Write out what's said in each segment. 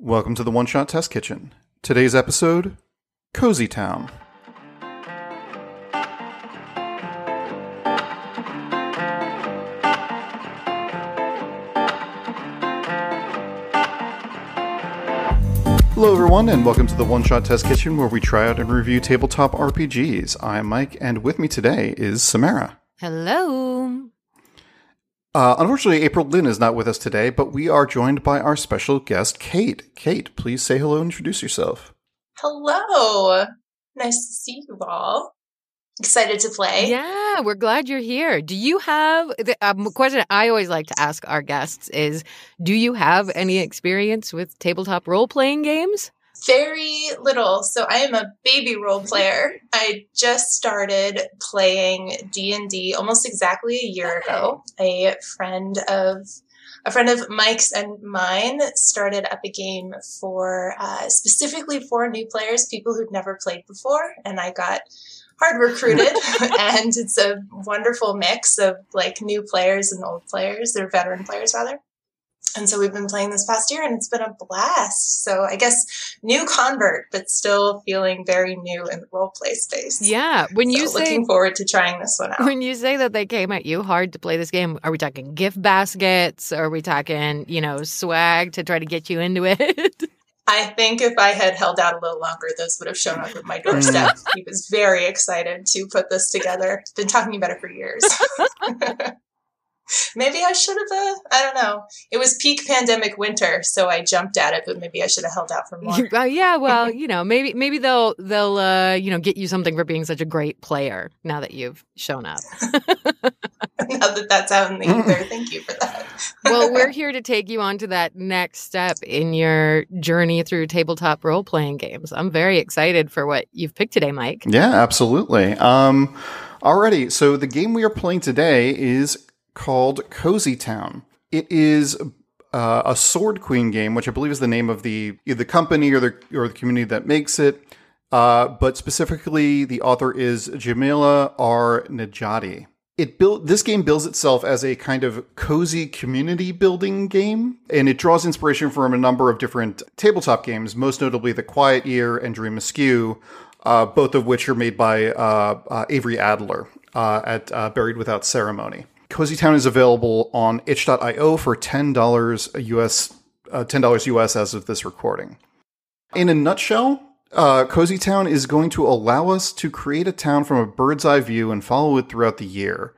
Welcome to the One Shot Test Kitchen. Today's episode Cozy Town. Hello, everyone, and welcome to the One Shot Test Kitchen where we try out and review tabletop RPGs. I'm Mike, and with me today is Samara. Hello. Uh, unfortunately, April Lynn is not with us today, but we are joined by our special guest, Kate. Kate, please say hello and introduce yourself. Hello. Nice to see you all. Excited to play. Yeah, we're glad you're here. Do you have the um, question I always like to ask our guests is do you have any experience with tabletop role playing games? Very little. So I am a baby role player. I just started playing D&D almost exactly a year ago. A friend of a friend of Mike's and mine started up a game for uh, specifically for new players, people who'd never played before, and I got hard recruited and it's a wonderful mix of like new players and old players or veteran players rather and so we've been playing this past year and it's been a blast so i guess new convert but still feeling very new in the role play space yeah when you so say looking forward to trying this one out when you say that they came at you hard to play this game are we talking gift baskets are we talking you know swag to try to get you into it I think if I had held out a little longer, those would have shown up at my doorstep. he was very excited to put this together. Been talking about it for years. maybe I should have. Uh, I don't know. It was peak pandemic winter, so I jumped at it. But maybe I should have held out for more. uh, yeah, well, you know, maybe maybe they'll they'll uh, you know get you something for being such a great player now that you've shown up. now that that's out in the ether, thank you for that. well, we're here to take you on to that next step in your journey through tabletop role playing games. I'm very excited for what you've picked today, Mike. Yeah, absolutely. Um, alrighty, so the game we are playing today is called Cozy Town. It is uh, a Sword Queen game, which I believe is the name of the the company or the or the community that makes it. Uh, but specifically, the author is Jamila R. Nedjadi. It built this game builds itself as a kind of cozy community building game, and it draws inspiration from a number of different tabletop games, most notably The Quiet Year and Dream Askew, uh, both of which are made by uh, uh, Avery Adler uh, at Buried Without Ceremony. Cozy Town is available on itch.io for $10 US, uh, $10 US as of this recording. In a nutshell, uh, Cozy Town is going to allow us to create a town from a bird's eye view and follow it throughout the year.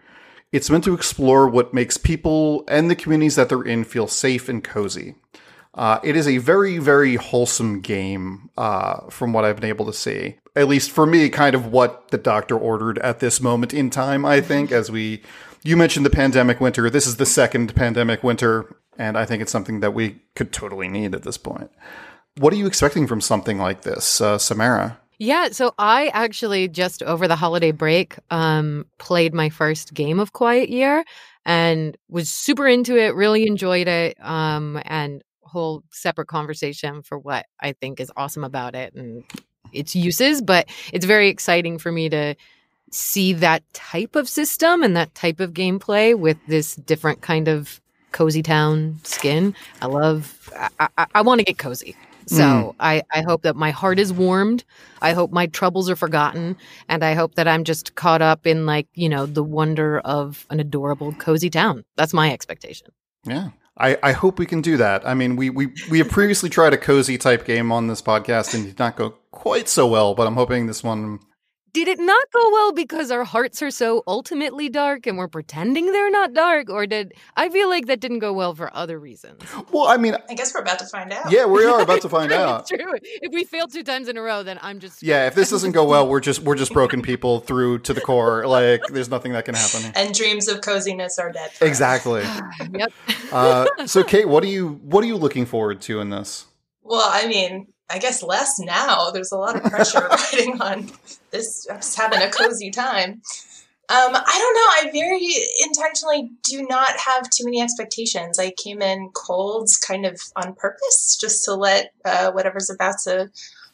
It's meant to explore what makes people and the communities that they're in feel safe and cozy. Uh, it is a very, very wholesome game, uh, from what I've been able to see. At least for me, kind of what the doctor ordered at this moment in time, I think, as we you mentioned the pandemic winter. This is the second pandemic winter, and I think it's something that we could totally need at this point. What are you expecting from something like this, uh, Samara? Yeah, so I actually just over the holiday break um, played my first game of Quiet Year and was super into it, really enjoyed it, um, and whole separate conversation for what I think is awesome about it and its uses. But it's very exciting for me to see that type of system and that type of gameplay with this different kind of cozy town skin. I love. I, I, I want to get cozy. So mm. I, I hope that my heart is warmed. I hope my troubles are forgotten. And I hope that I'm just caught up in like, you know, the wonder of an adorable cozy town. That's my expectation. Yeah. I, I hope we can do that. I mean, we, we, we have previously tried a cozy type game on this podcast and did not go quite so well, but I'm hoping this one did it not go well because our hearts are so ultimately dark and we're pretending they're not dark or did i feel like that didn't go well for other reasons. Well i mean i guess we're about to find out. Yeah we are about to find true, out. true. If we fail two times in a row then i'm just yeah if this doesn't go well we're just we're just broken people through to the core. Like there's nothing that can happen. And dreams of coziness are dead exactly. Yep. Uh, so kate what are you what are you looking forward to in this? Well i mean I guess less now. There's a lot of pressure riding on this. I'm just having a cozy time. Um, I don't know. I very intentionally do not have too many expectations. I came in cold, kind of on purpose, just to let uh, whatever's about to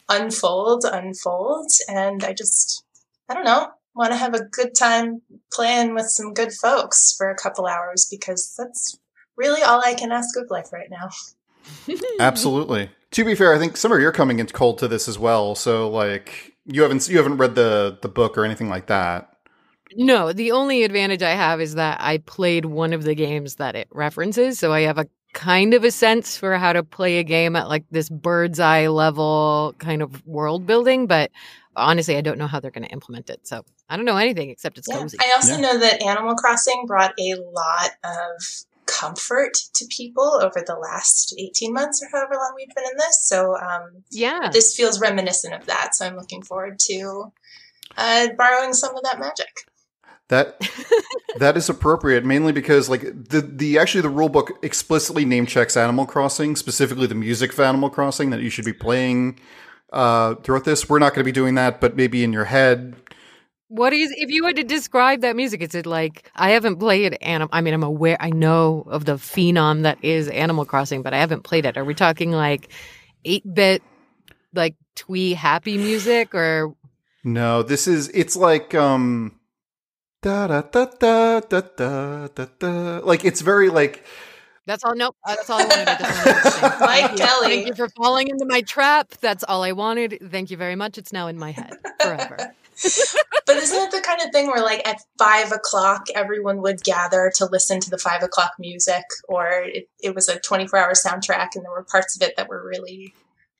unfold unfold. And I just, I don't know, want to have a good time playing with some good folks for a couple hours because that's really all I can ask of life right now. Absolutely To be fair, I think Samara, you're coming in cold to this as well. So like you haven't you haven't read the the book or anything like that. No, the only advantage I have is that I played one of the games that it references, so I have a kind of a sense for how to play a game at like this bird's eye level kind of world building, but honestly, I don't know how they're going to implement it. So I don't know anything except it's Yeah. cozy. I also Yeah. know that Animal Crossing brought a lot of comfort to people over the last 18 months or however long we've been in this. So um, yeah. this feels reminiscent of that. So I'm looking forward to uh, borrowing some of that magic. That that is appropriate, mainly because like the the actually the rule book explicitly name checks Animal Crossing, specifically the music for Animal Crossing that you should be playing uh, throughout this. We're not going to be doing that, but maybe in your head. What is if you had to describe that music? Is it like I haven't played Animal? I mean, I'm aware, I know of the phenom that is Animal Crossing, but I haven't played it. Are we talking like eight bit, like twee happy music, or no? This is it's like um da da da da da da da. Like it's very like that's all? Nope, uh, that's all I wanted. I just wanted to say. Mike Kelly. Thank you for falling into my trap. That's all I wanted. Thank you very much. It's now in my head forever. But isn't it the kind of thing where, like, at five o'clock, everyone would gather to listen to the five o'clock music, or it, it was a 24 hour soundtrack and there were parts of it that were really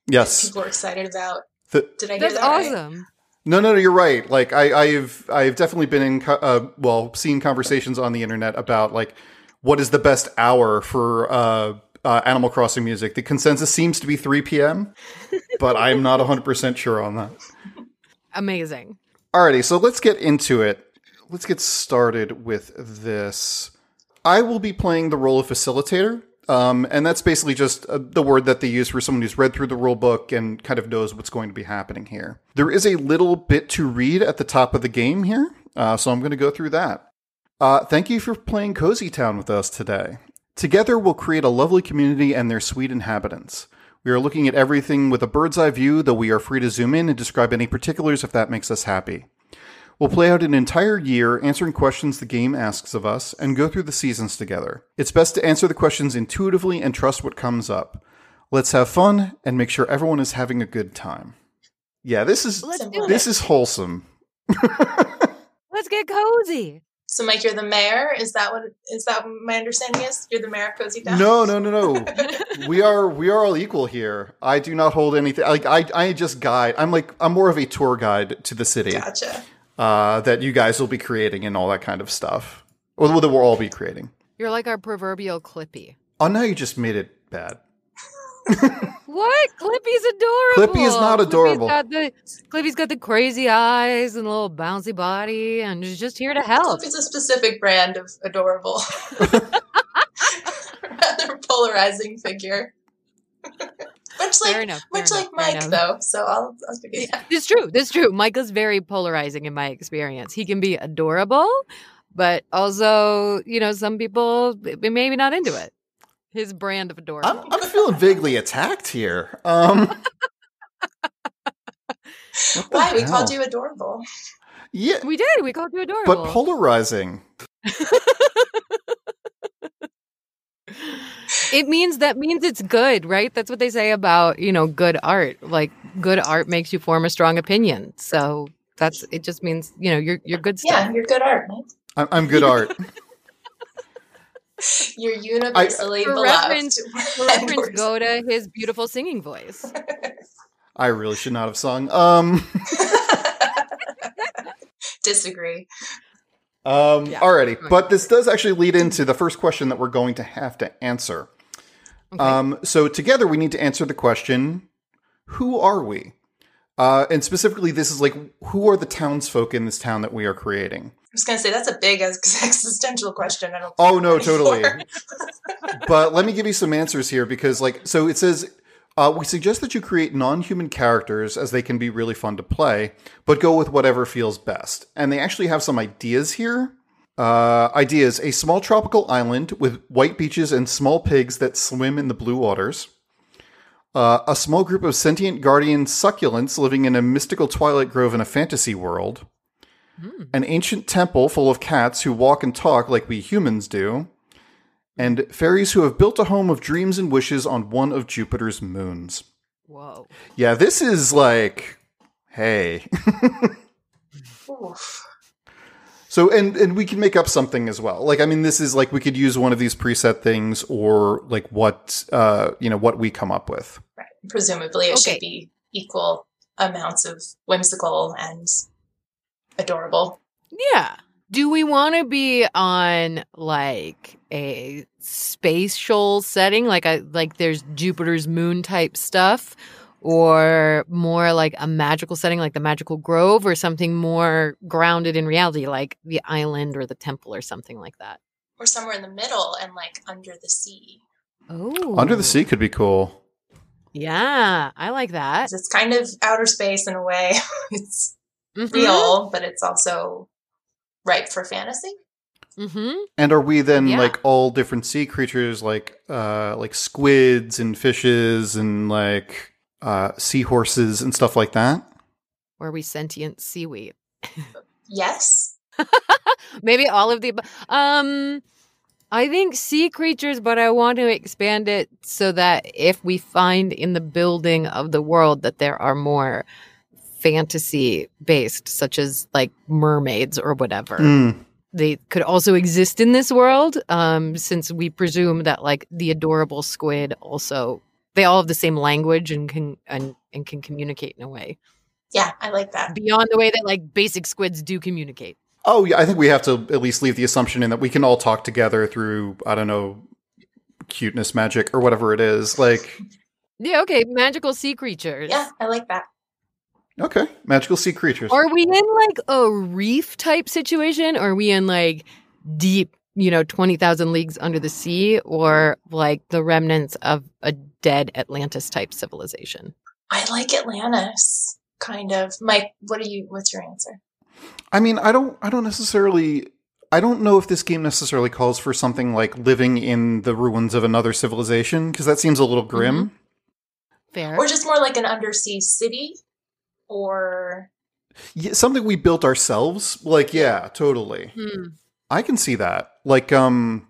yes. people were excited about? The, Did I hear That's that right? awesome. No, no, no, you're right. Like I, I've, I've definitely been in, co- uh, well, seen conversations on the internet about like what is the best hour for uh, uh, Animal Crossing music. The consensus seems to be 3 p.m., but I'm not 100 percent sure on that. Amazing. Alrighty, so let's get into it. Let's get started with this. I will be playing the role of facilitator, um, and that's basically just uh, the word that they use for someone who's read through the rule book and kind of knows what's going to be happening here. There is a little bit to read at the top of the game here, uh, so I'm going to go through that. Uh, thank you for playing Cozy Town with us today. Together, we'll create a lovely community and their sweet inhabitants. We are looking at everything with a bird's eye view, though we are free to zoom in and describe any particulars if that makes us happy. We'll play out an entire year answering questions the game asks of us and go through the seasons together. It's best to answer the questions intuitively and trust what comes up. Let's have fun and make sure everyone is having a good time. Yeah, this is this is wholesome. Let's get cozy. So, Mike, you're the mayor. Is that what is that what my understanding is? You're the mayor of Cozy Town. No, no, no, no. we are we are all equal here. I do not hold anything. Like I, I just guide. I'm like I'm more of a tour guide to the city Gotcha. uh, that you guys will be creating and all that kind of stuff, or that we'll all be creating. You're like our proverbial Clippy. Oh, now you just made it bad. What? Clippy's adorable. Clippy is not adorable. Clippy's got the, Clippy's got the crazy eyes and a little bouncy body, and is just here to help. It's a specific brand of adorable, rather polarizing figure. much like enough. much like fair Mike, though. So I'll I'll give you that. It's true. It's true. Mike is very polarizing in my experience. He can be adorable, but also, you know, some people maybe not into it. His brand of adorable. I'm, I'm feeling vaguely attacked here. Um, what the Why we hell? called you adorable? Yeah, we did. We called you adorable. but polarizing. it means that means it's good, right? That's what they say about, you know, good art. Like good art makes you form a strong opinion. So that's it just means, you know, you're you're good stuff. Yeah, you're good art, Mike. I'm, I'm good art. You're universally For beloved. reference- For reference, we're- go to his beautiful singing voice. I really should not have sung. Um, Disagree. um, Yeah. alrighty, but this does actually lead into the first question that we're going to have to answer. Okay. Um, so together we need to answer the question: Who are we? Uh, and specifically, this is like, who are the townsfolk in this town that we are creating? I was gonna say that's a big existential question. I don't. Oh no, totally. but let me give you some answers here because, like, so it says uh, we suggest that you create non-human characters as they can be really fun to play, but go with whatever feels best. And they actually have some ideas here. Uh, ideas: a small tropical island with white beaches and small pigs that swim in the blue waters. Uh, a small group of sentient guardian succulents living in a mystical twilight grove in a fantasy world. An ancient temple full of cats who walk and talk like we humans do. And fairies who have built a home of dreams and wishes on one of Jupiter's moons. Whoa. Yeah, this is like, hey. So and and we can make up something as well. Like I mean, this is like we could use one of these preset things or like what uh you know what we come up with. Right. Presumably, it Okay. should be equal amounts of whimsical and adorable. Yeah. Do we want to be on like a spatial setting, like a like there's Jupiter's moon type stuff, or more like a magical setting, like the magical grove, or something more grounded in reality, like the island or the temple or something like that? Or somewhere in the middle and like under the sea. Oh, Under the sea could be cool. Yeah, I like that. It's kind of outer space in a way. it's Mhm. real, but it's also ripe for fantasy. Mhm. And are we then Yeah. like all different sea creatures, like uh like squids and fishes and like uh seahorses and stuff like that? Or are we sentient seaweed? Yes. Maybe all of the um I think sea creatures, but I want to expand it so that if we find in the building of the world that there are more fantasy based, such as like mermaids or whatever, Mm. they could also exist in this world. Um, since we presume that like the adorable squid also they all have the same language and can and, and can communicate in a way Yeah, I like that. beyond the way that like basic squids do communicate. Oh yeah, I think we have to at least leave the assumption in that we can all talk together through I don't know cuteness magic or whatever it is. Like Yeah, okay, magical sea creatures. Yeah, I like that. Okay, magical sea creatures. Are we in like a reef type situation? Or are we in like deep, you know, 20,000 leagues under the sea? Or like the remnants of a dead Atlantis type civilization? I like Atlantis, kind of. Mike, what are you? What's your answer? I mean, I don't I don't necessarily I don't know if this game necessarily calls for something like living in the ruins of another civilization because that seems a little grim. Mm-hmm. Fair. Or just more like an undersea city, or Yeah, something we built ourselves. Like yeah, totally. Hmm. I can see that. Like um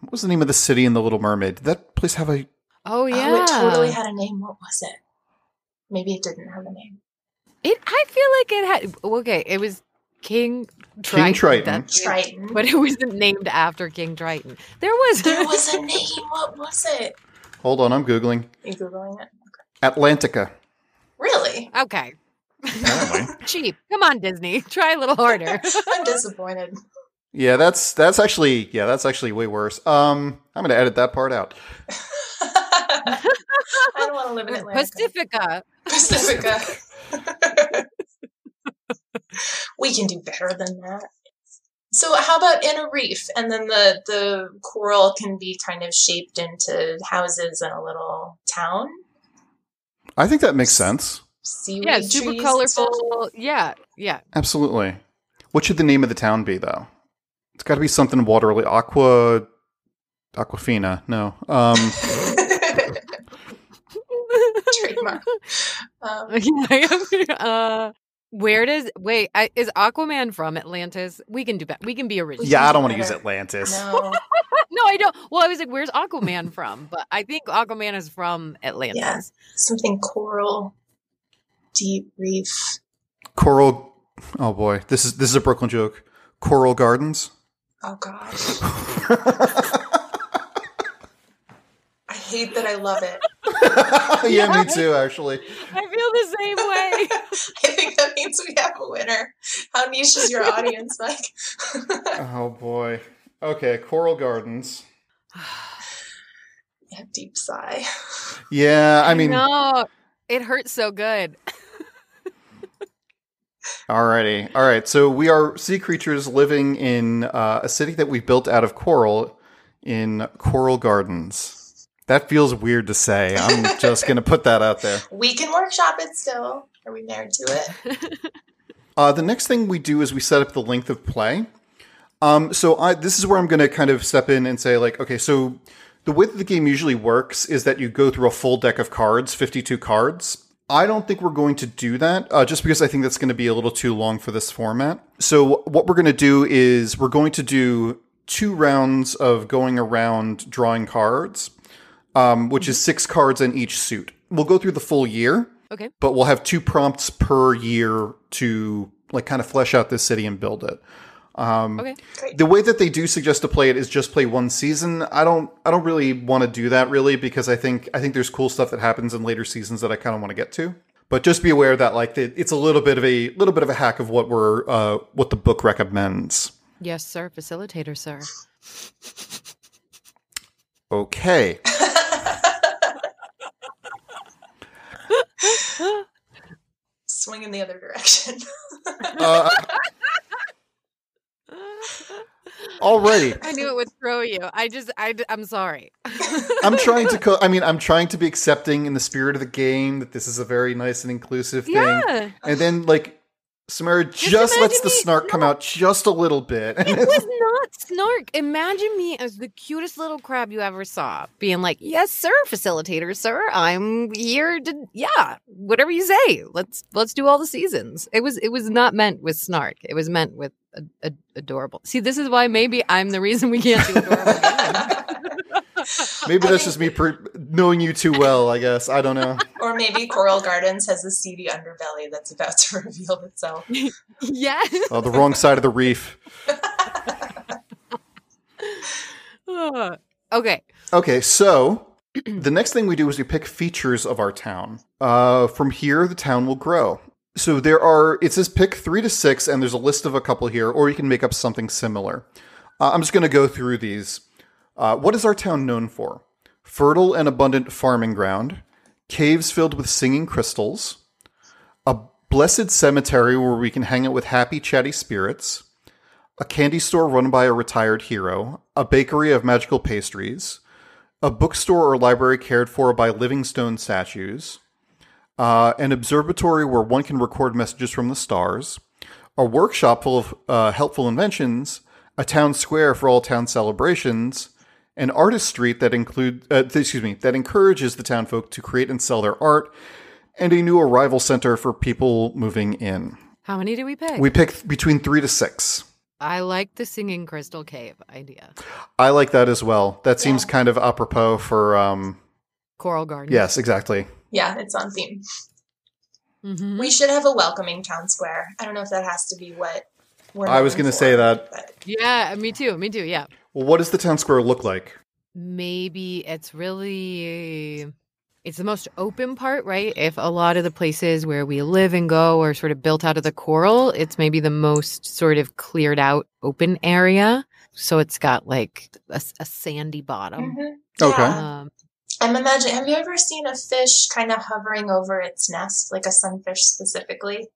what was the name of the city in The Little Mermaid? Did that place have a Oh, yeah. oh, it totally had a name. What was it? Maybe it didn't have a name. It, I feel like it had. Okay, it was King Triton. King Triton. that's- Triton. But it wasn't named after King Triton. There was. there was a name. What was it? Hold on, I'm googling. Are you googling it? Atlantica. Really? okay. Apparently. Cheap. Come on, Disney. Try a little harder. I'm disappointed. Yeah, that's that's actually yeah, that's actually way worse. Um I'm going to edit that part out. I don't want to live in Atlanta. Pacifica. Pacifica. we can do better than that. So how about in a reef and then the the coral can be kind of shaped into houses and a little town? I think that makes sense. Seaweed Yeah, super trees and stuff? colorful. Yeah, yeah. Absolutely. What should the name of the town be though? It's got to be something waterly. Aqua Aquafina. No. Um Trademark. Um, Yeah. uh, where does wait? I, is Aquaman from Atlantis? We can do that. We can be original. yeah, I do don't want to use. Atlantis. no. No, I don't. Well, I was like, where's Aquaman from? But I think Aquaman is from Atlantis. Yeah. Something coral, deep reef. Coral Oh boy. This is this is a Brooklyn joke. Coral Gardens. Oh gosh. I hate that I love it. yeah, me too actually. I feel the same way. I think that means we have a winner. How niche is your audience, Mike? Oh boy. Okay, Coral Gardens. yeah, deep sigh. Yeah, I mean no, it hurts so good. Alrighty. All right. So we are sea creatures living in uh, a city that we built out of coral in Coral Gardens. That feels weird to say. I'm just going to put that out there. We can workshop it still. Are we married to it? Uh, the next thing we do is we set up the length of play. Um, so I, this is where I'm going to kind of step in and say, like, okay, so the way that the game usually works is that you go through a full deck of cards, 52 cards. I don't think we're going to do that, uh, just because I think that's going to be a little too long for this format. So what we're going to do is we're going to do two rounds of going around drawing cards. um, which is six cards in each suit. We'll go through the full year. Okay. But we'll have two prompts per year to like kind of flesh out this city and build it. Um, Okay. Great. the way that they do suggest to play it is just play one season. I don't I don't really want to do that really because I think I think there's cool stuff that happens in later seasons that I kind of want to get to. But just be aware that like it, it's a little bit of a little bit of a hack of what we're uh, what the book recommends. Yes, sir. Facilitator, sir. Okay. Swing in the other direction. Uh, alrighty. I knew it would throw you. I just, I, am sorry. I'm trying to. Co- I mean, I'm trying to be accepting in the spirit of the game that this is a very nice and inclusive thing. Yeah. And then like Samara just, lets imagine the me- snark come no. out just a little bit. It was not snark. Imagine me as the cutest little crab you ever saw, being like, "Yes, sir, facilitator, sir. I'm here to, yeah, whatever you say. Let's let's do all the seasons." It was it was not meant with snark. It was meant with a, a, adorable. See, this is why maybe I'm the reason we can't do adorable. games. Maybe that's just me per- knowing you too well. I guess I don't know. or maybe Coral Gardens has a seedy underbelly that's about to reveal itself. yeah. Oh, the wrong side of the reef. okay. Okay, so the next thing we do is we pick features of our town. Uh, from here, the town will grow. So there are, it says pick three to six, and there's a list of a couple here, or you can make up something similar. Uh, I'm just going to go through these. Uh, what is our town known for? Fertile and abundant farming ground, caves filled with singing crystals, a blessed cemetery where we can hang out with happy, chatty spirits, a candy store run by a retired hero, a bakery of magical pastries, a bookstore or library cared for by living stone statues, uh, an observatory where one can record messages from the stars, a workshop full of uh, helpful inventions, a town square for all town celebrations, an artist street that include uh, excuse me that encourages the town folk to create and sell their art, and a new arrival center for people moving in. How many do we pick? We pick between three to six. I like the singing crystal cave idea. I like that as well. That seems kind of apropos for um Coral garden. yes, exactly. Yeah, it's on theme. Mhm. We should have a welcoming town square. I don't know if that has to be what we're I was gonna say that. but Yeah, me too. Me too. Yeah. Well, what does the town square look like? maybe it's really it's the most open part right if a lot of the places where we live and go are sort of built out of the coral it's maybe the most sort of cleared out open area so it's got like a sandy bottom Mhm. Okay. Um, I'm imagining. Have you ever seen a fish kind of hovering over its nest, like a sunfish specifically?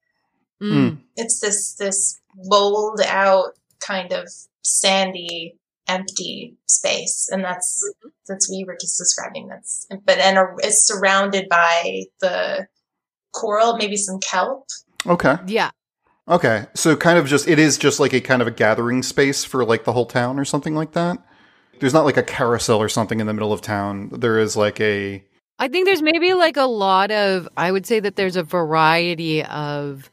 mm, It's this this bowled out kind of sandy, empty space, and that's mm-hmm. that's what you were just describing. That's but and a, it's surrounded by the coral, maybe some kelp. Okay. yeah Okay. So kind of just it is just like a kind of a gathering space for like the whole town or something like that. There's not like a carousel or something in the middle of town. There is like a i think there's maybe like a lot of i would say that there's a variety of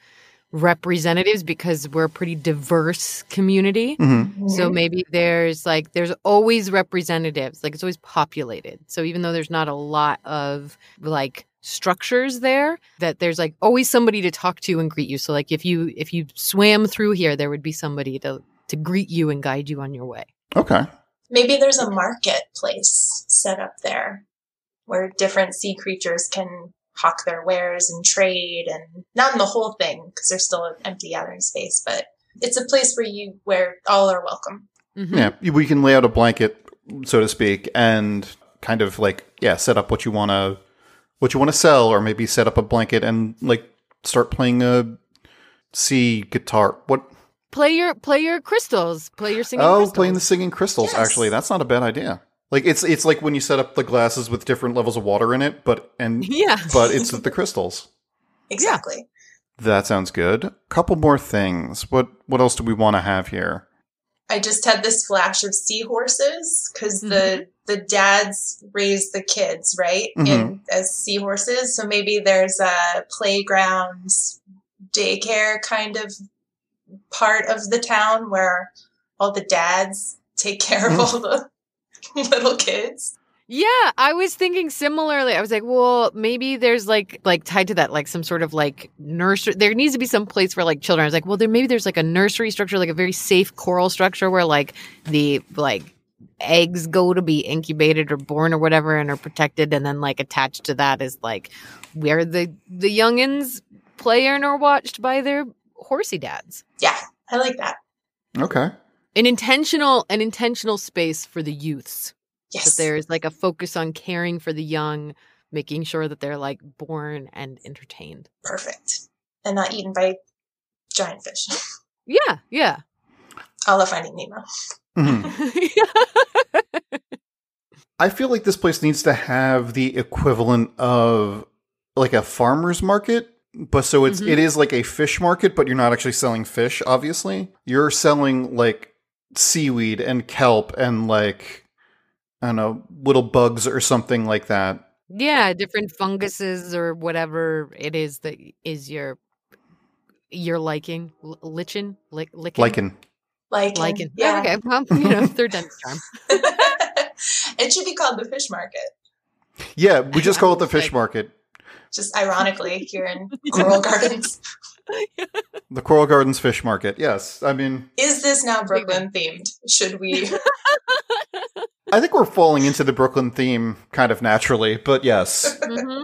representatives because we're a pretty diverse community Mhm. So maybe there's like there's always representatives, like it's always populated. So even though there's not a lot of like structures there, that there's like always somebody to talk to and greet you. So like if you if you swam through here, there would be somebody to to greet you and guide you on your way. okay. Maybe there's a marketplace set up there where different sea creatures can hawk their wares and trade and not in the whole thing because there's still an empty gathering space, but it's a place where you where all are welcome. Mhm. Yeah, we can lay out a blanket, so to speak, and kind of like yeah, set up what you want to what you want to sell, or maybe set up a blanket and like start playing a C guitar. What? Play your play your crystals. Play your singing. oh, crystals. playing the singing crystals. Yes. Actually, that's not a bad idea. Like it's it's like when you set up the glasses with different levels of water in it, but and yeah. but it's the crystals. Exactly. That sounds good. Couple more things. What what else do we want to have here? I just had this flash of seahorses because the the dads raise the kids right Mhm. in as seahorses. So maybe there's a playgrounds, daycare kind of part of the town where all the dads take care of all the little kids. Yeah, I was thinking similarly. I was like, well, maybe there's like like tied to that like some sort of like nursery. There needs to be some place for like children. I was like, well, there maybe there's like a nursery structure, like a very safe coral structure where like the like eggs go to be incubated or born or whatever and are protected, and then like attached to that is like where the the youngins play and are watched by their horsey dads. Yeah, I like that. Okay. An intentional an intentional space for the youths. Yes. that there's like a focus on caring for the young, making sure that they're like born and entertained. Perfect. And not eaten by giant fish. Yeah, yeah. I love Finding Nemo. Mhm. I feel like this place needs to have the equivalent of like a farmer's market, but so it's Mhm. it is like a fish market, but you're not actually selling fish. Obviously, you're selling like seaweed and kelp and like I don't know little bugs or something like that. yeah, different funguses or whatever it is that is your your liking. L- lichen, Lick, lichen, Lichen. Like, lichen. yeah. okay. Well, you know, third time's charm. it should be called the fish market. Yeah, we just call it the fish Like- market. Just ironically, here in Coral Gardens. The Coral Gardens Fish Market. Yes, I mean, Is this now Brooklyn themed? Should we? I think we're falling into the Brooklyn theme kind of naturally, but yes. Mhm.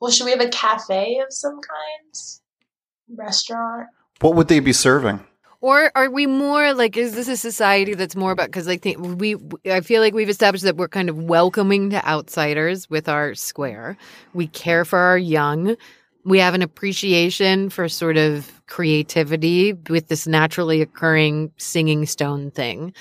Well, should we have a cafe of some kind? Restaurant? What would they be serving? Or are we more like is this a society that's more about because I think we I feel like we've established that we're kind of welcoming to outsiders with our square. We care for our young. We have an appreciation for sort of creativity with this naturally occurring singing stone thing.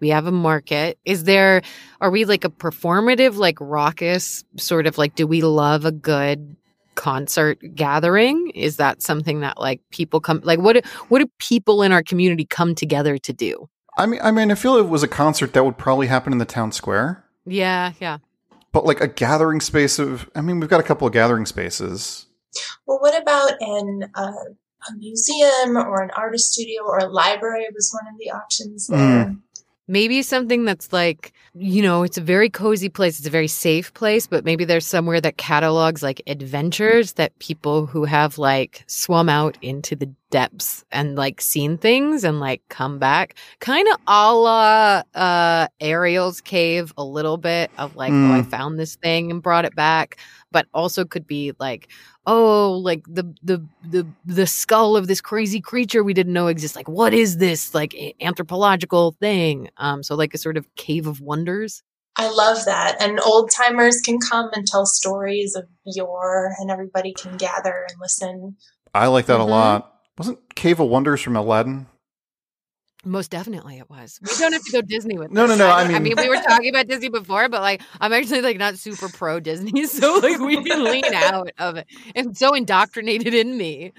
We have a market. Is there are we like a performative like raucous sort of like do we love a good concert gathering is that something that like people come like what do, what do people in our community come together to do I mean, I mean, I feel it was a concert that would probably happen in the town square, yeah yeah but like a gathering space of. I mean, we've got a couple of gathering spaces. Well, what about an uh, a museum or an artist studio or a library was one of the options there. maybe something that's like you know it's a very cozy place it's a very safe place but maybe there's somewhere that catalogs like adventures that people who have like swum out into the depths and like seen things and like come back kind of a la uh ariel's cave a little bit of like oh i Mm. found this thing and brought it back but also could be like oh like the the the the skull of this crazy creature we didn't know exists like what is this like anthropological thing um so like a sort of cave of wonders I love that. And old timers can come and tell stories of yore, and everybody can gather and listen. I like that Mhm. a lot. Wasn't Cave of Wonders from Aladdin? Most definitely it was we don't have to go disney with No, this. no, no, I, I don't- I mean- mean we were talking about disney before but like i'm actually like not super pro disney so like we can lean out of it it's so indoctrinated in me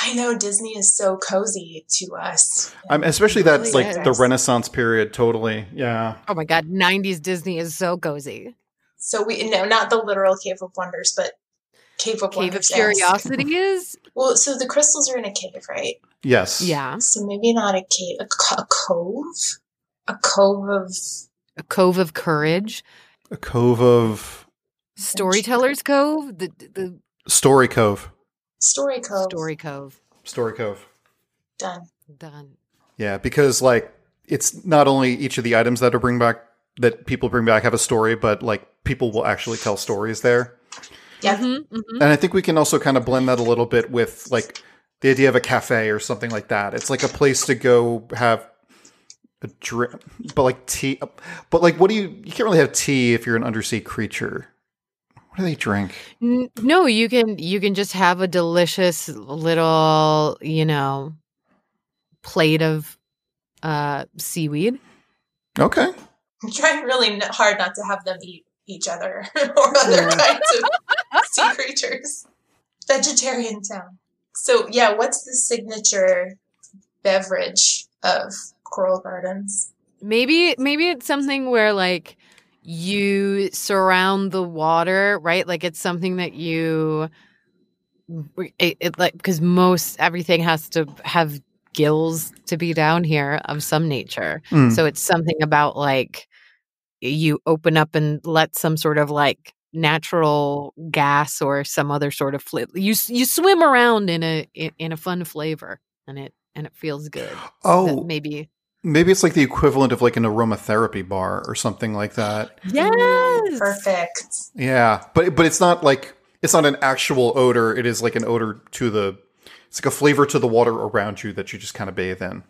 I know Disney is so cozy to us. I'm especially It that's really like the. Renaissance period. Totally, yeah. oh my god 90s disney is so cozy So we no, not the literal Cave of Wonders, but Cave of cave of curiosity is Well, so the crystals are in a cave, right? Yes. yeah So maybe not a cave, a, co- a cove, a cove of a cove of courage A cove of storytellers cove the the Story Cove. story cove. story cove Story Cove. done. done Yeah, because like it's not only each of the items that are bring back that people bring back have a story, but like people will actually tell stories there. Yep. Mhm, mhm. And I think we can also kind of blend that a little bit with like the idea of a cafe or something like that. It's like a place to go have a drink, but like tea. But like, what do you? You can't really have tea if you're an undersea creature. What do they drink? N- no you can you can just have a delicious little you know plate of uh seaweed Okay, I'm trying really hard not to have them eat each other or other kinds of sea creatures. Vegetarian town. So yeah, what's the signature beverage of Coral Gardens? maybe maybe it's something where like you surround the water right like it's something that you it, it like because most everything has to have gills to be down here of some nature Mm. so it's something about like you open up and let some sort of like natural gas or some other sort of flavor. You you swim around in a in, in a fun flavor, and it and it feels good. That Oh, maybe maybe it's like the equivalent of like an aromatherapy bar or something like that. yes, Perfect. Yeah, but but it's not like it's not an actual odor. It is like an odor to the. It's like a flavor to the water around you that you just kind of bathe in.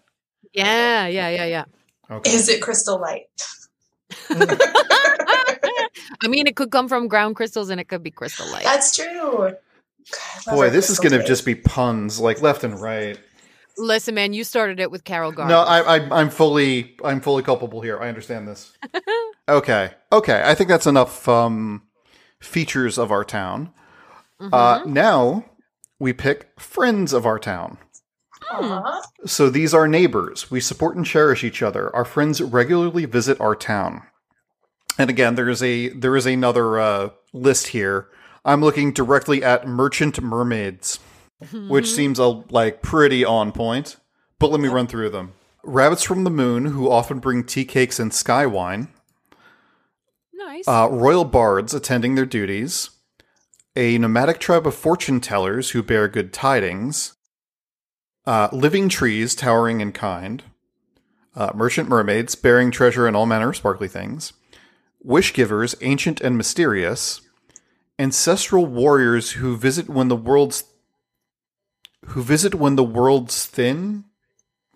Yeah, yeah, yeah, yeah. Okay. Is it crystal light? I mean, it could come from ground crystals, and it could be crystal light. That's true. God, Boy, this is going to just be puns like left and right. Listen, man, you started it with Coral Gardens. No, I, I, I'm fully, I'm fully culpable here. I understand this. okay, okay. I think that's enough um, features of our town. Uh, Mm-hmm. now we pick friends of our town. Aw. So these are neighbors. We support and cherish each other. Our friends regularly visit our town. And again, there is a there is another uh, list here. I'm looking directly at merchant mermaids, which seems uh, like pretty on point. But let me run through them. Rabbits from the moon, who often bring tea cakes and sky wine. nice. Uh, royal bards attending their duties. A nomadic tribe of fortune tellers who bear good tidings. Uh, living trees towering in kind. Uh, merchant mermaids bearing treasure and all manner of sparkly things. Wish givers, ancient and mysterious. Ancestral warriors who visit when the world's who visit when the world's thin.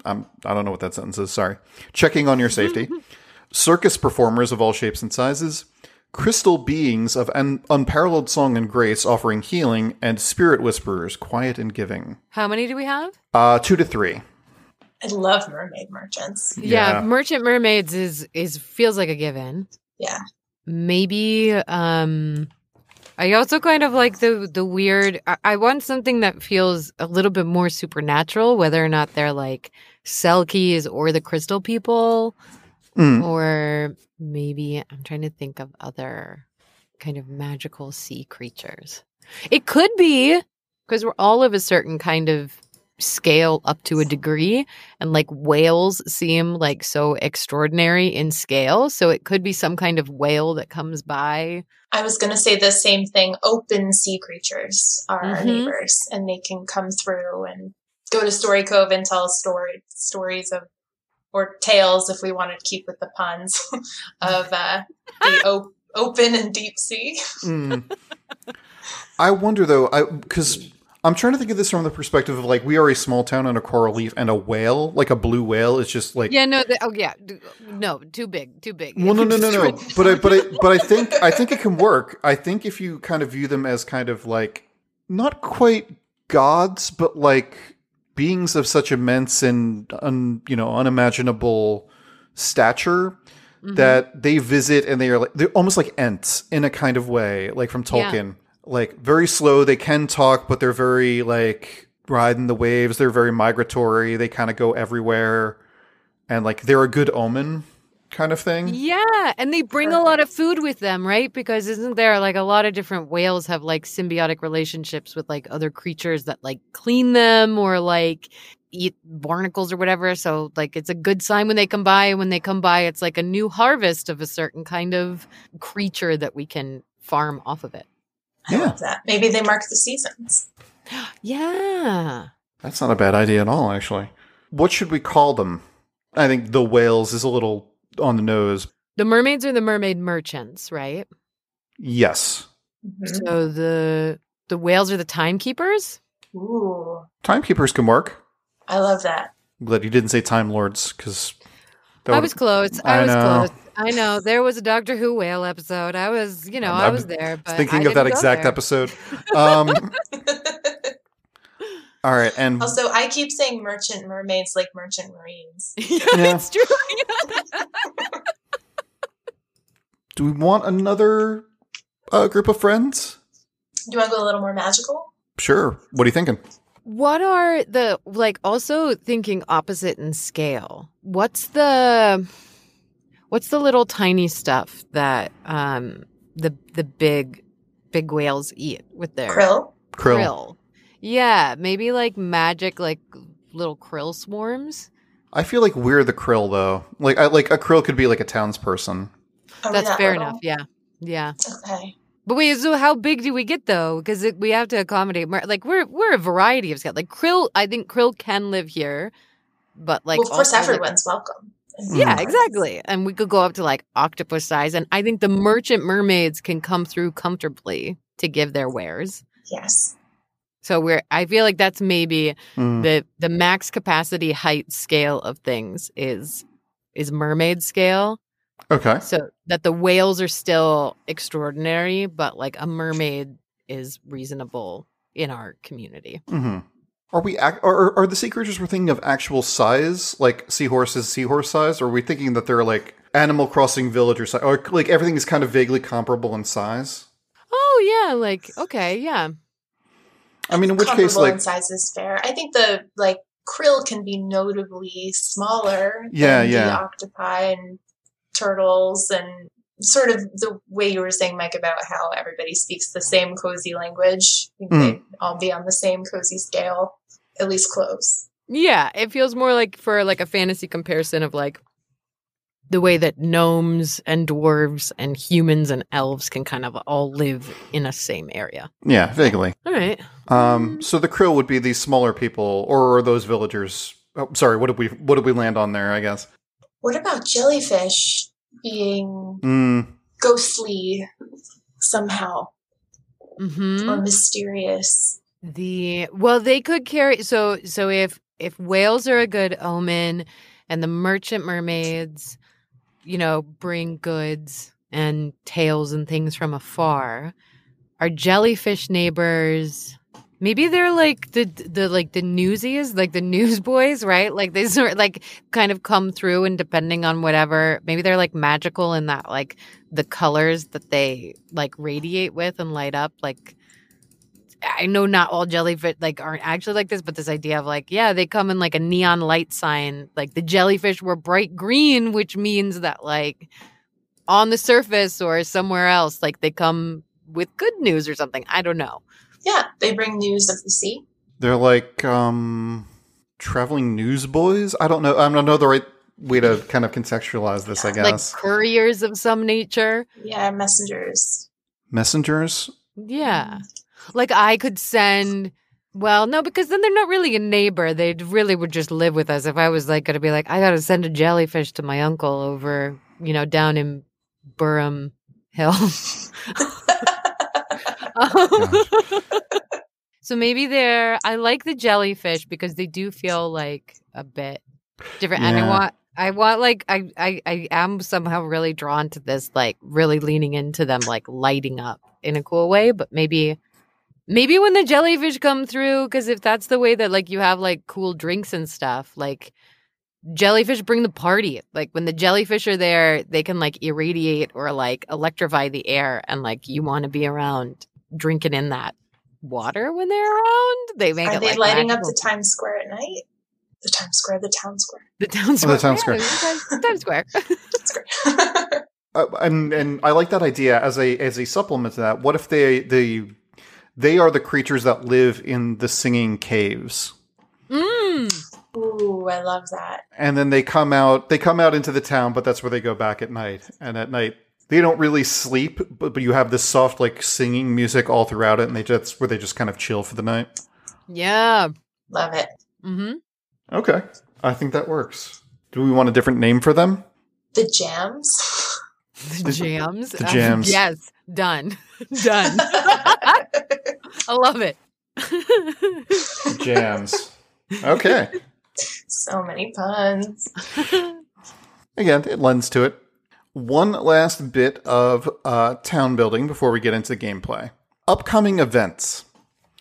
I'm, I don't know what that sentence is. Sorry. Checking on your safety. Circus performers of all shapes and sizes crystal beings of un- unparalleled song and grace offering healing, and spirit whisperers, quiet and giving. How many do we have? Uh, two to three. I love mermaid merchants. Yeah, Yeah. Merchant Mermaids is is feels like a given. Yeah. Maybe um I also kind of like the the weird I, I want something that feels a little bit more supernatural, whether or not they're like Selkies or the crystal people. Mm. Or maybe I'm trying to think of other kind of magical sea creatures. It could be because we're all of a certain kind of scale up to a degree and like whales seem like so extraordinary in scale so it could be some kind of whale that comes by I was going to say the same thing. Open sea creatures are our Mhm. neighbors, and they can come through and go to Story Cove and tell story stories of or tales, if we wanted to keep with the puns, of uh, the op- open and deep sea. Mm. I wonder though, I because I'm trying to think of this from the perspective of like we are a small town and a coral reef, and a whale, like a blue whale, is just like yeah no the, oh yeah no too big too big Well, no, no, no, no. But I, but I, but I think I think it can work. I think if you kind of view them as kind of like not quite gods, but like beings of such immense and un, you know unimaginable stature Mhm. that they visit and they are like they're almost like ents in a kind of way, like from Yeah. Like very slow. They can talk, but they're very like riding the waves. They're very migratory. They kind of go everywhere, and like they're a good omen kind of thing. Yeah, and they bring a lot of food with them, right? Because isn't there like a lot of different whales have like symbiotic relationships with like other creatures that like clean them or like eat barnacles or whatever. So like it's a good sign when they come by and when they come by it's like a new harvest of a certain kind of creature that we can farm off of it. I Yeah. love that. Maybe they mark the seasons. Yeah. That's not a bad idea at all, actually. What should we call them? I think the whales is a little on the nose. The mermaids are the mermaid merchants, right? Yes. Mhm. So the the whales are the timekeepers? Ooh, Timekeepers can work. I love that. I'm glad you didn't say Time Lords, because I was close. I, I was know. close. I know. There was a Doctor Who whale episode. I was, you know, I'm- I was there. But thinking I of that exact there. episode. Um, all right, and also, I keep saying merchant mermaids like merchant marines. yeah, Yeah. it's true. do we want another uh, group of friends? Do you want to go a little more magical? Sure. What are you thinking? what are the like? Also thinking opposite in scale. What's the what's the little tiny stuff that um the the big big whales eat with their Krill? Krill. krill? Yeah, maybe like magic, like little krill swarms. I feel like we're the krill, though. Like, I like a krill could be like a townsperson. Are That's that fair little? enough. Yeah. Yeah. Okay. But wait, so how big do we get though? Because we have to accommodate more. Like we're we're a variety of scale. Like krill, I think krill can live here, but like well, of course, also, like- everyone's welcome. Yeah, Mm. exactly. And we could go up to like octopus size, and I think the merchant mermaids can come through comfortably to give their wares. Yes. So we're. I feel like that's maybe Mm. the the max capacity height scale of things is is mermaid scale. Okay. So that the whales are still extraordinary, but like a mermaid is reasonable in our community. hmm Are we ac- are, are the sea creatures we're thinking of actual size, like seahorses, seahorse size, or are we thinking that they're like Animal Crossing villager size, or like everything is kind of vaguely comparable in size? Oh yeah, like okay, yeah. I mean, in which case, Comparable like in size is fair. I think the like krill can be notably smaller. Yeah, than yeah. The octopi and turtles and sort of the way you were saying, Mike, about how everybody speaks the same cozy language. Mm. They'd all be on the same cozy scale, at least close. Yeah, it feels more like for like a fantasy comparison of like the way that gnomes and dwarves and humans and elves can kind of all live in a same area. yeah, vaguely. All right. Um, so the krill would be these smaller people, or are those villagers? Oh, sorry, what did we what did we land on there? I guess. What about jellyfish being Mm, ghostly somehow Mm-hmm. or mysterious? The well, they could carry so so if if whales are a good omen and the merchant mermaids, you know, bring goods and tales and things from afar, our jellyfish neighbors maybe they're like the the like the newsies, like the newsboys, right? Like they sort like kind of come through and depending on whatever, maybe they're like magical in that like the colors that they like radiate with and light up like I know not all jellyfish like aren't actually like this, but this idea of like, yeah, they come in like a neon light sign. Like the jellyfish were bright green, which means that like on the surface or somewhere else, like they come with good news or something. I don't know. Yeah, they bring news of the sea. they're like um, traveling newsboys. I don't know. I don't know the right way to kind of contextualize this. I Yeah, Like guess couriers of some nature. Yeah, messengers. messengers. Yeah. Like I could send well, no, because then they're not really a neighbor. They really would just live with us. If I was like going to be like, I got to send a jellyfish to my uncle over, you know, down in Burham Hill. Um, so maybe they're. I like the jellyfish because they do feel like a bit different, and I want. I want like I, I I am somehow really drawn to this like really leaning into them like lighting up in a cool way, but maybe maybe when the jellyfish come through because if that's the way that like you have like cool drinks and stuff like jellyfish bring the party like when the jellyfish are there they can like irradiate or like electrify the air and like you want to be around drinking in that water when they're around they make Are it they like lighting up the Times Square at night? The Times Square, the town square. the town Oh, square the town square. the Times- the Times square That's great. Uh, and and I like that idea as a as a supplement to that. What if they they they are the creatures that live in the singing caves, mm. Ooh, I love that. and then they come out they come out into the town, but that's where they go back at night. And at night they don't really sleep, but, but you have this soft like singing music all throughout it, and they just where they just kind of chill for the night. yeah Love it. mm-hmm Okay, I think that works. Do we want a different name for them? The jams. the jams The Um, jams. yes done done i love it Jams. Okay. so many puns. Again, it lends to it. One last bit of uh, town building before we get into gameplay. Upcoming events.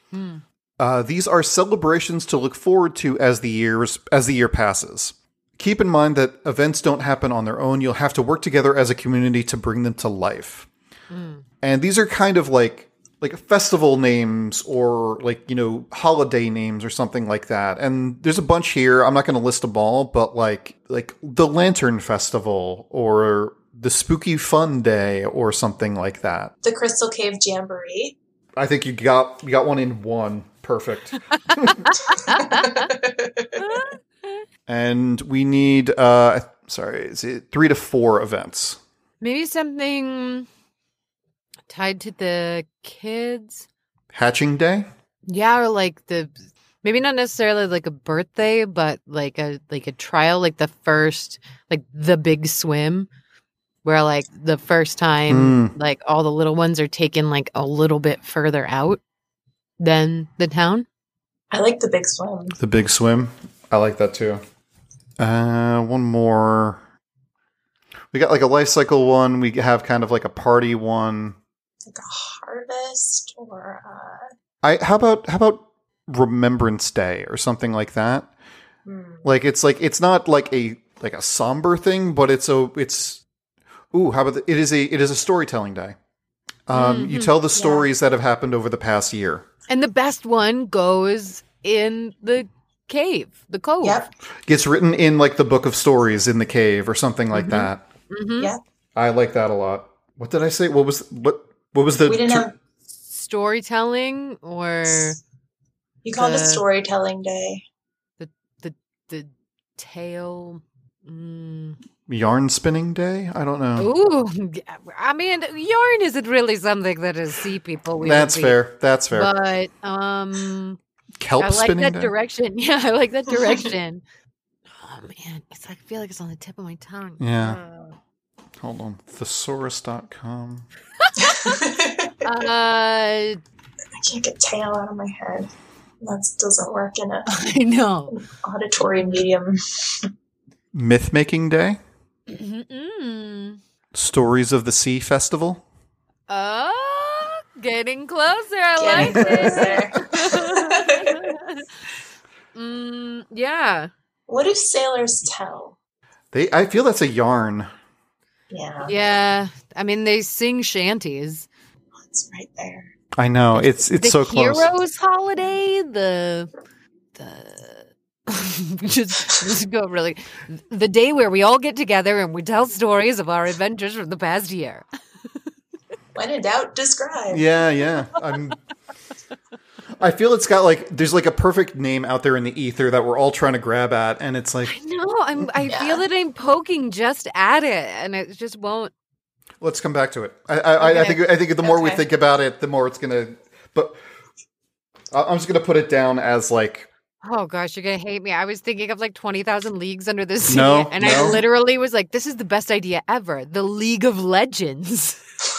Hmm. Uh, these are celebrations to look forward to as the years as the year passes. Keep in mind that events don't happen on their own. You'll have to work together as a community to bring them to life. Mm. And these are kind of like like festival names or like you know holiday names or something like that. And there's a bunch here. I'm not going to list them all, but like like the Lantern Festival or the Spooky Fun Day or something like that. The Crystal Cave Jamboree. I think you got you got one in one. Perfect. and we need uh sorry, is it 3 to 4 events. Maybe something tied to the kids. Hatching Day? Yeah, or like the maybe not necessarily like a birthday, but like a like a trial, like the first like the big swim. Where like the first time Mm. like all the little ones are taken like a little bit further out than the town. I like the big swim. The Big Swim. I like that too. Uh, one more. We got like a life cycle one. We have kind of like a party one. Like a harvest or uh I how about how about Remembrance Day or something like that? hmm. Like it's like it's not like a like a somber thing, but it's a it's ooh how about the, it is a it is a storytelling day. Um, You Mhm. tell the stories that have happened over the past year. And the best one goes in the cave, the cove. Yep. Gets written in like the book of stories in the cave or something like Mhm. that. hmm Yeah. I like that a lot. What did I say? What was what what was the we didn't ter- have Storytelling or you called it the- storytelling day. the the the tale. Mm. yarn spinning day? I don't know. Ooh, I mean, yarn isn't really something that is sea people. We That's would be, fair. That's fair. But um, Kelp I like spinning that day. direction. Yeah, I like that direction. oh man, it's like I feel like it's on the tip of my tongue. Yeah. Uh, Hold on. Thesaurus.com. Uh, I can't get tail out of my head. That doesn't work in an I know. auditory medium. Myth making day. Mm-mm. Stories of the Sea Festival. Oh, getting closer. I Getting like it. mm, yeah. what do sailors tell? They I feel that's a yarn. Yeah, Yeah. I mean, they sing shanties. it's right there. I know. It's it's the so close. The heroes holiday the the just, just go really the day where we all get together and we tell stories of our adventures from the past year When in doubt, describe. Yeah, yeah. I'm I feel it's got like there's like a perfect name out there in the ether that we're all trying to grab at and it's like i know i'm i Yeah. feel that i'm poking just at it and it just won't let's come back to it. I I, I- I think I think the more we think about it, the more it's gonna but I- I'm just gonna put it down as like oh gosh you're gonna hate me. I was thinking of like 20000 leagues under the sea No, and i literally was like this is the best idea ever the league of legends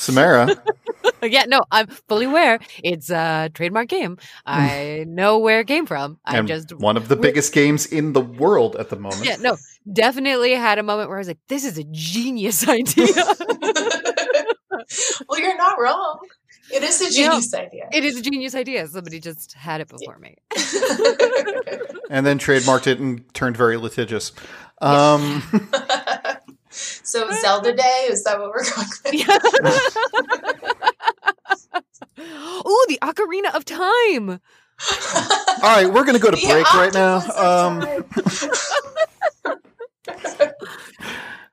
Samara. yeah, no, I'm fully aware. It's a trademark game. I know where it came from. I and just one of the biggest games in the world at the moment. yeah, no, definitely had a moment where I was like, "This is a genius idea." well, you're not wrong. It is a You know, genius idea. it is a genius idea. Somebody just had it before me. And then trademarked it and turned very litigious. Um so Zelda Day is that what we're going with? Ooh, the Ocarina of Time. all right, we're gonna go to The break right now. Um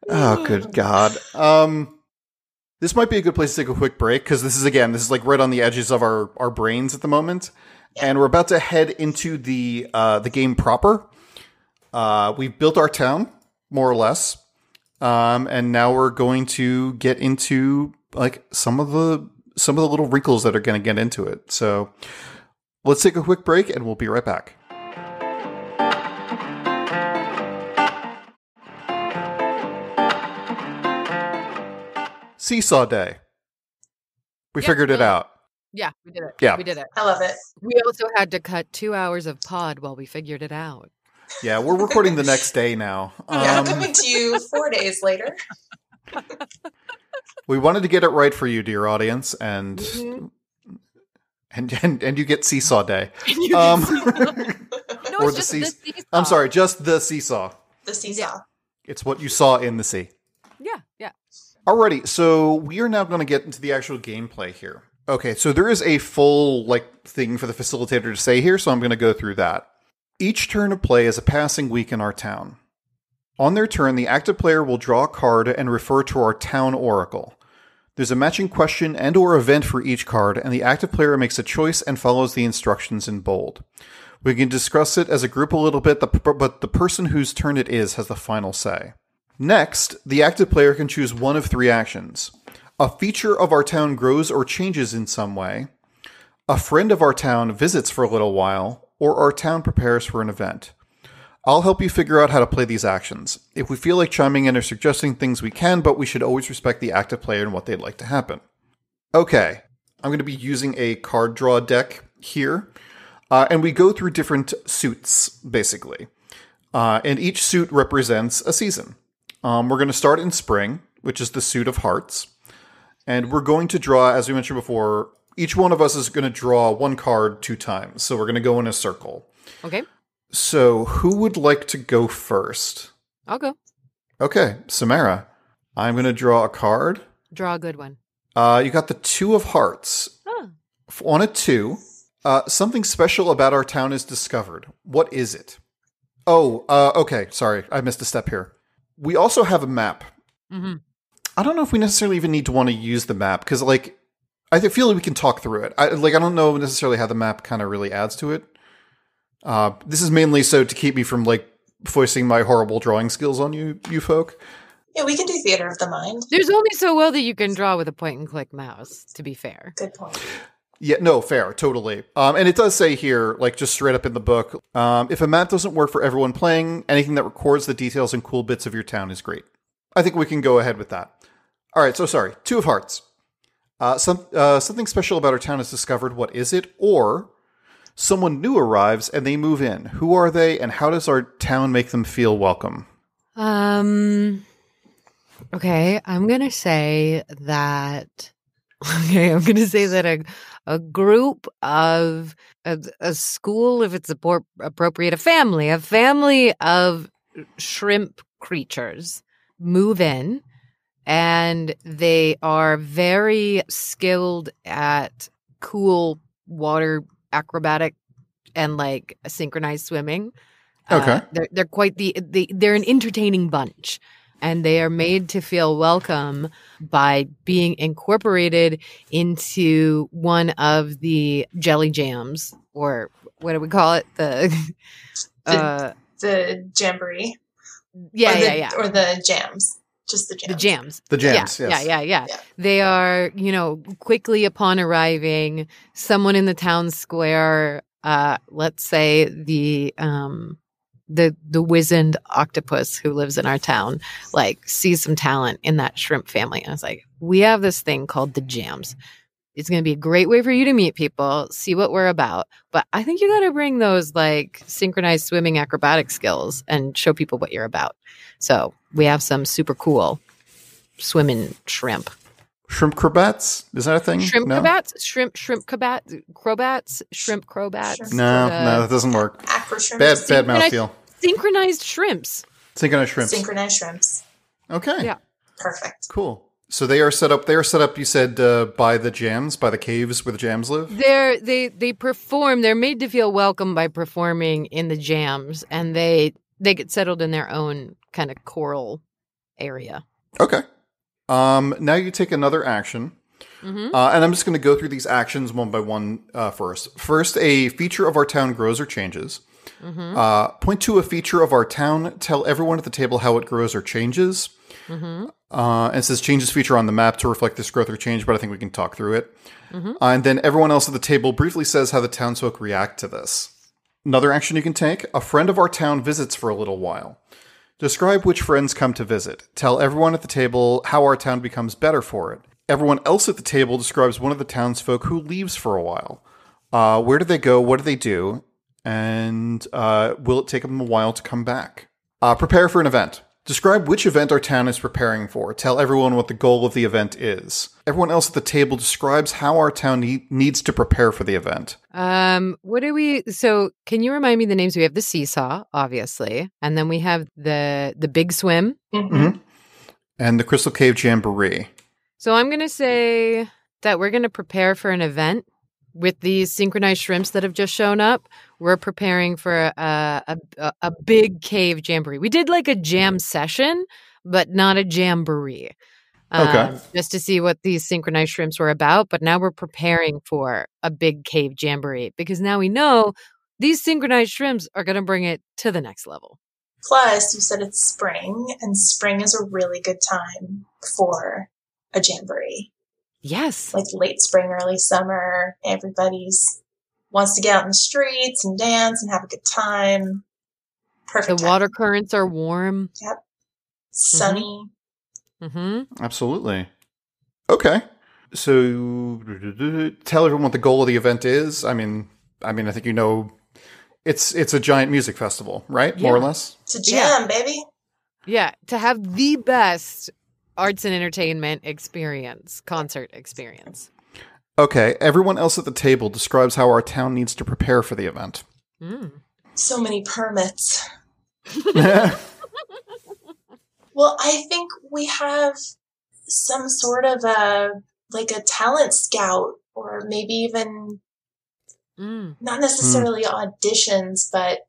Oh, good God. Um, this might be a good place to take a quick break because this is again, this is like right on the edges of our our brains at the moment, and we're about to head into the uh, the game proper. Uh, we've built our town more or less, um, and now we're going to get into like some of the some of the little wrinkles that are going to get into it. So let's take a quick break, and we'll be right back. Seesaw Day. We Yep, figured it uh, out. Yeah, we did it. Yeah. we did it. I love it. We also had to cut two hours of pod while we figured it out. Yeah, we're recording the next day now. yeah, Um, coming to you four days later. we wanted to get it right for you, dear audience, and Mhm. and, and and you get Seesaw Day. Um, no, or it's the just seas- the seesaw. I'm sorry, just the seesaw. The seesaw. It's what you saw in the sea. Yeah, yeah. Alrighty, so we are now going to get into the actual gameplay here. Okay, so there is a full like thing for the facilitator to say here, so I'm going to go through that. Each turn of play is a passing week in our town. On their turn, the active player will draw a card and refer to our town oracle. There's a matching question and or event for each card, and the active player makes a choice and follows the instructions in bold. We can discuss it as a group a little bit, but the person whose turn it is has the final say. Next, the active player can choose one of three actions. A feature of our town grows or changes in some way. A friend of our town visits for a little while, or our town prepares for an event. I'll help you figure out how to play these actions. If we feel like chiming in or suggesting things, we can, but we should always respect the active player and what they'd like to happen. Okay, I'm going to be using a card draw deck here, uh, and we go through different suits, basically. Uh, and each suit represents a season. Um, we're going to start in spring, which is the suit of hearts. And we're going to draw, as we mentioned before, each one of us is going to draw one card two times. So we're going to go in a circle. Okay. So who would like to go first? I'll go. Okay, Samara, I'm going to draw a card. Draw a good one. Uh, you got the two of hearts. Oh. On a two, uh, something special about our town is discovered. What is it? Oh, uh, okay. Sorry, I missed a step here. We also have a map. hmm I don't know if we necessarily even need to want to use the map because, like, I feel like we can talk through it. I like. I don't know necessarily how the map kind of really adds to it. Uh, this is mainly so to keep me from like foisting my horrible drawing skills on you, you folk. Yeah, we can do theater of the mind. There's only so well that you can draw with a point and click mouse, to be fair. Good point. Yeah, no, fair, totally. Um, and it does say here, like just straight up in the book, um, if a map doesn't work for everyone playing, anything that records the details and cool bits of your town is great. I think we can go ahead with that. All right, so sorry, two of hearts. Uh, some uh, something special about our town is discovered. What is it? Or someone new arrives and they move in. Who are they, and how does our town make them feel welcome? Um. Okay, I'm gonna say that. Okay, I'm gonna say that a a group of a, a school, if it's appropriate, a family, a family of shrimp creatures move in, and they are very skilled at cool water acrobatic and like synchronized swimming. Uh, Okay. they're they're quite the, the they're an entertaining bunch, and they are made to feel welcome by being incorporated into one of the jelly jams, or what do we call it? The The- uh, The jamboree. yeah, or the, yeah, yeah. Or the jams. Just the jams. the jams. The jams, yeah, yes. yeah, yeah, yeah, Yeah. They are, you know, quickly upon arriving, someone in the town square, uh, let's say the um the the wizened octopus who lives in our town, like sees some talent in that shrimp family. And it's like, we have this thing called the jams. It's going to be a great way for you to meet people, see what we're about. But I think you got to bring those like synchronized swimming acrobatic skills and show people what you're about. So we have some super cool swimming shrimp. Shrimp crobats? Is that a thing? Shrimp no? crobats? Shrimp, shrimp cabat, crobats, shrimp crobats. Shrimp. No, uh, no, that doesn't work. Acro shrimps. Bad, bad mouthfeel. Synchronized shrimps. Synchronized shrimps. Synchronized shrimps. Okay. Yeah. Perfect. Cool. So they are set up. They are set up. You said uh, by the jams, by the caves where the jams live. They're they they perform. They're made to feel welcome by performing in the jams, and they they get settled in their own kind of choral area. Okay. Um. Now you take another action, hmm uh, and I'm just going to go through these actions one by one. Uh, first, first, a feature of our town grows or changes. hmm Uh, point to a feature of our town. Tell everyone at the table how it grows or changes. Hmm Uh, and it says changes feature on the map to reflect this growth or change, but I think we can talk through it. Mhm. Uh, and then everyone else at the table briefly says how the townsfolk react to this. Another action you can take a friend of our town visits for a little while. Describe which friends come to visit. Tell everyone at the table how our town becomes better for it. Everyone else at the table describes one of the townsfolk who leaves for a while. Uh, where do they go? What do they do? And uh, will it take them a while to come back? Uh, prepare for an event. Describe which event our town is preparing for. Tell everyone what the goal of the event is. Everyone else at the table describes how our town ne- needs to prepare for the event. Um, what do we? So, can you remind me the names? We have the seesaw, obviously, and then we have the the big swim. Mhm. Mhm. And the Crystal Cave Jamboree. So, I'm gonna say that we're gonna prepare for an event with these synchronized shrimps that have just shown up. We're preparing for a a, a, a big cave jamboree. We did like a jam session, but not a jamboree. Okay. um, just to see what these synchronized shrimps were about. But now we're preparing for a big cave jamboree because now we know these synchronized shrimps are going to bring it to the next level. Plus, you said it's spring, and spring is a really good time for a jamboree. Yes. Like late spring, early summer, everybody's wants to get out in the streets and dance and have a good time. Perfect. The time. water currents are warm. Yep. Sunny. Mm-hmm. Absolutely. Okay. So tell everyone what the goal of the event is. I mean, I mean, I think you know, it's it's a giant music festival, right? More or less. It's a jam, baby. Yeah, to have the best arts and entertainment experience, concert experience. Okay. Everyone else at the table describes how our town needs to prepare for the event. Mm. So many permits. Well, I think we have some sort of a like a talent scout or maybe even Mm. not necessarily auditions, but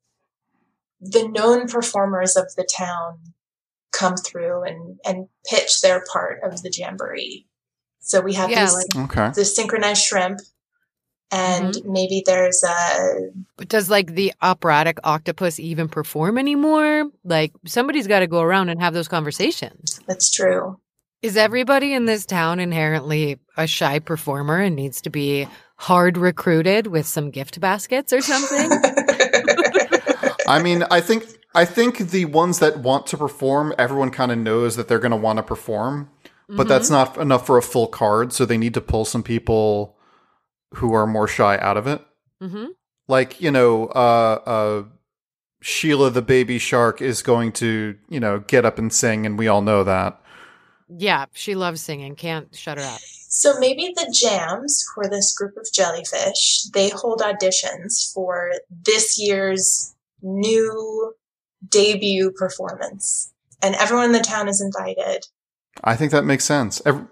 the known performers of the town come through and, and pitch their part of the jamboree. So we have Yeah, these, like- okay. the synchronized shrimp, and mm-hmm. maybe there's a But does like the operatic octopus even perform anymore? Like somebody's got to go around and have those conversations. that's true. Is everybody in this town inherently a shy performer and needs to be hard recruited with some gift baskets or something? I mean, I think I think the ones that want to perform, everyone kind of knows that they're going to want to perform, but that's not enough for a full card. So they need to pull some people who are more shy out of it. mm-hmm. Like you know, uh, uh, Sheila the baby shark is going to you know get up and sing, and we all know that. Yeah, she loves singing. Can't shut her up. So maybe the jams for this group of jellyfish, they hold auditions for this year's new debut performance. And everyone in the town is invited. I think that makes sense. Ev-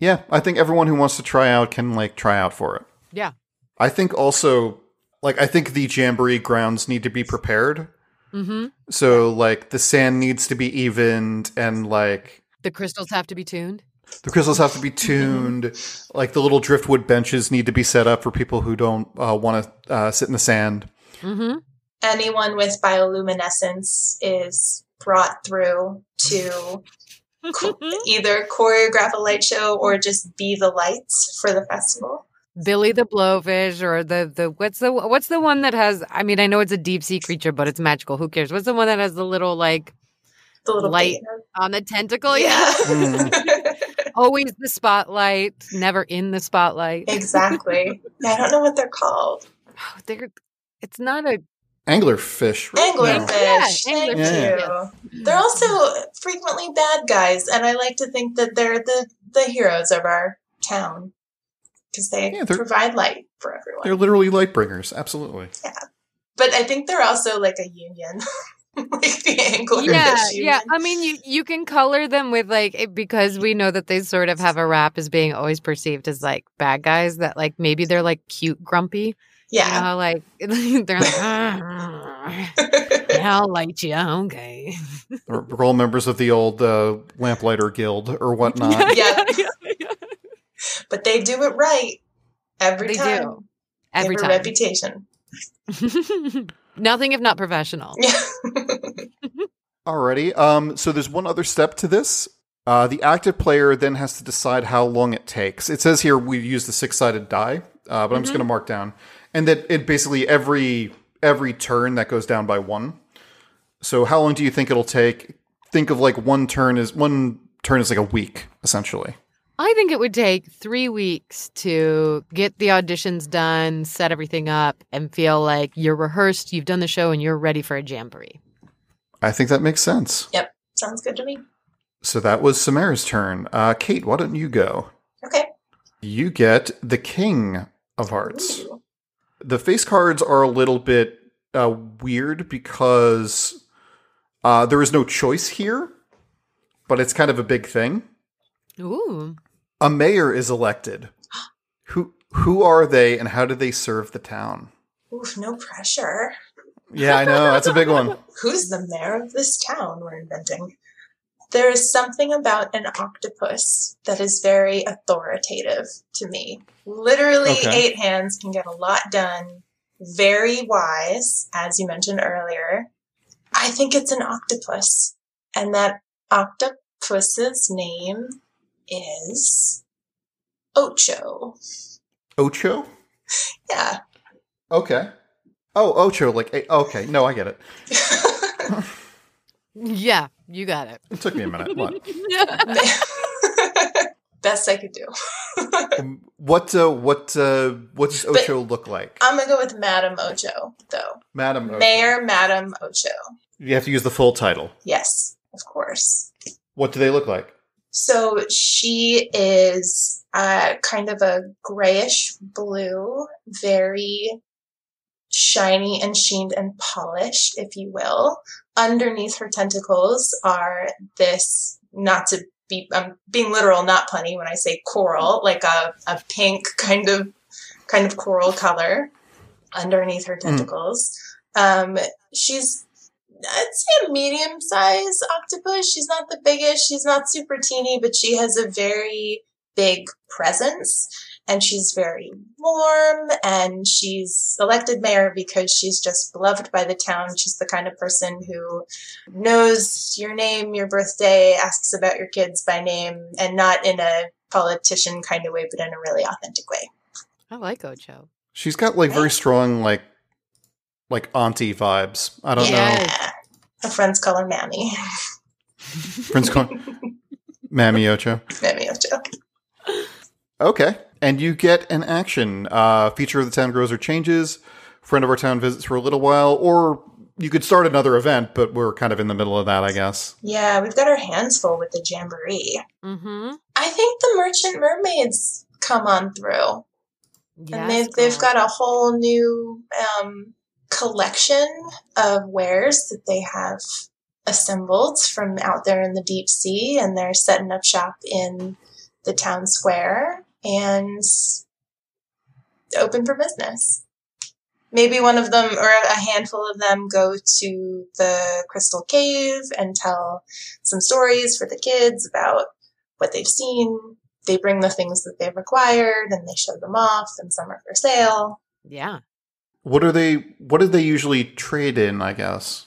yeah, I think everyone who wants to try out can like try out for it. Yeah. I think also like I think the jamboree grounds need to be prepared. Mm-hmm. So like the sand needs to be evened and like The crystals have to be tuned. the crystals have to be tuned. like the little driftwood benches need to be set up for people who don't uh, want to uh, sit in the sand. Mm-hmm. Anyone with bioluminescence is brought through to cho- either choreograph a light show or just be the lights for the festival. Billy the blowfish or the the what's the what's the one that has I mean I know it's a deep sea creature but it's magical who cares what's the one that has the little like The little Light. beta. on the tentacle yeah hmm. always the spotlight never in the spotlight exactly. I don't know what they're called. Oh, they're it's not a Anglerfish. right? Anglerfish. Yeah, Thank anglerfish, you. They're also frequently bad guys, and I like to think that they're the, the heroes of our town because they Yeah, provide light for everyone. They're literally light bringers. Absolutely. Yeah, but I think they're also like a union, like the anglerfish yeah union. yeah I mean you you can color them with like because we know that they sort of have a rap as being always perceived as like bad guys that like maybe they're like cute grumpy you know yeah. like they're like "Ah, I'll light you okay They're they're all members of the old uh, lamplighter guild or whatnot. Yeah. but they do it right every They time. do. Every they have time. a reputation. Nothing if not professional. Alrighty. Um, so there's one other step to this. Uh, the active player then has to decide how long it takes. It says here we use the six-sided die, uh, but I'm just going to mark down, and that it basically every every turn that goes down by one. So how long do you think it'll take? Think of like one turn is one turn is like a week essentially. I think it would take three weeks to get the auditions done, set everything up, and feel like you're rehearsed, you've done the show, and you're ready for a jamboree. I think that makes sense. Yep. Sounds good to me. So that was Samara's turn. Uh, Kate, why don't you go? Okay. You get the King of Hearts. Ooh. The face cards are a little bit uh, weird because uh, there is no choice here, but it's kind of a big thing. Ooh. A mayor is elected. Who who are they, and how do they serve the town? Oof, no pressure. Yeah, I know that's a big one. Who's the mayor of this town we're inventing? There is something about an octopus that is very authoritative to me. Literally, Okay. eight hands can get a lot done. Very wise, as you mentioned earlier. I think it's an octopus. And that octopus's name is Ocho. Ocho? Yeah. Okay. Oh, Ocho, like, eh, okay. No, I get it. Yeah, you got it. It took me a minute. What? Best I could do. Um, what, uh, what, uh, what does But- Ocho look like? I'm gonna go with Madam Ocho, though. Madam Ocho. Mayor Madam Ocho. You have to use the full title. Yes, of course. What do they look like? So she is uh, kind of a grayish blue, very shiny and sheened and polished, if you will. Underneath her tentacles are this, not to be, I'm being literal, not punny when I say coral, like a, a pink kind of, kind of coral color underneath her tentacles. Um, she's I'd say a medium sized octopus. She's not the biggest, she's not super teeny, but she has a very big presence and she's very warm and she's elected mayor because she's just beloved by the town. She's the kind of person who knows your name, your birthday, asks about your kids by name, and not in a politician kind of way, but in a really authentic way. I like Ocho. She's got like very strong, like, like auntie vibes. I don't know. yeah. Her friends call her Mammy. Prince Con- Mammy Ocho. Mammy Ocho. Okay. And you get an action. Uh, feature of the town grows or changes. Friend of our town visits for a little while. Or you could start another event, but we're kind of in the middle of that, I guess. Yeah, we've got our hands full with the jamboree. Mm-hmm. I think the merchant mermaids come on through. and they've, they've got a whole new um, collection of wares that they have assembled from out there in the deep sea. And they're setting up shop in the town square and open for business. Maybe one of them or a handful of them go to the crystal cave and tell some stories for the kids about what they've seen. They bring the things that they've acquired and they show them off, and some are for sale. Yeah. What are they? What did they usually trade in? I guess.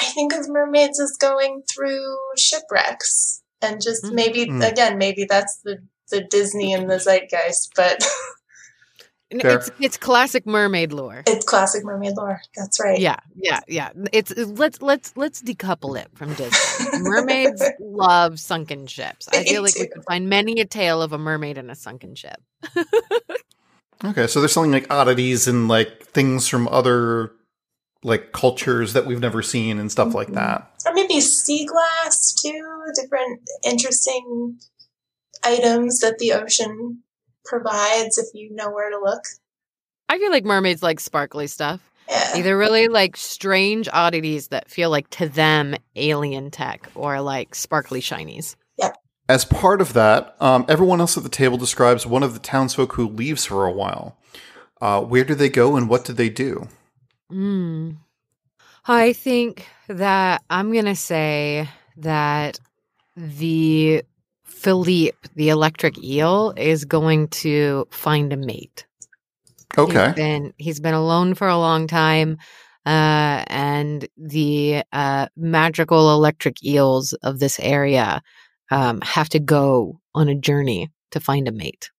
I think of mermaids as going through shipwrecks and just Mhm. maybe Mm. again maybe that's the the Disney and the zeitgeist, but Fair. It's it's classic mermaid lore. it's classic mermaid lore. That's right. Yeah, yeah, yeah. It's let's let's let's decouple it from Disney. Mermaids love sunken ships. I feel like we do. could find many a tale of a mermaid in a sunken ship. Okay, so they're selling like oddities and like things from other like cultures that we've never seen and stuff like Mhm. that. Or maybe sea glass too. Different interesting items that the ocean provides if you know where to look. I feel like mermaids like sparkly stuff. Yeah. Either really like strange oddities that feel like to them alien tech or like sparkly shinies. As part of that, um, everyone else at the table describes one of the townsfolk who leaves for a while. Uh, where do they go and what do they do? Mm. I think that I'm going to say that the Philippe, the electric eel, is going to find a mate. Okay. He's been, he's been alone for a long time. Uh, and the uh, magical electric eels of this area um, have to go on a journey to find a mate.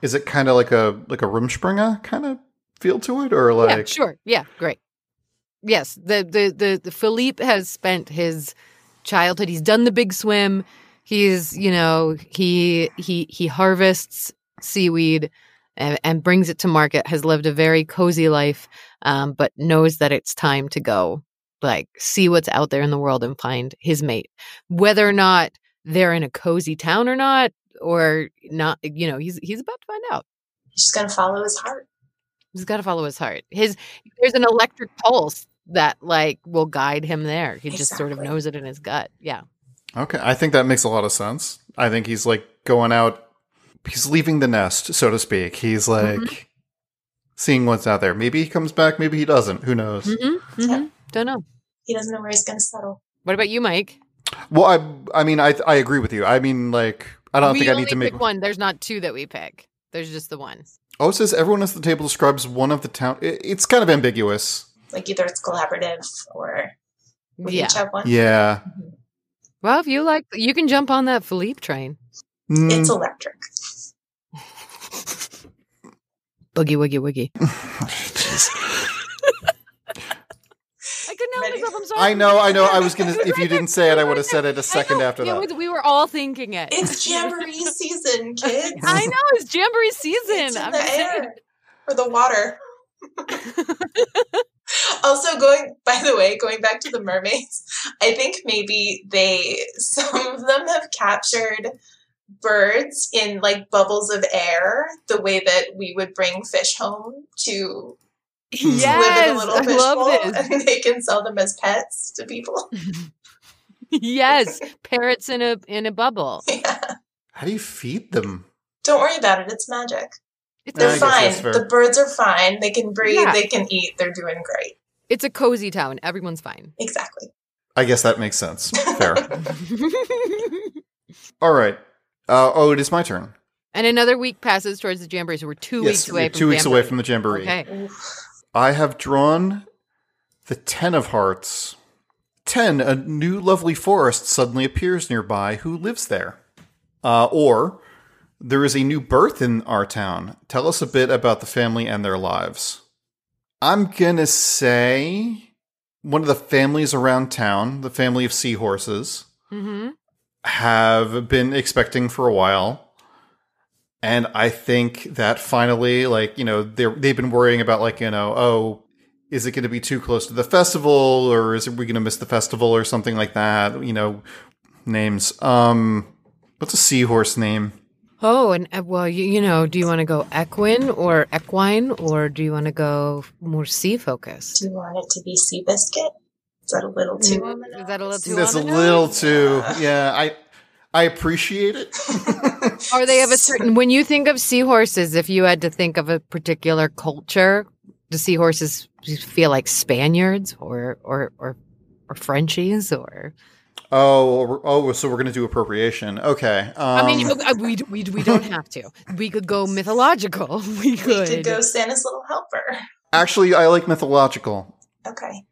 Is it kind of like a like a Rumspringa kind of feel to it, or like yeah, sure. Yeah, great. Yes, the, the the the Philippe has spent his childhood. He's done the big swim. He's you know he he he harvests seaweed and, and brings it to market. Has lived a very cozy life, um, but knows that it's time to go like see what's out there in the world and find his mate. Whether or not they're in a cozy town or not, or not, you know, he's he's about to find out. He's just gonna follow his heart. He's got to follow his heart. His there's an electric pulse that like will guide him there. He just sort of knows it in his gut. Yeah. Okay, I think that makes a lot of sense. I think he's like going out. He's leaving the nest, so to speak. He's like Mhm. seeing what's out there. Maybe he comes back. Maybe he doesn't. Who knows? Mm-hmm. Yeah. Don't know. He doesn't know where he's gonna settle. What about you, Mike? Well, I I mean I I agree with you. I mean like I don't we think I need to make. one. There's not two that we pick. There's just the one. Oh, it says everyone at the table describes one of the town. it- It's kind of ambiguous. Like either it's collaborative or We Yeah. each have one. Yeah. Well, if you like, you can jump on that Philippe train. Mm, It's electric. Boogie woogie woogie. I couldn't help myself. I'm sorry. I know, I know. I was gonna. If you didn't say it, I would have said it a second after that. we were all thinking it. It's jamboree season, kids. I know it's jamboree season. It's in I'm the saying. air or the water. also, going by the way, going back to the mermaids, I think maybe they some of them have captured birds in like bubbles of air, the way that we would bring fish home to hmm. live in a Yes, little I fish love bowl, this. and they can sell them as pets to people. yes, parrots in a in a bubble. yeah. How do you feed them? Don't worry about it; it's magic. It's Yeah, I They're a, guess that's fine. The birds are fine. They can breathe. Yeah. They can eat. They're doing great. it's a cozy town. Everyone's fine. Exactly. I guess that makes sense. Fair. All right. Uh, oh, it is my turn. and another week passes towards the jamboree, so we're two yes, weeks away we're from two weeks away from the jamboree. Okay. I have drawn the Ten of Hearts. Ten, a new lovely forest suddenly appears nearby. Who lives there? Uh, or, there is a new birth in our town. Tell us a bit about the family and their lives. I'm gonna say one of the families around town, the family of seahorses, Mm-hmm. have been expecting for a while. And I think that finally, like, you know, they they've been worrying about, like, you know, oh, is it going to be too close to the festival or is it, we going to miss the festival or something like that? You know, names. Um, what's a seahorse name? Oh, and uh, well, you, you know, do you want to go equine or equine, or do you want to go more sea focused? Do you want it to be Seabiscuit? Is that a little too? Mm, on the is that a little too That's a little too, yeah, I, I appreciate it. Or they have a certain. When you think of seahorses, if you had to think of a particular culture, do seahorses feel like Spaniards or or or, or Frenchies or? Oh, oh, so we're going to do appropriation. Okay. Um, I mean, uh, we we we don't have to. We could go mythological. We We could. could go Santa's little helper. actually, I like mythological. Okay.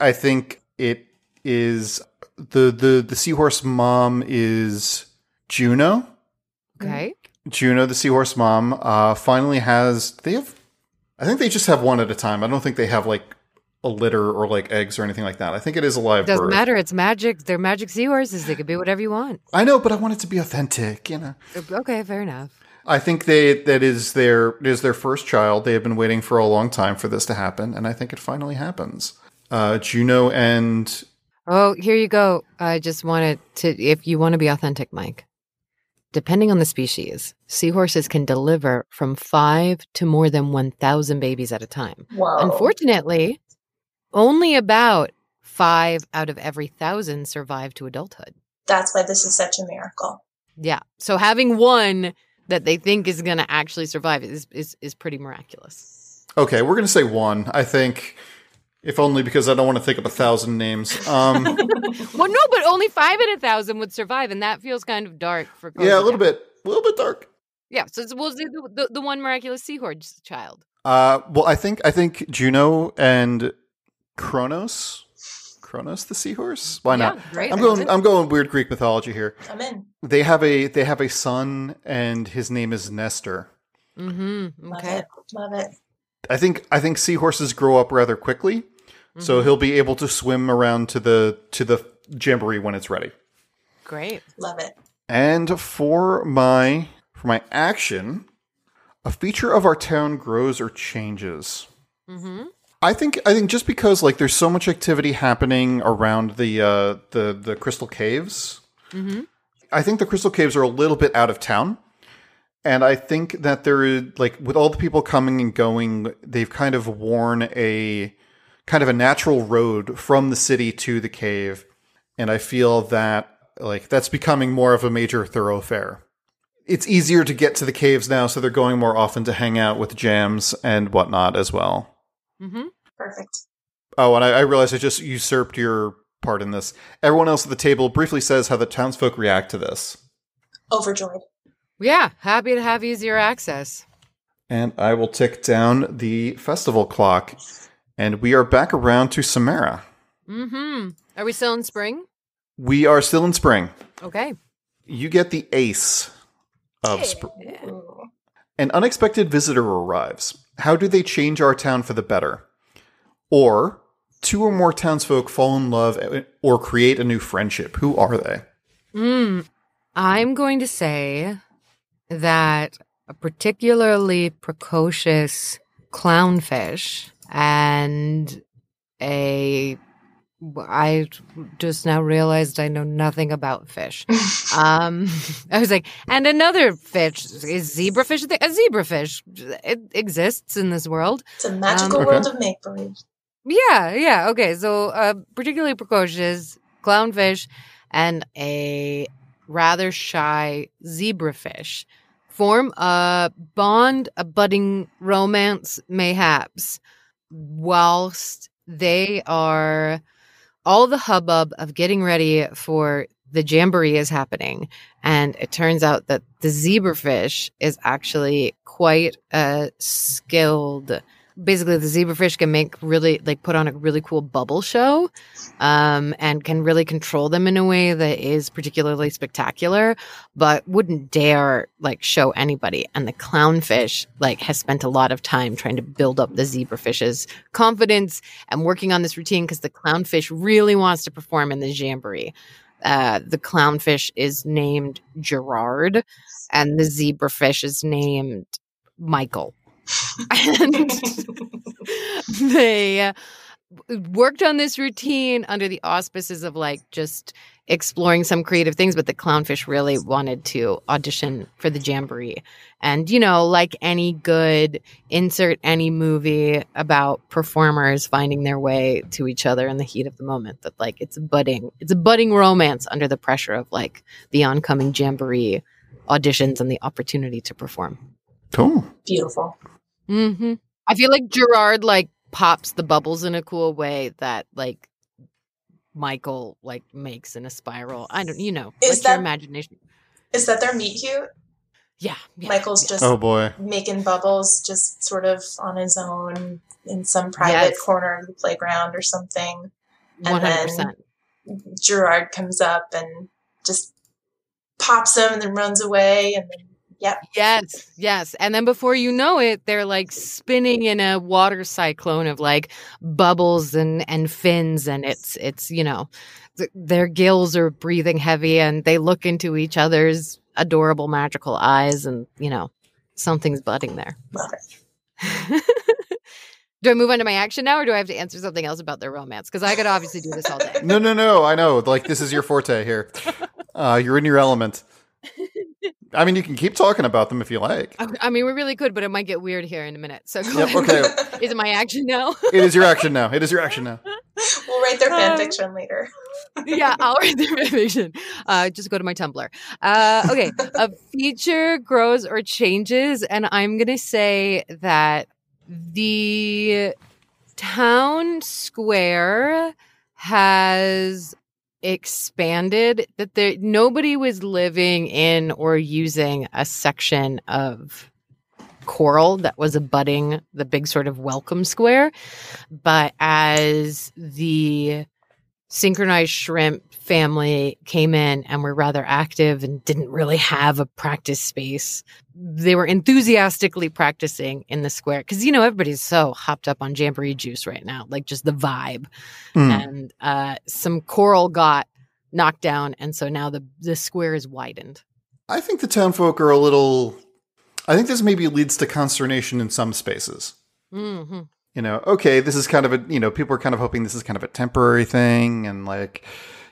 I think it is the the the seahorse mom is Juno. Okay. Juno, the seahorse mom, uh, finally has they have. I think they just have one at a time. I don't think they have like a litter or like eggs or anything like that. I think it is a live Doesn't birth. matter. It's magic. They're magic seahorses. They could be whatever you want. I know, but I want it to be authentic. You know. Okay, fair enough. I think they that is their it is their first child. They have been waiting for a long time for this to happen, and I think it finally happens. Uh, Juno and Oh, here you go. I just wanted to, if you want to be authentic, Mike, depending on the species, seahorses can deliver from five to more than 1,000 babies at a time. Whoa. Unfortunately, only about five out of every thousand survive to adulthood. That's why this is such a miracle. Yeah. So having one that they think is going to actually survive is, is, is pretty miraculous. okay, we're gonna say one. I think, if only because I don't want to think of a thousand names. Um, Well, no, but only five in a thousand would survive, and that feels kind of dark for yeah, a little bit, a little bit dark. Yeah, so it's, we'll do the, the, the one miraculous seahorse child. Uh, well, I think I think Juno and Kronos, Kronos the seahorse. Why not? Yeah, great. I'm going. I'm going weird Greek mythology here. I'm in. They have a they have a son, and his name is Nestor. Mm-hmm. Love Okay. it. Love it. I think I think seahorses grow up rather quickly, so Mhm. he'll be able to swim around to the to the jamboree when it's ready. Great. Love it. And for my for my action, a feature of our town grows or changes. Mm-hmm. I think I think just because like there's so much activity happening around the uh, the the crystal caves, Mm-hmm. I think the crystal caves are a little bit out of town. And I think that there is like with all the people coming and going, they've kind of worn a kind of a natural road from the city to the cave. And I feel that like that's becoming more of a major thoroughfare. It's easier to get to the caves now, so they're going more often to hang out with jams and whatnot as well. Mm-hmm. Perfect. Oh, and I, I realized I just usurped your part in this. Everyone else at the table briefly says how the townsfolk react to this. Overjoyed. Yeah, happy to have easier access. And I will tick down the festival clock. And we are back around to Samara. Mm-hmm. Are we still in spring? We are still in spring. Okay. You get the ace of spring. An unexpected visitor arrives. How do they change our town for the better? Or two or more townsfolk fall in love or create a new friendship. Who are they? Mm, I'm going to say that a particularly precocious clownfish and a I just now realized I know nothing about fish. um, I was like, and another fish is zebrafish. A zebrafish it exists in this world. It's a magical Um, world Okay. of make believe. Yeah, yeah. Okay, so uh, particularly precocious clownfish and a rather shy zebrafish form a bond, a budding romance, mayhaps, whilst they are all the hubbub of getting ready for the jamboree is happening. And it turns out that the zebrafish is actually quite a skilled basically the zebrafish can make really like put on a really cool bubble show um, and can really control them in a way that is particularly spectacular but wouldn't dare like show anybody. And the clownfish like has spent a lot of time trying to build up the zebrafish's confidence and working on this routine because the clownfish really wants to perform in the jamboree. Uh, the clownfish is named gerard and the zebrafish is named michael and they uh, worked on this routine under the auspices of like just exploring some creative things but the clownfish really wanted to audition for the jamboree. And you know like any good insert any movie about performers finding their way to each other in the heat of the moment that like it's a budding it's a budding romance under the pressure of like the oncoming jamboree auditions and the opportunity to perform Cool. Beautiful. hmm I feel like Gerard like pops the bubbles in a cool way that like Michael like makes in a spiral. I don't, you know, Is let your that- imagination. Is that their meet cute? Yeah, yeah. Michael's yeah. just Oh boy. making bubbles, just sort of on his own in some private Yes. corner of the playground or something. and hundred then- Gerard comes up and just pops him and then runs away and then yep. Yes, yes. And then before you know it, they're like spinning in a water cyclone of like bubbles and and fins, and it's it's you know th- their gills are breathing heavy, and they look into each other's adorable magical eyes, and you know something's budding there. Love it. do I move on to my action now, or do I have to answer something else about their romance? Because I could obviously do this all day. No, no, no. I know. Like this is your forte here. Uh, you're in your element. I mean, you can keep talking about them if you like. I, I mean, we really could, but it might get weird here in a minute. So Yep, okay. Is it my action now? It is your action now. It is your action now. we'll write their fan Um, fiction later. yeah, I'll write their fan fiction. Uh, just go to my Tumblr. Uh, okay, a feature grows or changes, and I'm gonna say that the town square has expanded. That there nobody was living in or using a section of coral that was abutting the big sort of welcome square but as the synchronized shrimp family came in and were rather active and didn't really have a practice space. They were enthusiastically practicing in the square because you know everybody's so hopped up on jamboree juice right now, like just the vibe. Hmm. And uh, some coral got knocked down, and so now the the square is widened. I think the townfolk are a little. I think this maybe leads to consternation in some spaces. hmm You know, okay, this is kind of a, you know, people are kind of hoping this is kind of a temporary thing. And like,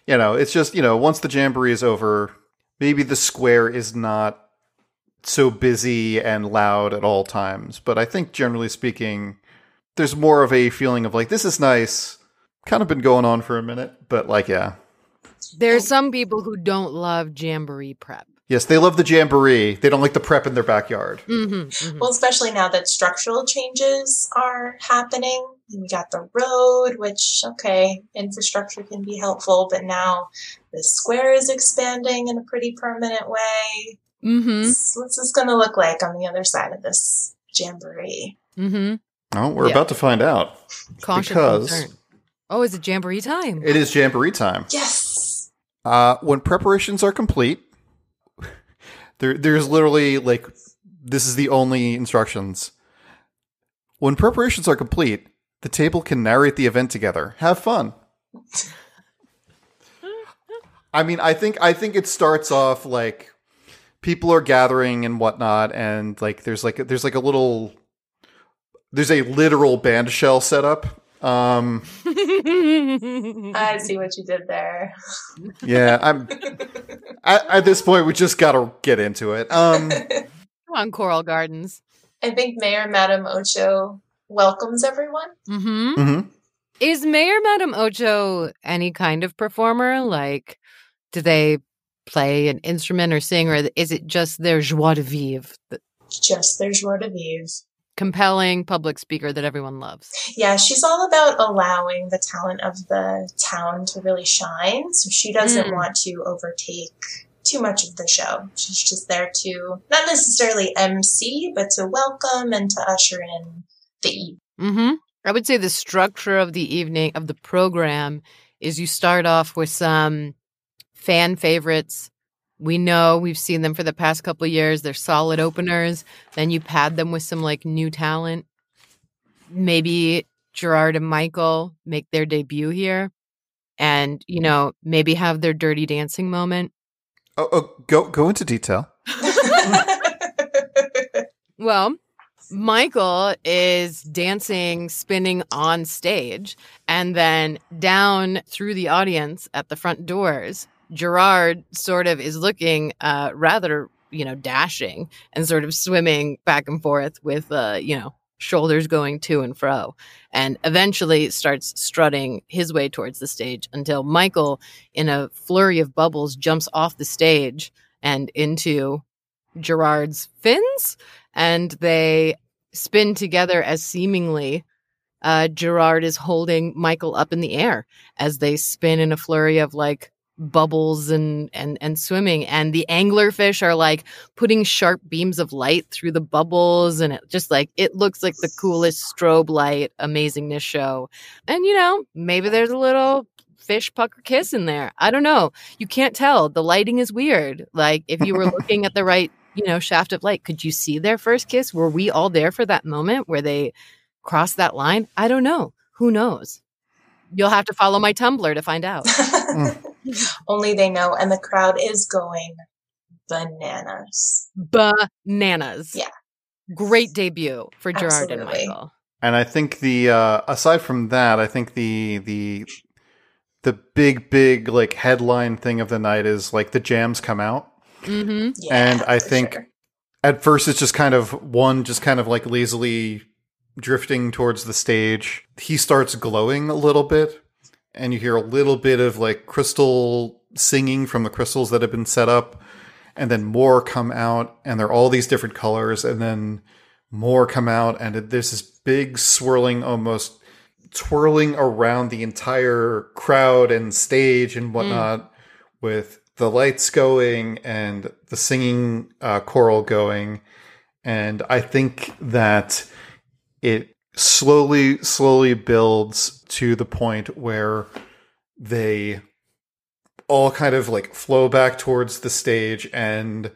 you know, it's just, you know, once the jamboree is over, maybe the square is not so busy and loud at all times. But I think generally speaking, there's more of a feeling of like, this is nice. Kind of been going on for a minute, but like, yeah. There's some people who don't love jamboree prep. Yes, they love the jamboree. They don't like the prep in their backyard. hmm Well, especially now that structural changes are happening. We got the road, which, okay, infrastructure can be helpful, but now the square is expanding in a pretty permanent way. hmm What's what's this going to look like on the other side of this jamboree? hmm Oh, we're Yeah. about to find out. Caution Because- concern. Oh, is it jamboree time? It is jamboree time. Yes. Uh, when preparations are complete, there, there's literally like this is the only instructions. When preparations are complete, the table can narrate the event together. Have fun. I mean, I think I think it starts off like people are gathering and whatnot, and like there's like there's like a little there's a literal band shell set up. Um, I see what you did there. yeah, I'm at, at this point we just gotta get into it. Um, Come on, Coral Gardens. I think Mayor Madame Ocho welcomes everyone. Mm-hmm. mhm. Is Mayor Madame Ocho any kind of performer? Like, do they play an instrument or sing, or is it just their joie de vivre, the Just their joie de vivre. compelling public speaker that everyone loves? Yeah, she's all about allowing the talent of the town to really shine. So she doesn't Mm. want to overtake too much of the show. She's just there to not necessarily MC, but to welcome and to usher in the. Mm-hmm. I would say the structure of the evening of the program is you start off with some fan favorites. We know we've seen them for the past couple of years. They're solid openers. Then you pad them with some like new talent. Maybe Gerard and Michael make their debut here and, you know, maybe have their dirty dancing moment. oh, oh, go go into detail. Well, Michael is dancing, spinning on stage, and then down through the audience at the front doors, Gerard sort of is looking uh, rather, you know, dashing and sort of swimming back and forth with, uh, you know, shoulders going to and fro, and eventually starts strutting his way towards the stage until Michael, in a flurry of bubbles, jumps off the stage and into Gerard's fins and they spin together as seemingly uh, Gerard is holding Michael up in the air as they spin in a flurry of like bubbles and and and swimming and the anglerfish are like putting sharp beams of light through the bubbles and it just like it looks like the coolest strobe light amazingness show. And you know maybe there's a little fish pucker kiss in there. I don't know. You can't tell. The lighting is weird. Like if you were looking at the right you know shaft of light. Could you see their first kiss? Were we all there for that moment where they crossed that line? I don't know. Who knows? You'll have to follow my tumblr to find out. Only they know, and the crowd is going bananas. bananas. Yeah. great debut for gerard and michael. And I think the uh, aside from that, I think the the the big big like headline thing of the night is like the jams come out. Mm-hmm Yeah, And I think- sure. At first, it's just kind of one, just kind of like lazily drifting towards the stage. He starts glowing a little bit, and you hear a little bit of like crystal singing from the crystals that have been set up, and then more come out, and they're all these different colors, and then more come out, and it- there's this big swirling, almost twirling around the entire crowd and stage and whatnot, with the lights going and the singing uh, choral going, and I think that it slowly, slowly builds to the point where they all kind of like flow back towards the stage and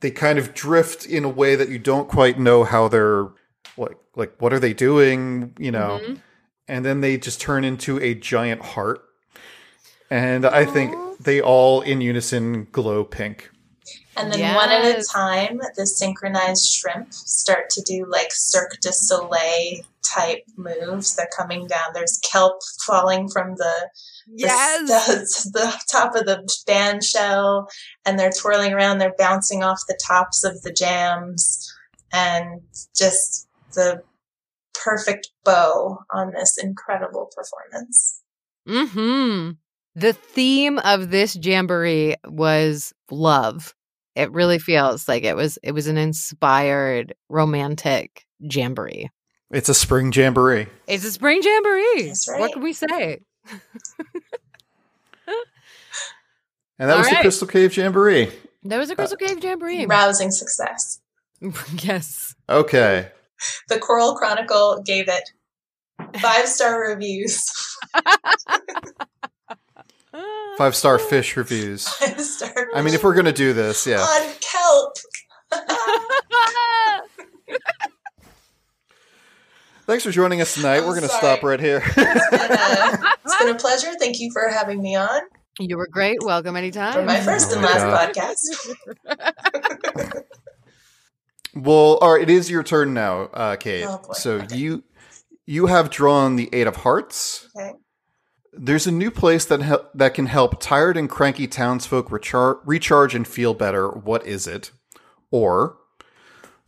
they kind of drift in a way that you don't quite know how they're like like what are they doing you know Mhm. and then they just turn into a giant heart and i think Aw. They all in unison glow pink And then one at a time, the synchronized shrimp start to do like Cirque du Soleil type moves. They're coming down. There's kelp falling from the, the, the, the top of the band shell, and they're twirling around. They're bouncing off the tops of the jams, and just the perfect bow on this incredible performance. Hmm. The theme of this jamboree was love. It really feels like it was it was an inspired romantic jamboree. it's a spring jamboree It's a spring jamboree. That's What can we say? and that All was the crystal cave jamboree That was a uh, Crystal Cave jamboree. Rousing success. yes. okay The Coral Chronicle gave it five star reviews. Five star fish reviews. Five star. I mean, if we're gonna do this, yeah. on kelp. Thanks for joining us tonight. I'm we're gonna sorry. stop right here. It's been, a, it's been a pleasure. Thank you for having me on you were great. Welcome anytime. for my first Oh and last God. podcast. well, all right, it is your turn now, uh, Kate. Oh, boy. So Okay. you you have drawn the Eight of Hearts. Okay. There's a new place that hel- that can help tired and cranky townsfolk rechar- recharge and feel better. What is it? Or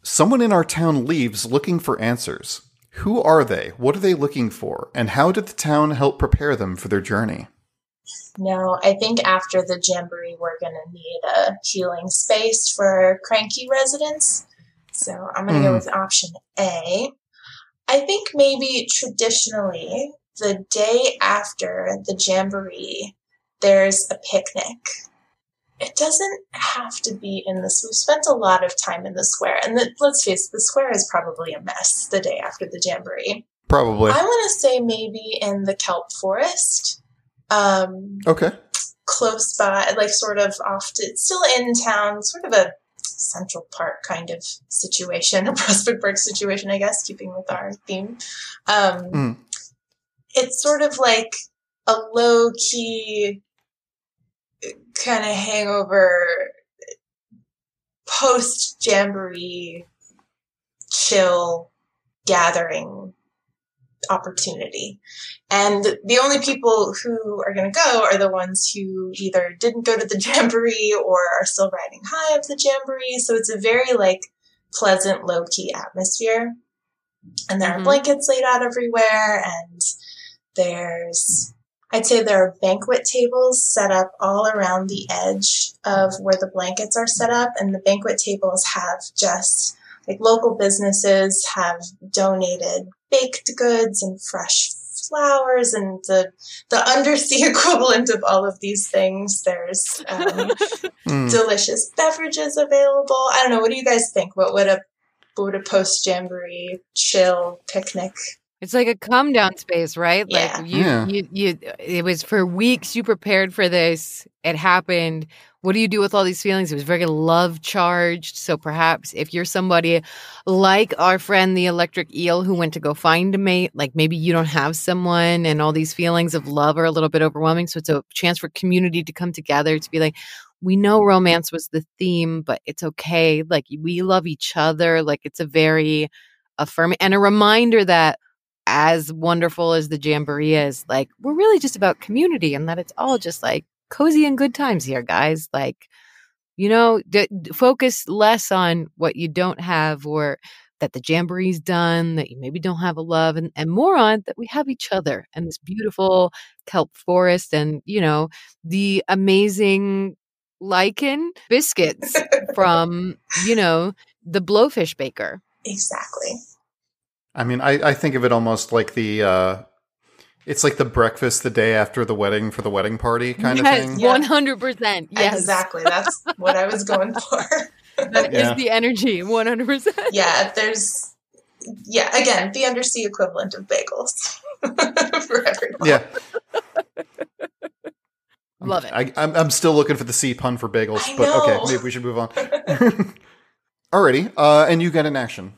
someone in our town leaves looking for answers. Who are they? What are they looking for? And how did the town help prepare them for their journey? No, I think after the jamboree, we're going to need a healing space for cranky residents. So I'm going to go Mm. with option A. I think maybe traditionally, the day after the jamboree, there's a picnic. It doesn't have to be in this. We've spent a lot of time in the square, and the, let's face it, the square is probably a mess the day after the jamboree. Probably. I want to say maybe in the kelp forest. Um, Okay. close by, like sort of off to, still in town, sort of a Central Park kind of situation, a Prospect Park situation, I guess, keeping with our theme. Um, Mm. It's sort of like a low key kind of hangover post jamboree chill gathering opportunity. And the only people who are going to go are the ones who either didn't go to the jamboree or are still riding high of the jamboree. So it's a very like pleasant, low key atmosphere. And there Mhm. are blankets laid out everywhere and there's, I'd say there are banquet tables set up all around the edge of where the blankets are set up. And the banquet tables have just like local businesses have donated baked goods and fresh flowers and the the undersea equivalent of all of these things. There's um, Mm. delicious beverages available. I don't know. What do you guys think? What would a what would a post jamboree chill picnic? It's like a come down space, right? Yeah. Like you, Yeah. you, you, it was for weeks. You prepared for this. It happened. What do you do with all these feelings? It was very love charged. So perhaps if you're somebody like our friend, the electric eel, who went to go find a mate, like maybe you don't have someone and all these feelings of love are a little bit overwhelming. So it's a chance for community to come together to be like, we know romance was the theme, but it's okay. Like we love each other. Like it's a very affirming and a reminder that as wonderful as the jamboree is, like we're really just about community and that it's all just like cozy and good times here, guys. Like, you know, d- focus less on what you don't have or that the jamboree's done, that you maybe don't have a love, and, and more on that we have each other and this beautiful kelp forest and, you know, the amazing lichen biscuits from, you know, the blowfish baker. Exactly. I mean, I, I think of it almost like the uh it's like the breakfast the day after the wedding for the wedding party kind of thing. 100%. Yes. Exactly. That's what I was going for. That is Yeah. the energy, 100%. yeah. There's yeah, again, the undersea equivalent of bagels for everyone. Yeah. Love it. I, I'm, I'm still looking for the C pun for bagels, I but okay, maybe we should move on. Alrighty, uh, and you get an action.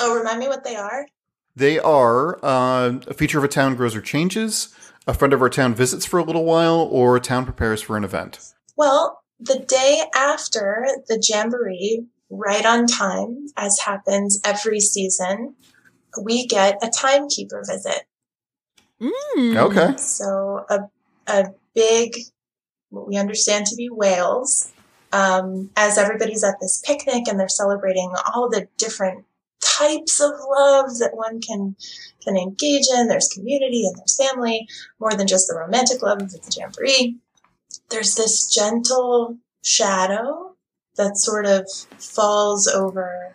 Oh, remind me what they are. They are uh, a feature of a town grows or changes, a friend of our town visits for a little while, or a town prepares for an event. Well, the day after the jamboree, right on time, as happens every season, we get a timekeeper visit. Mm. Okay. So a a big, what we understand to be whales, um, as everybody's at this picnic and they're celebrating all the different types of love that one can can engage in. There's community and there's family, more than just the romantic love of the jamboree. There's this gentle shadow that sort of falls over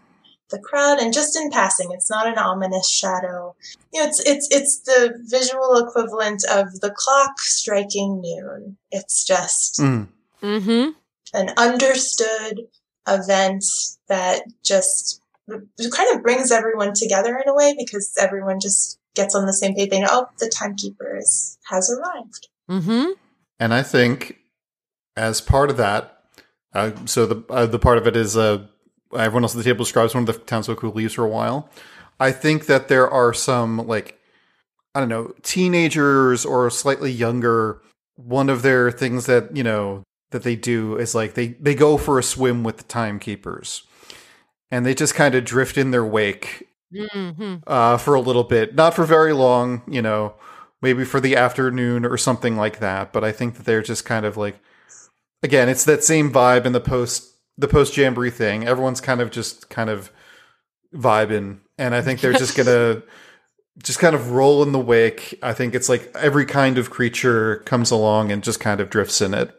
the crowd and just in passing it's not an ominous shadow you know, it's it's it's the visual equivalent of the clock striking noon. It's just Mm. Mm-hmm. an understood event that just kind of brings everyone together in a way because everyone just gets on the same page. They know, oh, the timekeeper is, has arrived. Mm-hmm. And I think as part of that, uh, so the uh, the part of it is uh, everyone else at the table describes one of the townsfolk who leaves for a while. I think that there are some like I don't know teenagers or slightly younger. One of their things that you know that they do is like they they go for a swim with the timekeepers, and they just kind of drift in their wake Mm-hmm. uh, for a little bit, not for very long, you know, maybe for the afternoon or something like that. But I think that they're just kind of like, again, it's that same vibe in the post the post jamboree thing. Everyone's kind of just kind of vibing, and I think they're just gonna just kind of roll in the wake. I think it's like every kind of creature comes along and just kind of drifts in it,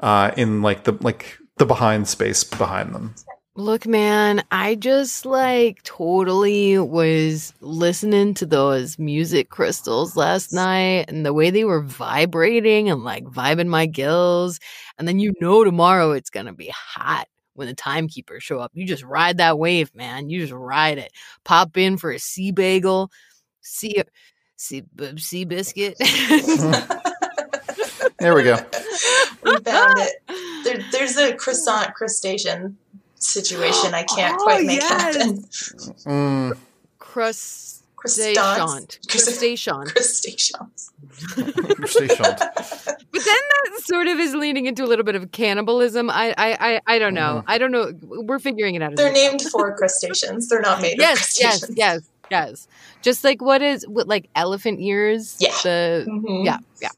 uh, in like the like the behind space behind them. Look, man, I just like totally was listening to those music crystals last night and the way they were vibrating and like vibing my gills. And then you know tomorrow it's going to be hot when the timekeepers show up. You just ride that wave, man. You just ride it. Pop in for a sea bagel, sea sea, sea biscuit. There we go. we found it. There, there's a croissant crustacean situation I can't Oh, quite make yes. happen. Mm, Crust Croissants. Crustacean. Crustaceans. station. But then that sort of is leaning into a little bit of cannibalism. I I I, I don't know. I don't know. We're figuring it out. They're named for crustaceans. They're not made Yes, of yes, crustaceans. yes, yes. Just like what is what like elephant ears? Yeah. The Mhm. yeah, yeah.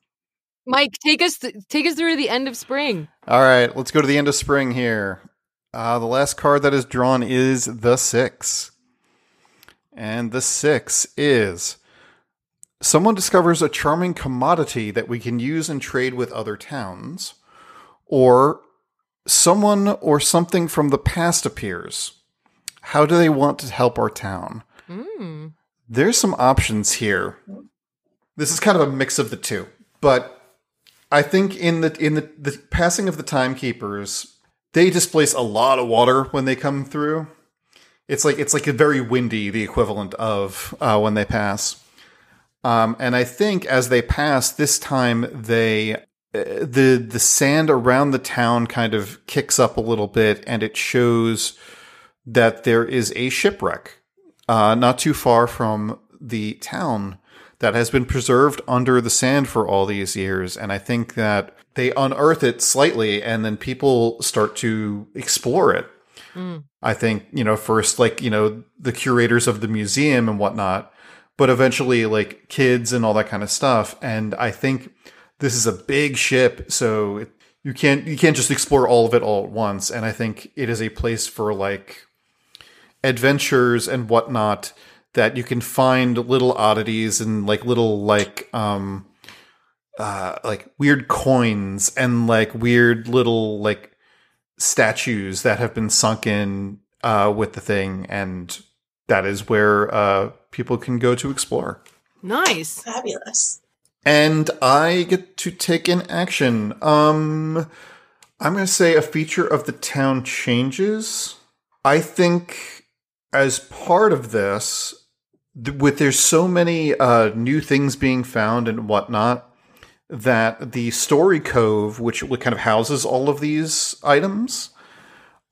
Mike, take us th- take us through to the end of spring. All right, let's go to the end of spring here. Uh, the last card that is drawn is the six. And the six is someone discovers a charming commodity that we can use and trade with other towns, or someone or something from the past appears. How do they want to help our town? Mm. There's some options here. This is kind of a mix of the two, but I think in the in the, the passing of the timekeepers, they displace a lot of water when they come through. It's like it's like a very windy, the equivalent of uh, when they pass. Um, and I think as they pass this time, they uh, the the sand around the town kind of kicks up a little bit, and it shows that there is a shipwreck uh, not too far from the town that has been preserved under the sand for all these years. And I think that they unearth it slightly and then people start to explore it. Mm. I think, you know, first, like, you know, the curators of the museum and whatnot, but eventually, like, kids and all that kind of stuff. And I think this is a big ship. So it, you can't, you can't just explore all of it all at once. And I think it is a place for, like, adventures and whatnot that you can find little oddities and like little like um uh like weird coins and like weird little like statues that have been sunk in uh with the thing and that is where uh people can go to explore Nice. Fabulous. and I get to take an action. Um, I'm going to say a feature of the town changes. I think as part of this, th- with there's so many uh, new things being found and whatnot, that the story cove, which kind of houses all of these items,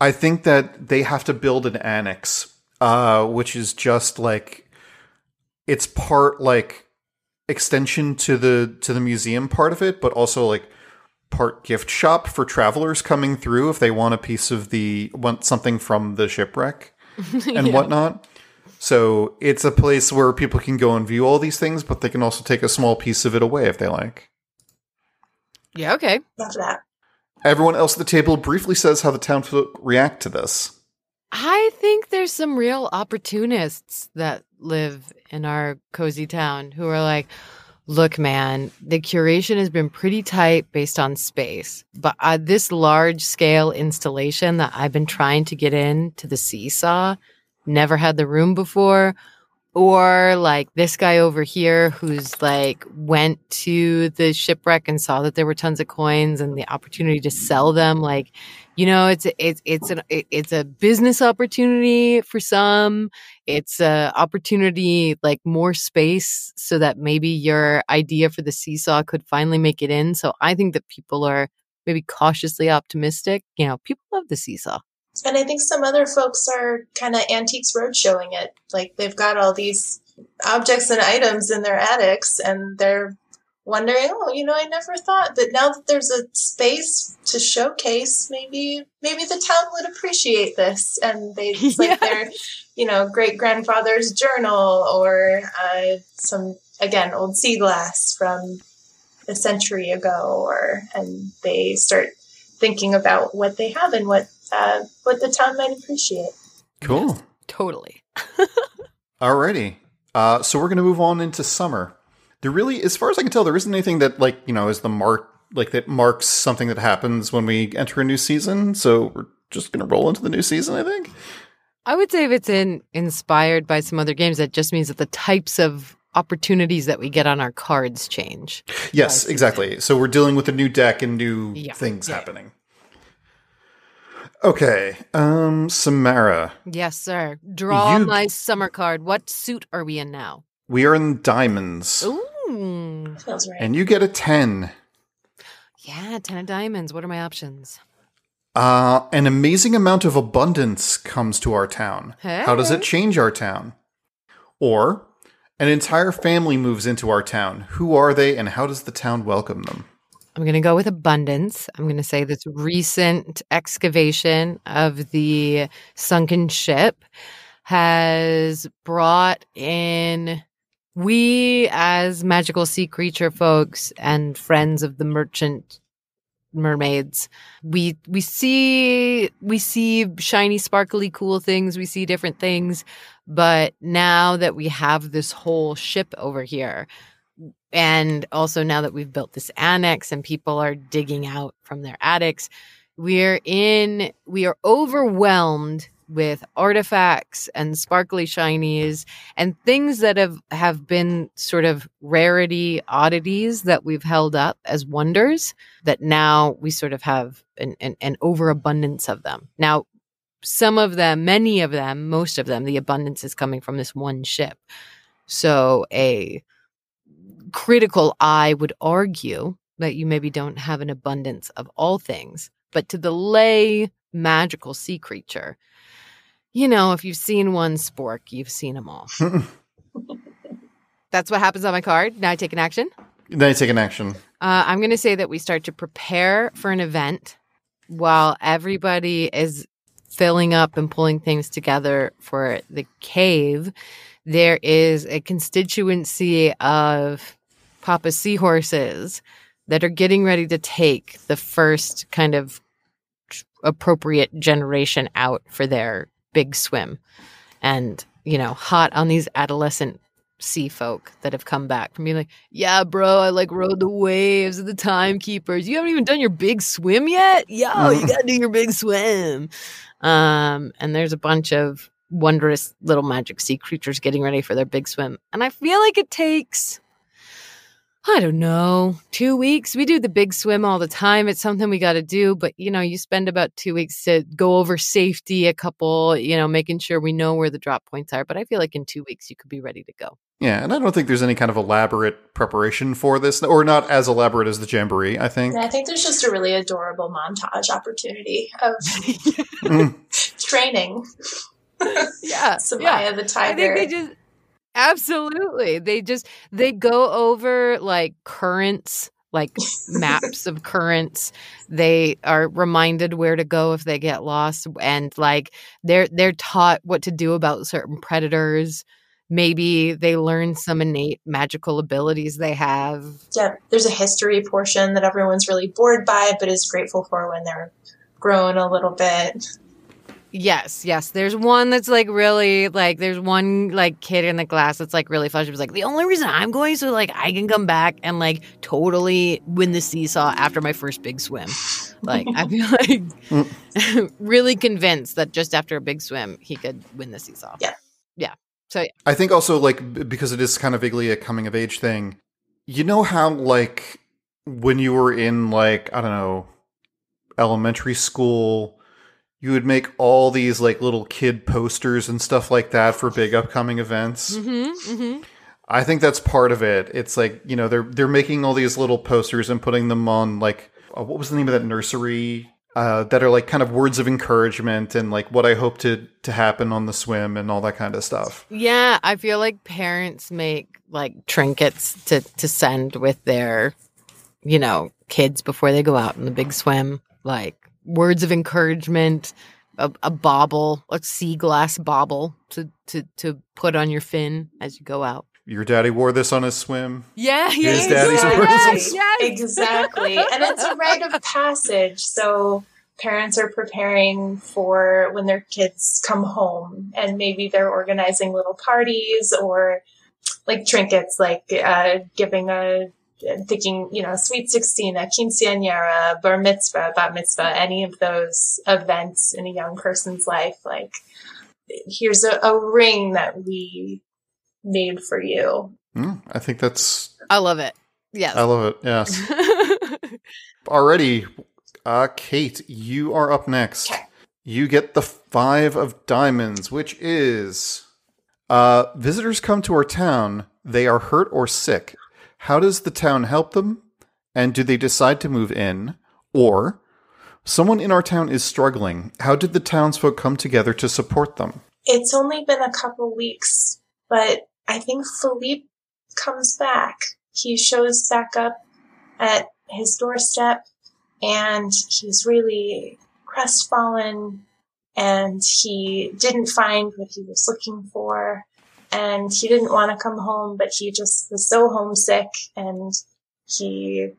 I think that they have to build an annex, uh, which is just like it's part like extension to the to the museum part of it, but also like part gift shop for travelers coming through if they want a piece of the want something from the shipwreck and Yeah. whatnot. So it's a place where people can go and view all these things, but they can also take a small piece of it away if they like. Yeah, okay. Love that. Everyone else at the table briefly says how the townfolk react to this. I think there's some real opportunists that live in our cozy town who are like, look, man, the curation has been pretty tight based on space, but uh, this large scale installation that I've been trying to get in to the seesaw never had the room before. or like this guy over here who's like went to the shipwreck and saw that there were tons of coins and the opportunity to sell them like you know it's it's it's an it's a business opportunity for some it's a opportunity like more space so that maybe your idea for the seesaw could finally make it in so i think that people are maybe cautiously optimistic you know people love the seesaw and I think some other folks are kind of antiques road showing it. Like they've got all these objects and items in their attics and they're wondering, oh, you know, I never thought that now that there's a space to showcase, maybe maybe the town would appreciate this. And they it's like their, you know, great grandfather's journal or uh, some again old sea glass from a century ago, or and they start thinking about what they have and what uh, what the town might appreciate. Cool. Yes, totally. Alrighty. Uh, so we're going to move on into summer. There really, as far as I can tell, there isn't anything that like you know is the mark like that marks something that happens when we enter a new season. So we're just going to roll into the new season. I think. I would say if it's in inspired by some other games, that just means that the types of opportunities that we get on our cards change. Yes, exactly. So we're dealing with a new deck and new Yeah. things Yeah. happening. Okay, um, Samara, Yes, sir. Draw You- my summer card. What suit are we in now? We are in diamonds, Ooh. Feels right. and you get a ten. Yeah, 10 of diamonds. What are my options? Uh, an amazing amount of abundance comes to our town. How does it change our town? Or an entire family moves into our town. Who are they, and how does the town welcome them? I'm going to go with abundance. I'm going to say this recent excavation of the sunken ship has brought in we as magical sea creature folks and friends of the merchant mermaids we we see we see shiny sparkly cool things we see different things. But now that we have this whole ship over here and also now that we've built this annex and people are digging out from their attics we're in we are overwhelmed with artifacts and sparkly shinies and things that have have been sort of rarity oddities that we've held up as wonders that now we sort of have an, an, an overabundance of them now some of them many of them most of them the abundance is coming from this one ship so a critical eye would argue that you maybe don't have an abundance of all things. But to the lay magical sea creature, you know, if you've seen one spork, you've seen them all. That's what happens on my card. Now I take an action. Now I take an action. Uh, I'm going to say that we start to prepare for an event while everybody is filling up and pulling things together for the cave. There is a constituency of Papa Seahorses that are getting ready to take the first kind of appropriate generation out for their big swim. And, you know, hot on these adolescent sea folk that have come back from being like, yeah, bro, I like rode the waves of the timekeepers. You haven't even done your big swim yet? Yo, you gotta do your big swim. Um, and there's a bunch of wondrous little magic sea creatures getting ready for their big swim. And I feel like it takes I don't know, two weeks. We do the big swim all the time. It's something we got to do, but you know, you spend about two weeks to go over safety, a couple, you know, making sure we know where the drop points are. But I feel like in two weeks, you could be ready to go. Yeah, and I don't think there's any kind of elaborate preparation for this, or not as elaborate as the jamboree. I think. And I think there's just a really adorable montage opportunity of Mm. training yeah. Samaya yeah. the I tiger. think they just absolutely. They just they go over like currents, like maps of currents. They are reminded where to go if they get lost and like they're they're taught what to do about certain predators. Maybe they learn some innate magical abilities they have. yeah, there's a history portion that everyone's really bored by, but is grateful for when they're grown a little bit. Yes, yes. There's one that's like really like there's one like kid in the class that's like really fun. She was like, the only reason I'm going so like I can come back and like totally win the seesaw after my first big swim. Like I feel like really convinced that just after a big swim he could win the seesaw. Yeah. Yeah. So yeah. I think also like because it is kind of vaguely a coming of age thing. You know how like when you were in like I don't know elementary school, you would make all these like little kid posters and stuff like that for big upcoming events. Mm-hmm, mm-hmm. I think that's part of it. It's like you know they're they're making all these little posters and putting them on like uh, what was the name of that nursery uh, that are like kind of words of encouragement and like what I hope to to happen on the swim and all that kind of stuff. Yeah, I feel like parents make like trinkets to to send with their, you know, kids before they go out in the big swim, like words of encouragement, a, a bauble, a sea glass bauble to to to put on your fin as you go out. Your daddy wore this on his swim. Yeah, His yeah, daddy's yeah, words of- yes, yes. Exactly. and it's a rite of passage. So parents are preparing for when their kids come home and maybe they're organizing little parties or like trinkets, like uh, giving a thinking, you know, sweet 16, a quinceañera, bar mitzvah, bat mitzvah, any of those events in a young person's life. Like, here's a, a ring that we made for you. Mm, I think that's I love it. Yes. I love it. Yes. Already, uh, Kate, you are up next. Okay. You get the five of diamonds, which is uh, visitors come to our town. They are hurt or sick. How does the town help them? And do they decide to move in? Or someone in our town is struggling. How did the townsfolk come together to support them? It's only been a couple weeks, but I think Philippe comes back. He shows back up at his doorstep and he's really crestfallen and he didn't find what he was looking for and he didn't want to come home, but he just was so homesick and he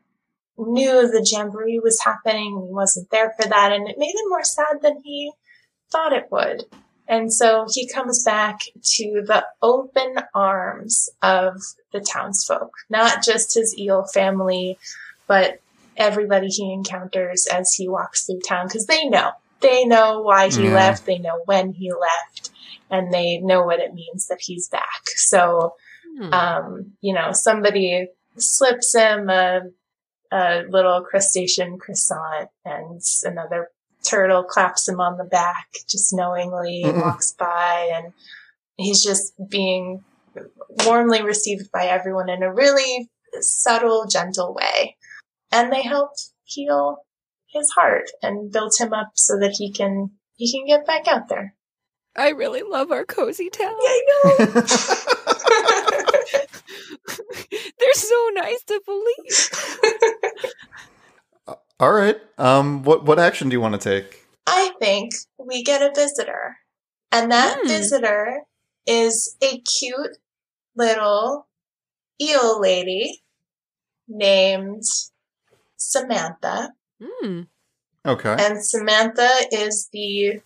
knew the jamboree was happening and he wasn't there for that and it made him more sad than he thought it would. And so he comes back to the open arms of the townsfolk, not just his eel family, but everybody he encounters as he walks through town, because they know. They know why he Yeah. left, they know when he left, and they know what it means that he's back. So, Hmm. um, you know, somebody slips him a, a little crustacean croissant and another turtle claps him on the back just knowingly Mm-mm. walks by and he's just being warmly received by everyone in a really subtle, gentle way. And they help heal his heart and build him up so that he can he can get back out there. I really love our cozy town. I know. They're so nice to believe. All right. Um, what what action do you want to take? I think we get a visitor. And that Hmm. visitor is a cute little eel lady named Samantha. Hmm. Okay. And Samantha is the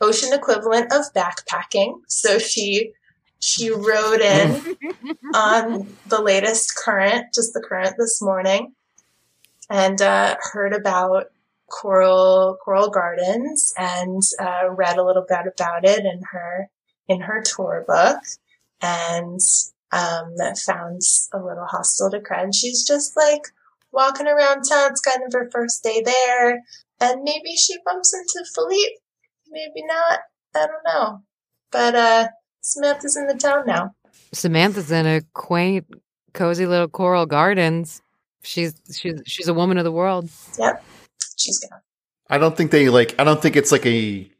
ocean equivalent of backpacking. So she she rode in on the latest current, just the current this morning, and uh, heard about coral coral gardens and uh, read a little bit about it in her in her tour book and um, found a little hostel to cry. And she's just like walking around town. It's kind of her first day there, and maybe she bumps into Philippe. Maybe not. I don't know. But uh, Samantha's in the town now. Samantha's in a quaint, cozy little coral gardens. She's she's she's a woman of the world. Yep. She's gonna. I don't think they like. I don't think it's like a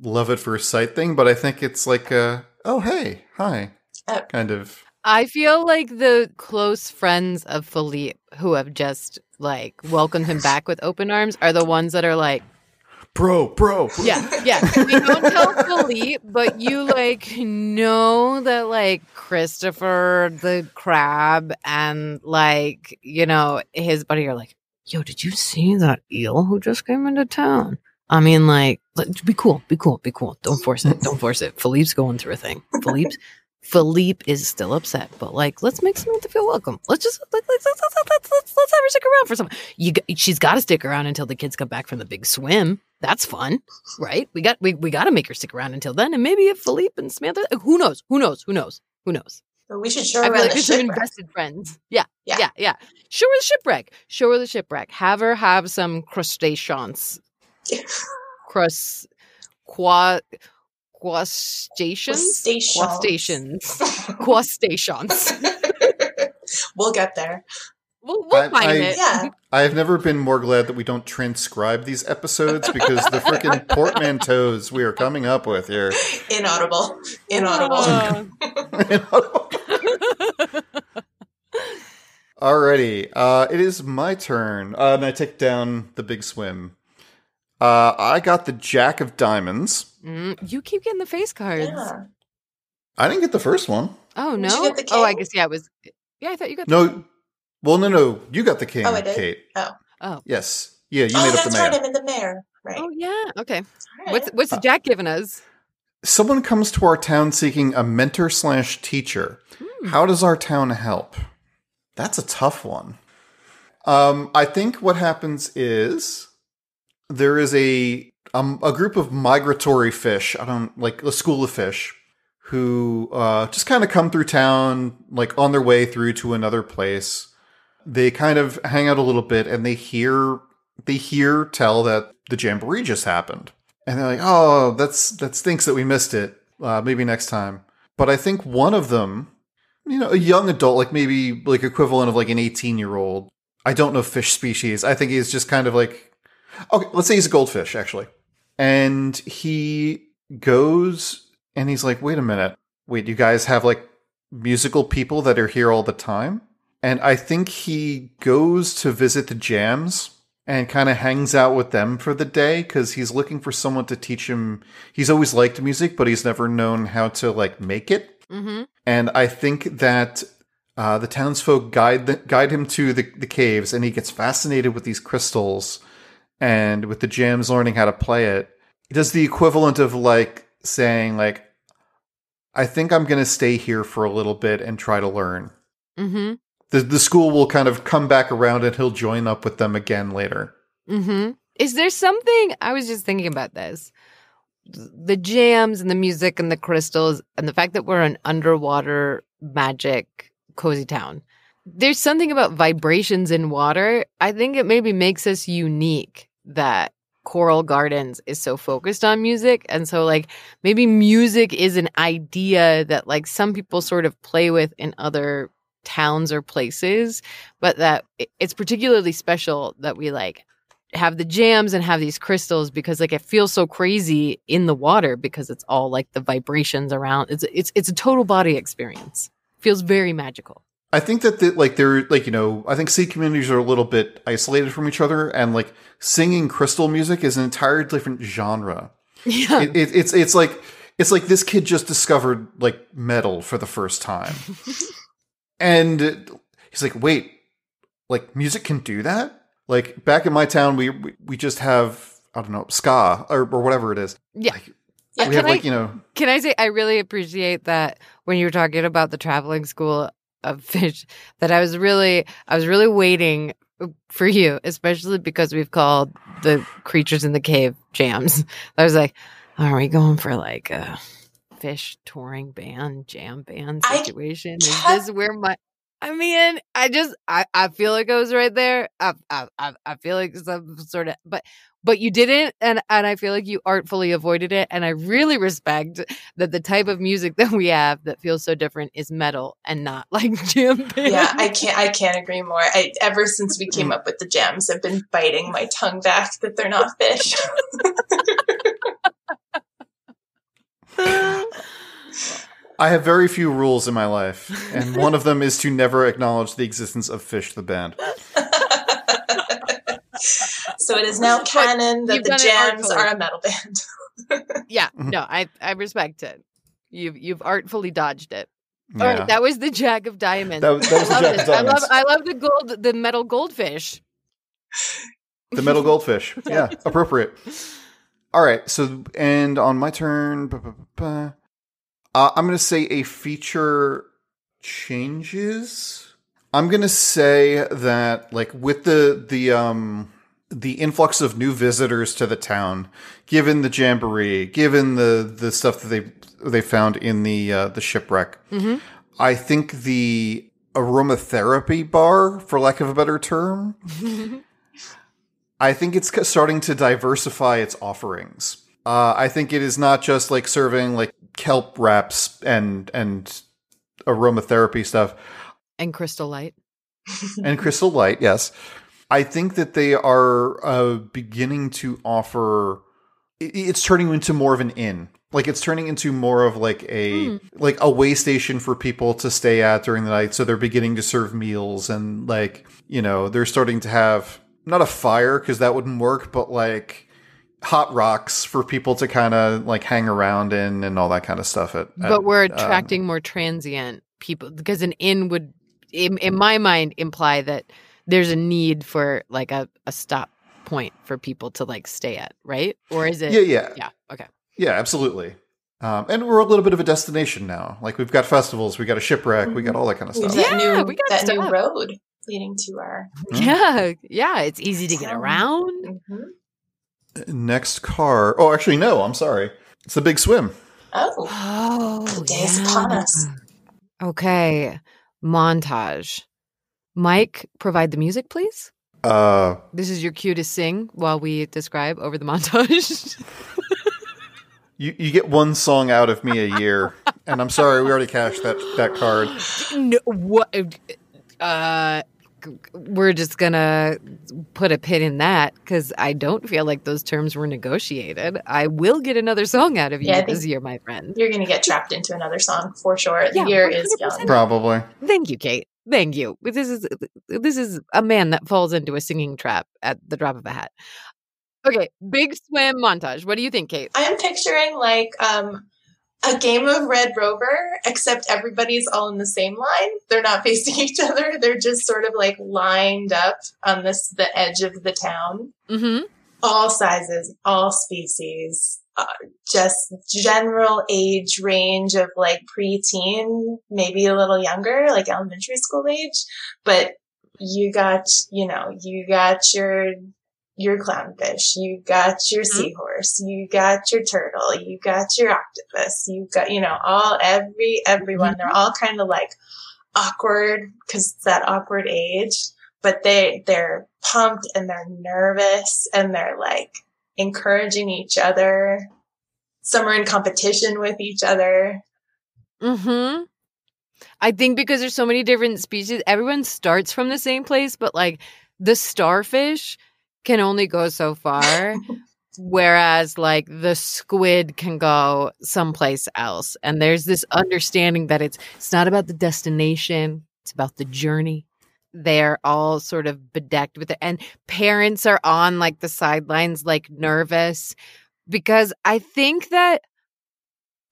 love at first sight thing, but I think it's like a oh hey hi Oh. kind of. I feel like the close friends of Philippe who have just like welcomed him back with open arms are the ones that are like, Bro, bro, yeah, yeah. We don't tell Philippe, but you like know that like Christopher the crab and like you know his buddy are like, yo, did you see that eel who just came into town? I mean, like, be cool, be cool, be cool. Don't force it. Don't force it. Philippe's going through a thing. Philippe's Philippe is still upset, but like, let's make Samantha feel welcome. Let's just like, let's let's let's let's, let's, have her stick around for some. You, she's got to stick around until the kids come back from the big swim. That's fun, right? We got we, we got to make her stick around until then, and maybe if Philippe and Samantha, who knows? Who knows? Who knows? Who knows? But we should show I her feel around like the shipwreck. invested friends. Yeah, Yeah. yeah, yeah. Show her the shipwreck. Show her the shipwreck. Have her have some crustaceans. Crust, qua, quastations, quastations, quastations. we'll get there. We'll, we'll I- find I- it. Yeah. I have never been more glad that we don't transcribe these episodes because the freaking portmanteaus we are coming up with here. Inaudible. Inaudible. Uh, Alrighty, uh, it is my turn, uh, and I take down the big swim. Uh, I got the Jack of Diamonds. mm, you keep getting the face cards. yeah. I didn't get the first one. Oh Did you no! get the Oh, I guess yeah. It was. Yeah, I thought you got. No, well, no, no, you got the king, Oh, I did? Kate. Oh. Oh. Yes, yeah, you oh, made up that's the right. I'm in the mayor. Right. Oh yeah. Okay. All right. What's what's Uh, Jack giving us? Someone comes to our town seeking a mentor slash teacher. Hmm. How does our town help? That's a tough one. Um, I think what happens is there is a um, a group of migratory fish. I don't like a school of fish who uh, just kind of come through town, like on their way through to another place. They kind of hang out a little bit, and they hear they hear tell that the jamboree just happened, and they're like, "Oh, that's that stinks that we missed it. Uh, maybe next time." But I think one of them, you know, a young adult, like maybe like equivalent of like an eighteen year old. I don't know fish species. I think he's just kind of like, okay, let's say he's a goldfish actually, and he goes and he's like, "Wait a minute, wait, you guys have like musical people that are here all the time?" And I think he goes to visit the jams and kind of hangs out with them for the day because he's looking for someone to teach him. He's always liked music, but he's never known how to like make it. Mm-hmm. And I think that uh, the townsfolk guide the, guide him to the, the caves, and he gets fascinated with these crystals and with the jams learning how to play it. He does the equivalent of like saying like, "I think I'm going to stay here for a little bit and try to learn." Mm-hmm. The the school will kind of come back around, and he'll join up with them again later. Mm-hmm. Is there something I was just thinking about this? The jams and the music and the crystals and the fact that we're an underwater magic cozy town. There's something about vibrations in water. I think it maybe makes us unique that Coral Gardens is so focused on music. And so like maybe music is an idea that like some people sort of play with in other towns or places, but that it's particularly special that we like have the jams and have these crystals because like it feels so crazy in the water because it's all like the vibrations around it's it's it's a total body experience feels very magical I think that the, like they're like you know I think sea communities are a little bit isolated from each other, and like singing crystal music is an entirely different genre. yeah It, it, it's it's like it's like this kid just discovered like metal for the first time, and he's like, wait, like music can do that? Like back in my town, we we, we just have I don't know ska or, or whatever it is. Yeah. Like, Yeah, we have I- like you know can i say i really appreciate that when you were talking about the traveling school of fish that i was really i was really waiting for you especially because we've called the creatures in the cave jams. I was like are we going for like a fish touring band jam band I situation? Is this where my I mean, I just I, I feel like I was right there. I, I I I feel like some sort of but but you didn't and and I feel like you artfully avoided it and I really respect that the type of music that we have that feels so different is metal and not like jam band. yeah, I can't. I can't agree more. I, ever since we Mm. came up with the gems, I've been biting my tongue back that they're not fish. I have very few rules in my life, and one of them is to never acknowledge the existence of Phish the band. so it is now canon that you've the done it gems are a metal band. yeah, no, I I respect it. You've you've artfully dodged it. All Yeah. right, that was the Jack of Diamonds. That that was the I love Jack of this. I love I love the gold the metal goldfish. The metal goldfish. Yeah, appropriate. All right. So, and on my turn, bu- bu- bu- bu- Uh, I'm going to say a feature changes. I'm going to say that like with the the um the influx of new visitors to the town, given the jamboree, given the the stuff that they they found in the uh, the shipwreck, Mhm. I think the aromatherapy bar, for lack of a better term, I think it's starting to diversify its offerings. Uh, I think it is not just like serving like kelp wraps and and aromatherapy stuff and Crystal Light. and crystal light. Yes, I think that they are uh, beginning to offer. It's turning into more of an inn. Like it's turning into more of like a like a way station for people to stay at during the night. So they're beginning to serve meals and like you know they're starting to have not a fire because that wouldn't work, but like hot rocks for people to kind of like hang around in and all that kind of stuff. At, but at, we're um, attracting more transient people because an inn would in, in my mind imply that there's a need for like a, a stop point for people to like stay at right or is it yeah, yeah, yeah okay Yeah, absolutely. Um, and we're a little bit of a destination now. Like we've got festivals, we got a shipwreck, we got all that kind of We've stuff. Yeah, new, we got that new road leading to our. yeah yeah it's easy to get Town. around Mhm. Next car. Oh, actually, no. I'm sorry. It's the Big Swim. Oh, oh The day is upon us. okay montage mike provide the music please Uh, this is your cue to sing while we describe over the montage you you get one song out of me a year, and I'm sorry, we already cashed that that card. no, what? Uh, we're just gonna put a pin in that because I don't feel like those terms were negotiated. I will get another song out of you Yeah, I think- this year, my friend. you're going to get trapped into another song for sure. The Yeah, year is 100%. young. Probably. Thank you, Kate. Thank you. This is this is a man that falls into a singing trap at the drop of a hat. Okay, big swim montage. What do you think, Kate? I'm picturing like um, a game of Red Rover, except everybody's all in the same line. They're not facing each other. They're just sort of like lined up on this the edge of the town. Mm-hmm. All sizes, all species, uh, just general age range of like preteen, maybe a little younger, like elementary school age. But you got, you know, you got your your clownfish, you got your seahorse, you got your turtle, you got your octopus, you got, you know, all, every, everyone, they're all kind of like awkward because it's that awkward age, but they, they're pumped and they're nervous and they're like encouraging each other. Some are in competition with each other. Mm-hmm. I think because there's so many different species, everyone starts from the same place, but like the starfish can only go so far. whereas like the squid can go someplace else. And there's this understanding that it's it's not about the destination, it's about the journey. They're all sort of bedecked with it. And parents are on like the sidelines, like nervous. Because I think that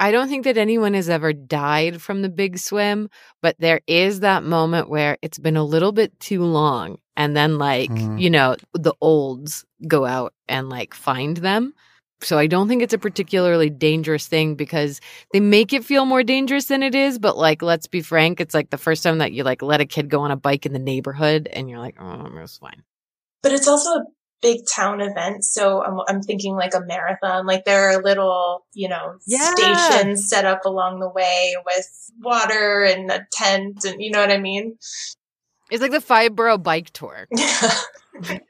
I don't think that anyone has ever died from the big swim, but there is that moment where it's been a little bit too long. And then, like, Mhm. you know, the olds go out and like find them. So I don't think it's a particularly dangerous thing because they make it feel more dangerous than it is. But like, let's be frank, it's like the first time that you like let a kid go on a bike in the neighborhood and you're like, oh, it's fine. But it's also a big town event. So I'm, I'm thinking like a marathon. Like there are little, you know, Yeah. stations set up along the way with water and a tent and you know what I mean? It's like the five borough bike tour.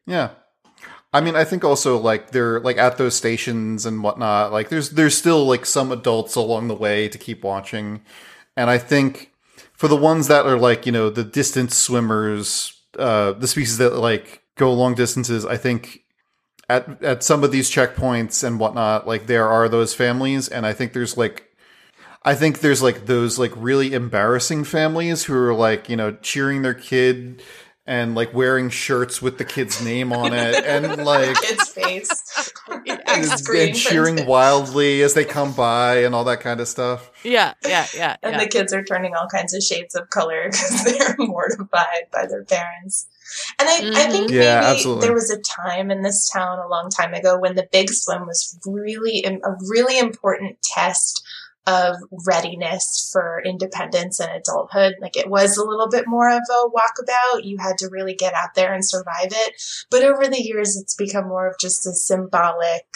Yeah. I mean, I think also like they're like at those stations and whatnot. Like there's there's still like some adults along the way to keep watching, and I think for the ones that are like you know the distance swimmers, uh, the species that like go long distances, I think at at some of these checkpoints and whatnot, like there are those families, and I think there's like. I think there's like those like really embarrassing families who are like, you know, cheering their kid and like wearing shirts with the kid's name on it and like Kid's face. And, and cheering wildly as they come by and all that kind of stuff. Yeah, yeah, yeah. And yeah. the kids are turning all kinds of shades of color because they're mortified by their parents. And I, I Mhm. think Yeah, maybe absolutely. there was a time in this town a long time ago when the big swim was really a really important test of readiness for independence and adulthood. Like it was a little bit more of a walkabout. You had to really get out there and survive it. But over the years, it's become more of just a symbolic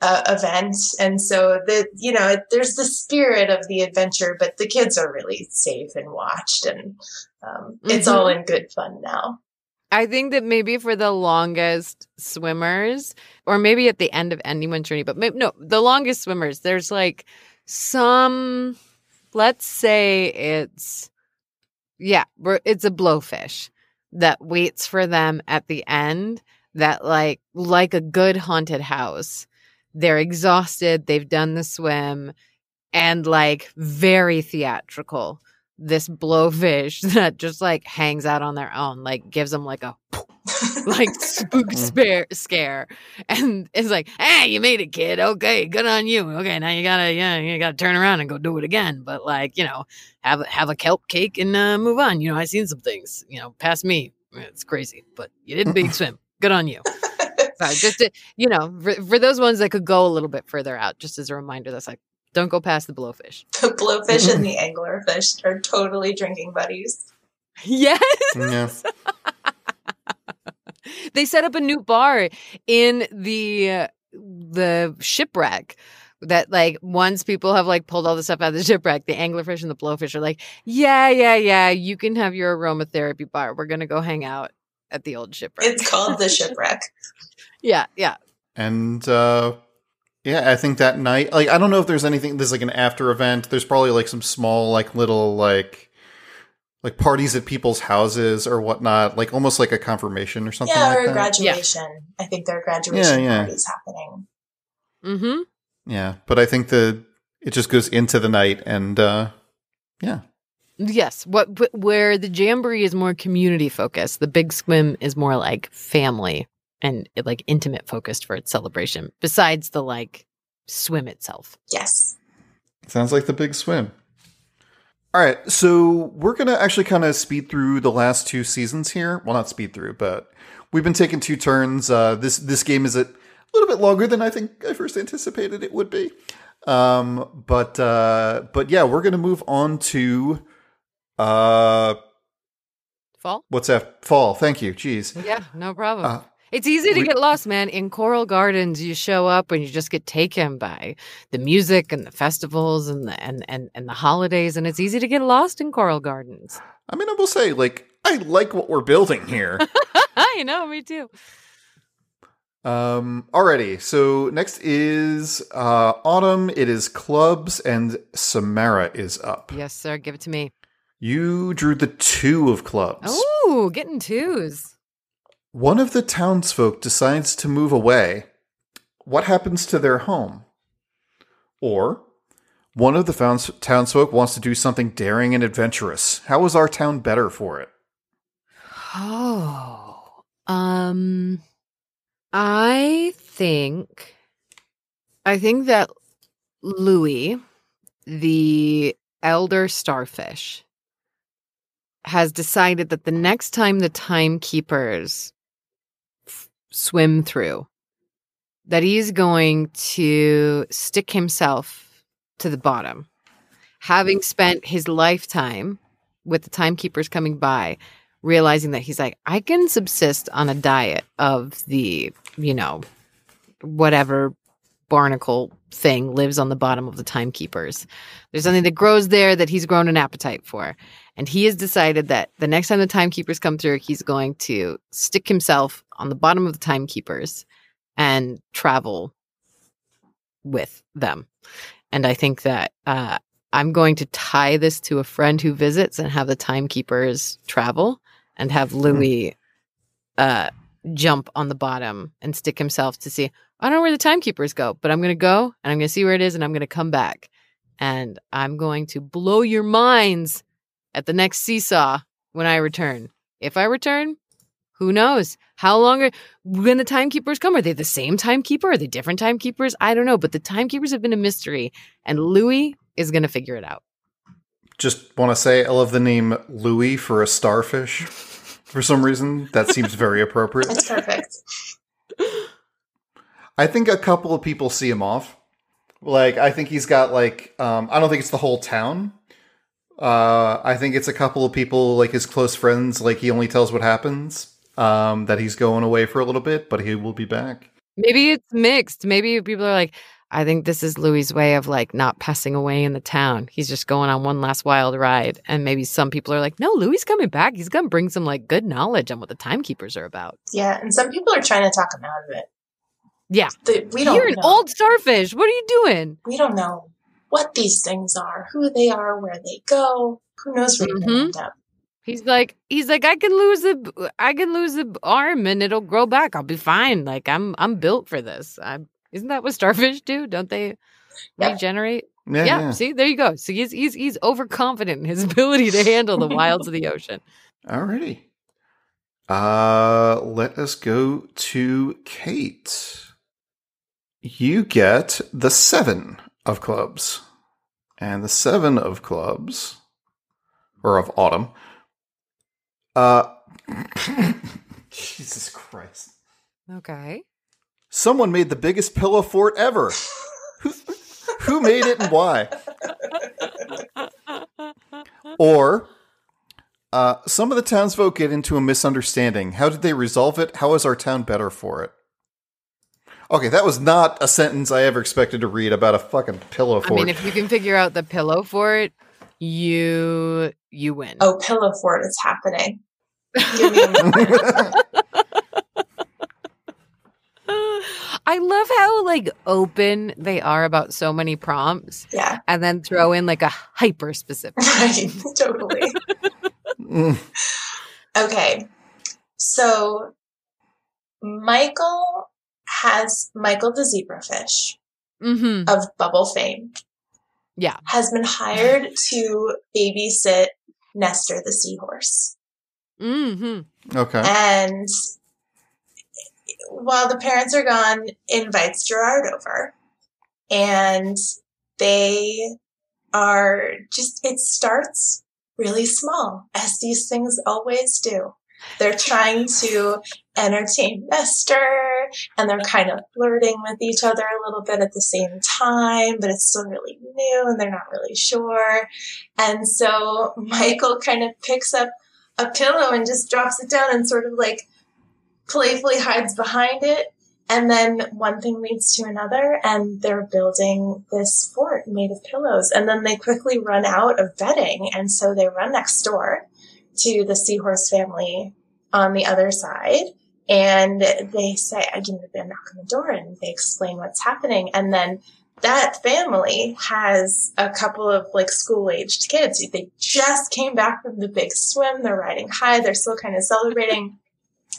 uh, event. And so the, you know, there's the spirit of the adventure, but the kids are really safe and watched and um, mm-hmm. it's all in good fun now. I think that maybe for the longest swimmers, or maybe at the end of anyone's journey, but maybe, no, the longest swimmers, there's like some, let's say it's, yeah, it's a blowfish that waits for them at the end that like like a good haunted house they're exhausted they've done the swim and like very theatrical this blowfish that just like hangs out on their own, like gives them like a like spook mm. spare, scare, and it's like, hey, you made it, kid. Okay, good on you. Okay, now you gotta, yeah, you gotta turn around and go do it again. But like, you know, have have a kelp cake and uh, move on. You know, I seen some things. You know, past me, it's crazy, but you didn't big swim. Good on you. So just to, you know, for, for those ones that could go a little bit further out, just as a reminder, that's like don't go past the blowfish. The blowfish and the anglerfish are totally drinking buddies. Yes. Yeah. they set up a new bar in the uh, the shipwreck that like once people have like pulled all the stuff out of the shipwreck, the anglerfish and the blowfish are like, yeah, yeah, yeah, you can have your aromatherapy bar. We're gonna go hang out at the old shipwreck. It's called the shipwreck. yeah, yeah. And uh yeah, I think that night, like, I don't know if there's anything. There's like an after event. There's probably like some small, like, little, like, like parties at people's houses or whatnot, like almost like a confirmation or something. Yeah, like or a graduation. Yeah. I think there are graduation yeah, yeah. parties happening. Mm-hmm. Yeah, but I think the it just goes into the night, and uh yeah. Yes, what where the jamboree is more community focused, the big swim is more like family and like intimate focused for its celebration besides the like swim itself. Yes. Sounds like the big swim. All right, so we're going to actually kind of speed through the last two seasons here. Well, not speed through, but we've been taking two turns. Uh, this this game is a little bit longer than I think I first anticipated it would be. Um, but uh, but yeah, we're going to move on to uh, fall. What's that? Fall. Thank you. Jeez. Yeah, no problem. It's easy to get lost, man. In Coral Gardens, you show up and you just get taken by the music and the festivals and the and, and, and the holidays, and it's easy to get lost in Coral Gardens. I mean, I will say, like, I like what we're building here. I know, me too. Um, alrighty. So next is uh autumn. It is clubs, and Samara is up. Yes, sir. Give it to me. You drew the two of clubs. Oh, getting twos. One of the townsfolk decides to move away. What happens to their home? Or, one of the townsfolk wants to do something daring and adventurous. How is our town better for it? Oh, um, I think, I think that Louis, the elder starfish, has decided that the next time the timekeepers swim through that he's going to stick himself to the bottom. Having spent his lifetime with the timekeepers coming by, realizing that he's like, I can subsist on a diet of the, you know, whatever barnacle thing lives on the bottom of the timekeepers. There's something that grows there that he's grown an appetite for. And he has decided that the next time the timekeepers come through, he's going to stick himself on the bottom of the timekeepers and travel with them. And I think that uh, I'm going to tie this to a friend who visits and have the timekeepers travel and have hmm. Louis uh, jump on the bottom and stick himself to see. I don't know where the timekeepers go, but I'm going to go and I'm going to see where it is and I'm going to come back. And I'm going to blow your minds at the next seesaw when I return. If I return, who knows? How long are when the timekeepers come? Are they the same timekeeper? Are they different timekeepers? I don't know, but the timekeepers have been a mystery, and Louis is going to figure it out. Just want to say, I love the name Louis for a starfish. For some reason, that seems very appropriate. That's perfect. I think a couple of people see him off. Like I think he's got like um, I don't think it's the whole town. Uh, I think it's a couple of people like his close friends. Like he only tells what happens. Um, that he's going away for a little bit, but he will be back. Maybe it's mixed. Maybe people are like, I think this is Louis' way of like not passing away in the town. He's just going on one last wild ride. And maybe some people are like, no, Louis coming back. He's going to bring some like good knowledge on what the timekeepers are about. Yeah, and some people are trying to talk him out of it. Yeah. The- we don't You're an know. old starfish. What are you doing? we don't know what these things are, who they are, where they go. Who knows where you're Mhm. gonna end up? He's like, he's like, I can lose a, I can lose a arm and it'll grow back. I'll be fine. Like I'm, I'm built for this. I'm, isn't that what starfish do? Don't they Yep. regenerate? Yeah, Yeah, yeah. See, there you go. So he's, he's, he's overconfident in his ability to handle the wilds of the ocean. Alrighty. Uh, let us go to Kate. You get the seven of clubs, and the seven of clubs, or of autumn. Uh, Jesus Christ! Okay. Someone made the biggest pillow fort ever. who, who made it and why? Or uh, some of the townsfolk get into a misunderstanding. How did they resolve it? How is our town better for it? Okay, that was not a sentence I ever expected to read about a fucking pillow fort. I fort. mean, if you can figure out the pillow for it, you, you win. Oh, pillow fort is happening. Give me a moment. I love how like open they are about so many prompts yeah, and then throw in like a hyper specific. right. totally. Mm, Okay. So Michael has Michael the zebrafish Mm-hmm. of Bubble fame Yeah. has been hired to babysit Nestor the seahorse. Mm-hmm. okay. And while the parents are gone, invites Gerard over. And they are just, it starts really small, as these things always do. They're trying to entertain Nestor, and they're kind of flirting with each other a little bit at the same time, but it's still really new and they're not really sure. And so Michael kind of picks up a pillow and just drops it down and sort of like playfully hides behind it. And then one thing leads to another, and they're building this fort made of pillows. And then they quickly run out of bedding. And so they run next door to the seahorse family on the other side. And they say, I give them a knock on the door and they explain what's happening. And then that family has a couple of like school aged kids. They just came back from the big swim. They're riding high. They're still kind of celebrating.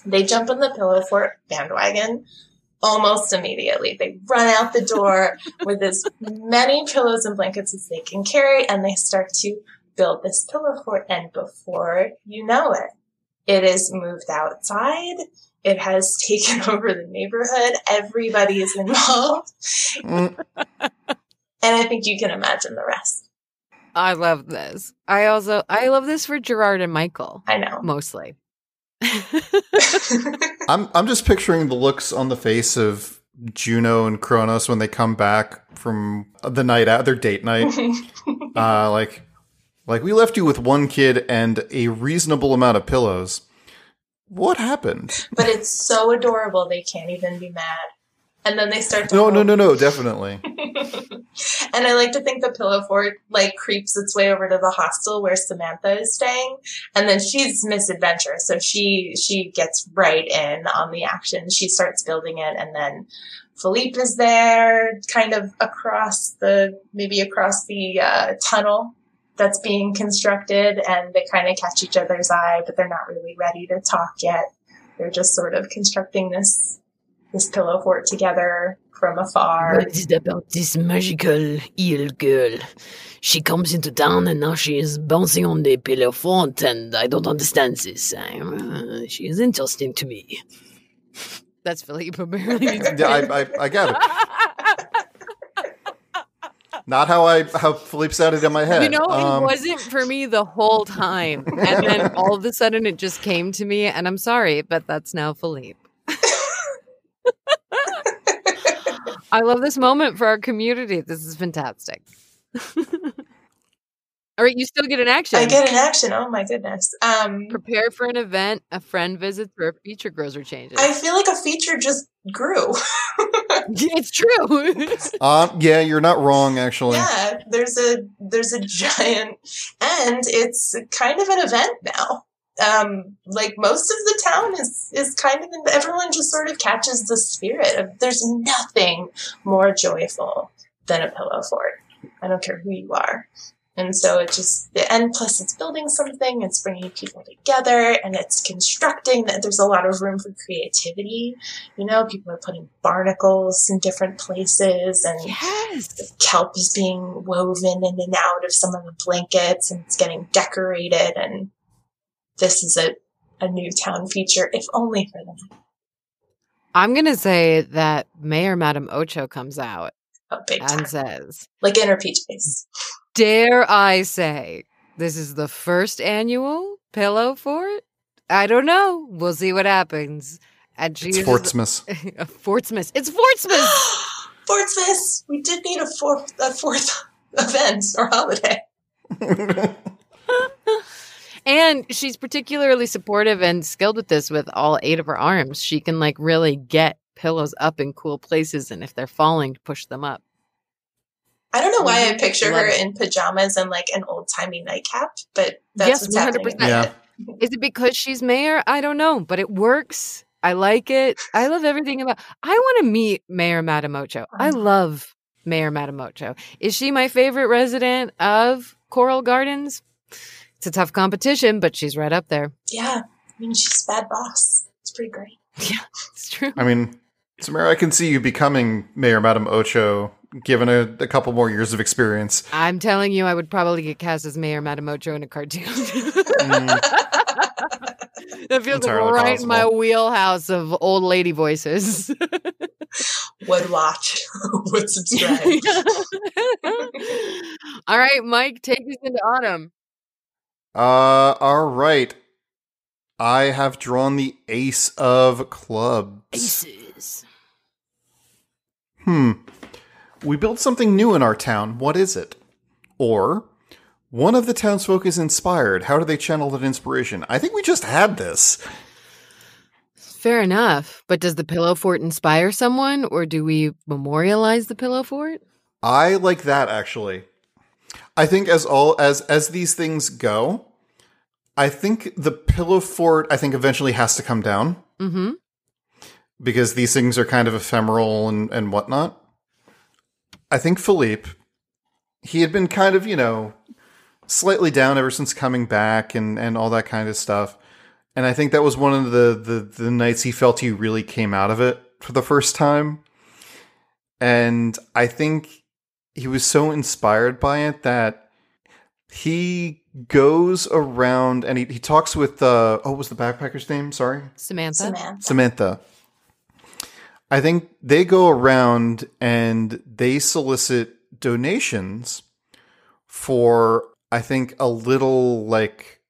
They jump on the pillow fort bandwagon almost immediately. They run out the door with as many pillows and blankets as they can carry and they start to build this pillow fort. And before you know it, it is moved outside. It has taken over the neighborhood. Everybody is involved. Mm, And I think you can imagine the rest. I love this. I also I love this for Gerard and Michael I know. mostly. I'm I'm just picturing the looks on the face of Juno and Kronos when they come back from the night out, their date night. uh, like, like we left you with one kid and a reasonable amount of pillows. What happened? but it's so adorable they can't even be mad. And then they start to No, no, no, no, definitely. and I like to think the pillow fort like creeps its way over to the hostel where Samantha is staying, and then she's misadventure, so she she gets right in on the action. She starts building it, and then Philippe is there, kind of across the maybe across the uh, tunnel that's being constructed, and they kind of catch each other's eye, but they're not really ready to talk yet. They're just sort of constructing this this pillow fort together from afar. What is it about this magical eel girl? She comes into town and now she is bouncing on the pillar fort, and I don't understand this. Uh, she is interesting to me. That's Philippe apparently. Yeah, I, I, I got it. Not how I how Philippe sounded in my head. You know, Um, it wasn't for me the whole time. And then all of a sudden it just came to me, and I'm sorry, but that's now Philippe. I love this moment for our community. This is fantastic. All right, you still get an action. I get an action. Oh my goodness. Um, Prepare for an event, a friend visits, or a feature grows or changes. I feel like a feature just grew. it's true. Uh, yeah, you're not wrong, actually. yeah, there's a there's a giant, and it's kind of an event now. Um, like most of the town is is kind of everyone just sort of catches the spirit of. There's nothing more joyful than a pillow fort. I don't care who you are. And so it just, and plus it's building something, it's bringing people together, and it's constructing. That there's a lot of room for creativity. You know, people are putting barnacles in different places, and yes. kelp is being woven in and out of some of the blankets, and it's getting decorated. And this is a, a new town feature, if only for them. I'm going to say that Mayor Madam Ocho comes out Oh, big time. and says, Like Inner Peach Face. Dare I say, this is the first annual pillow fort? I don't know. We'll see what happens. And she It's uses- Fortsmith. Fortsmith. It's Fortsmith. Fortsmith! We did need a fourth, a fourth event or holiday. and she's particularly supportive and skilled with this with all eight of her arms. She can like really get pillows up in cool places and if they're falling, push them up. I don't know why I picture her it. in pajamas and like an old timey nightcap, but that's Yes, what's happening. 100%. yeah. Is it because she's mayor? I don't know, but it works. I like it. I love everything about. I want to meet Mayor Madam Ocho. I Um, love Mayor Madam Ocho. Is she my favorite resident of Coral Gardens? It's a tough competition, but she's right up there. Yeah, I mean she's a bad boss. It's pretty great. Yeah, it's true. I mean, Samara, I can see you becoming Mayor Madam Ocho given a, a couple more years of experience. I'm telling you, I would probably get cast as Mayor Madam in a cartoon. that feels Entirely right in my wheelhouse of old lady voices. Would watch. Would subscribe. All right, Mike, take us into autumn. Uh, all right. I have drawn the Ace of Clubs. Aces. Hmm. We built something new in our town. What is it? Or, one of the townsfolk is inspired. How do they channel that inspiration? I think we just had this. Fair enough. But does the pillow fort inspire someone or do we memorialize the pillow fort? I like that actually. I think as all as as these things go, I think the pillow fort I think eventually has to come down Mm-hmm. because these things are kind of ephemeral and, and whatnot. I think Philippe, he had been kind of, you know, slightly down ever since coming back and, and all that kind of stuff. And I think that was one of the, the, the nights he felt he really came out of it for the first time. And I think he was so inspired by it that he goes around and he, he talks with, uh, oh, what was the backpacker's name? Sorry. Samantha? Samantha. Samantha. I think they go around and they solicit donations for I think a little like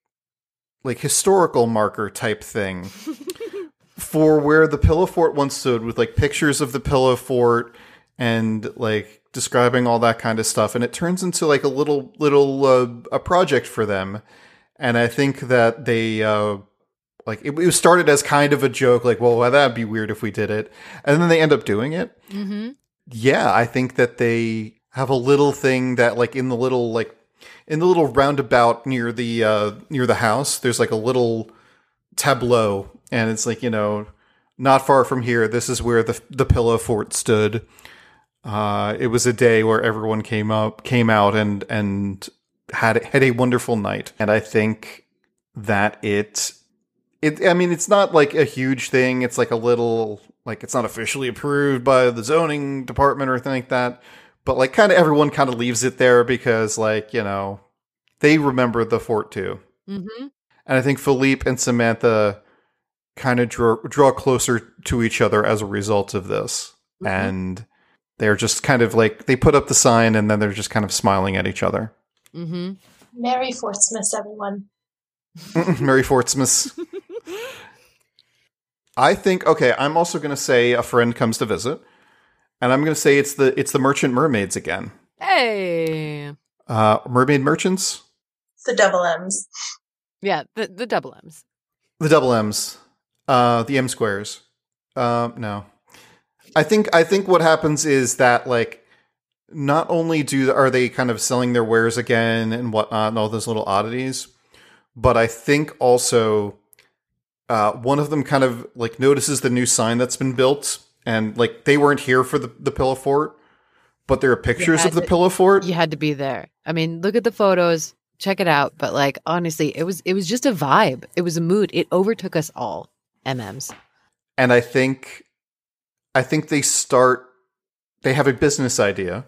like historical marker type thing for where the pillow fort once stood with like pictures of the pillow fort and like describing all that kind of stuff. And it turns into like a little little uh, a project for them. And I think that they uh like it, it was started as kind of a joke like well that'd be weird if we did it. And then they end up doing it. Mm-hmm. yeah i think that they have a little thing that like in the little like in the little roundabout near the uh near the house there's like a little tableau. And it's like you know not far from here this is where the the pillow fort stood. Uh it was a day where everyone came up came out and and had had a wonderful night. And i think that it it i mean it's not like a huge thing it's like a little like it's not officially approved by the zoning department or anything like that but like kind of everyone kind of leaves it there because like you know they remember the fort too Mm-hmm. and i think philippe and samantha kind of draw draw closer to each other as a result of this Mhm. and they're just kind of like they put up the sign and then they're just kind of smiling at each other Mm-hmm. Merry Fortsmith, everyone. Mary Fortsmith. I think okay. I'm also going to say a friend comes to visit, and I'm going to say it's the it's the merchant mermaids again. Hey. Uh, mermaid merchants, the double M's. Yeah, the the double M's. the double M's, uh, the M squares. Um, no, I think I think what happens is that like not only do are they kind of selling their wares again and whatnot and all those little oddities, but I think also uh, one of them kind of like notices the new sign that's been built and like they weren't here for the the pillow fort, but there are pictures of the to- pillow fort. You had to be there. I mean, look at the photos, check it out. But like honestly, it was it was just a vibe. It was a mood. It overtook us all. MMs. and I think I think they start they have a business idea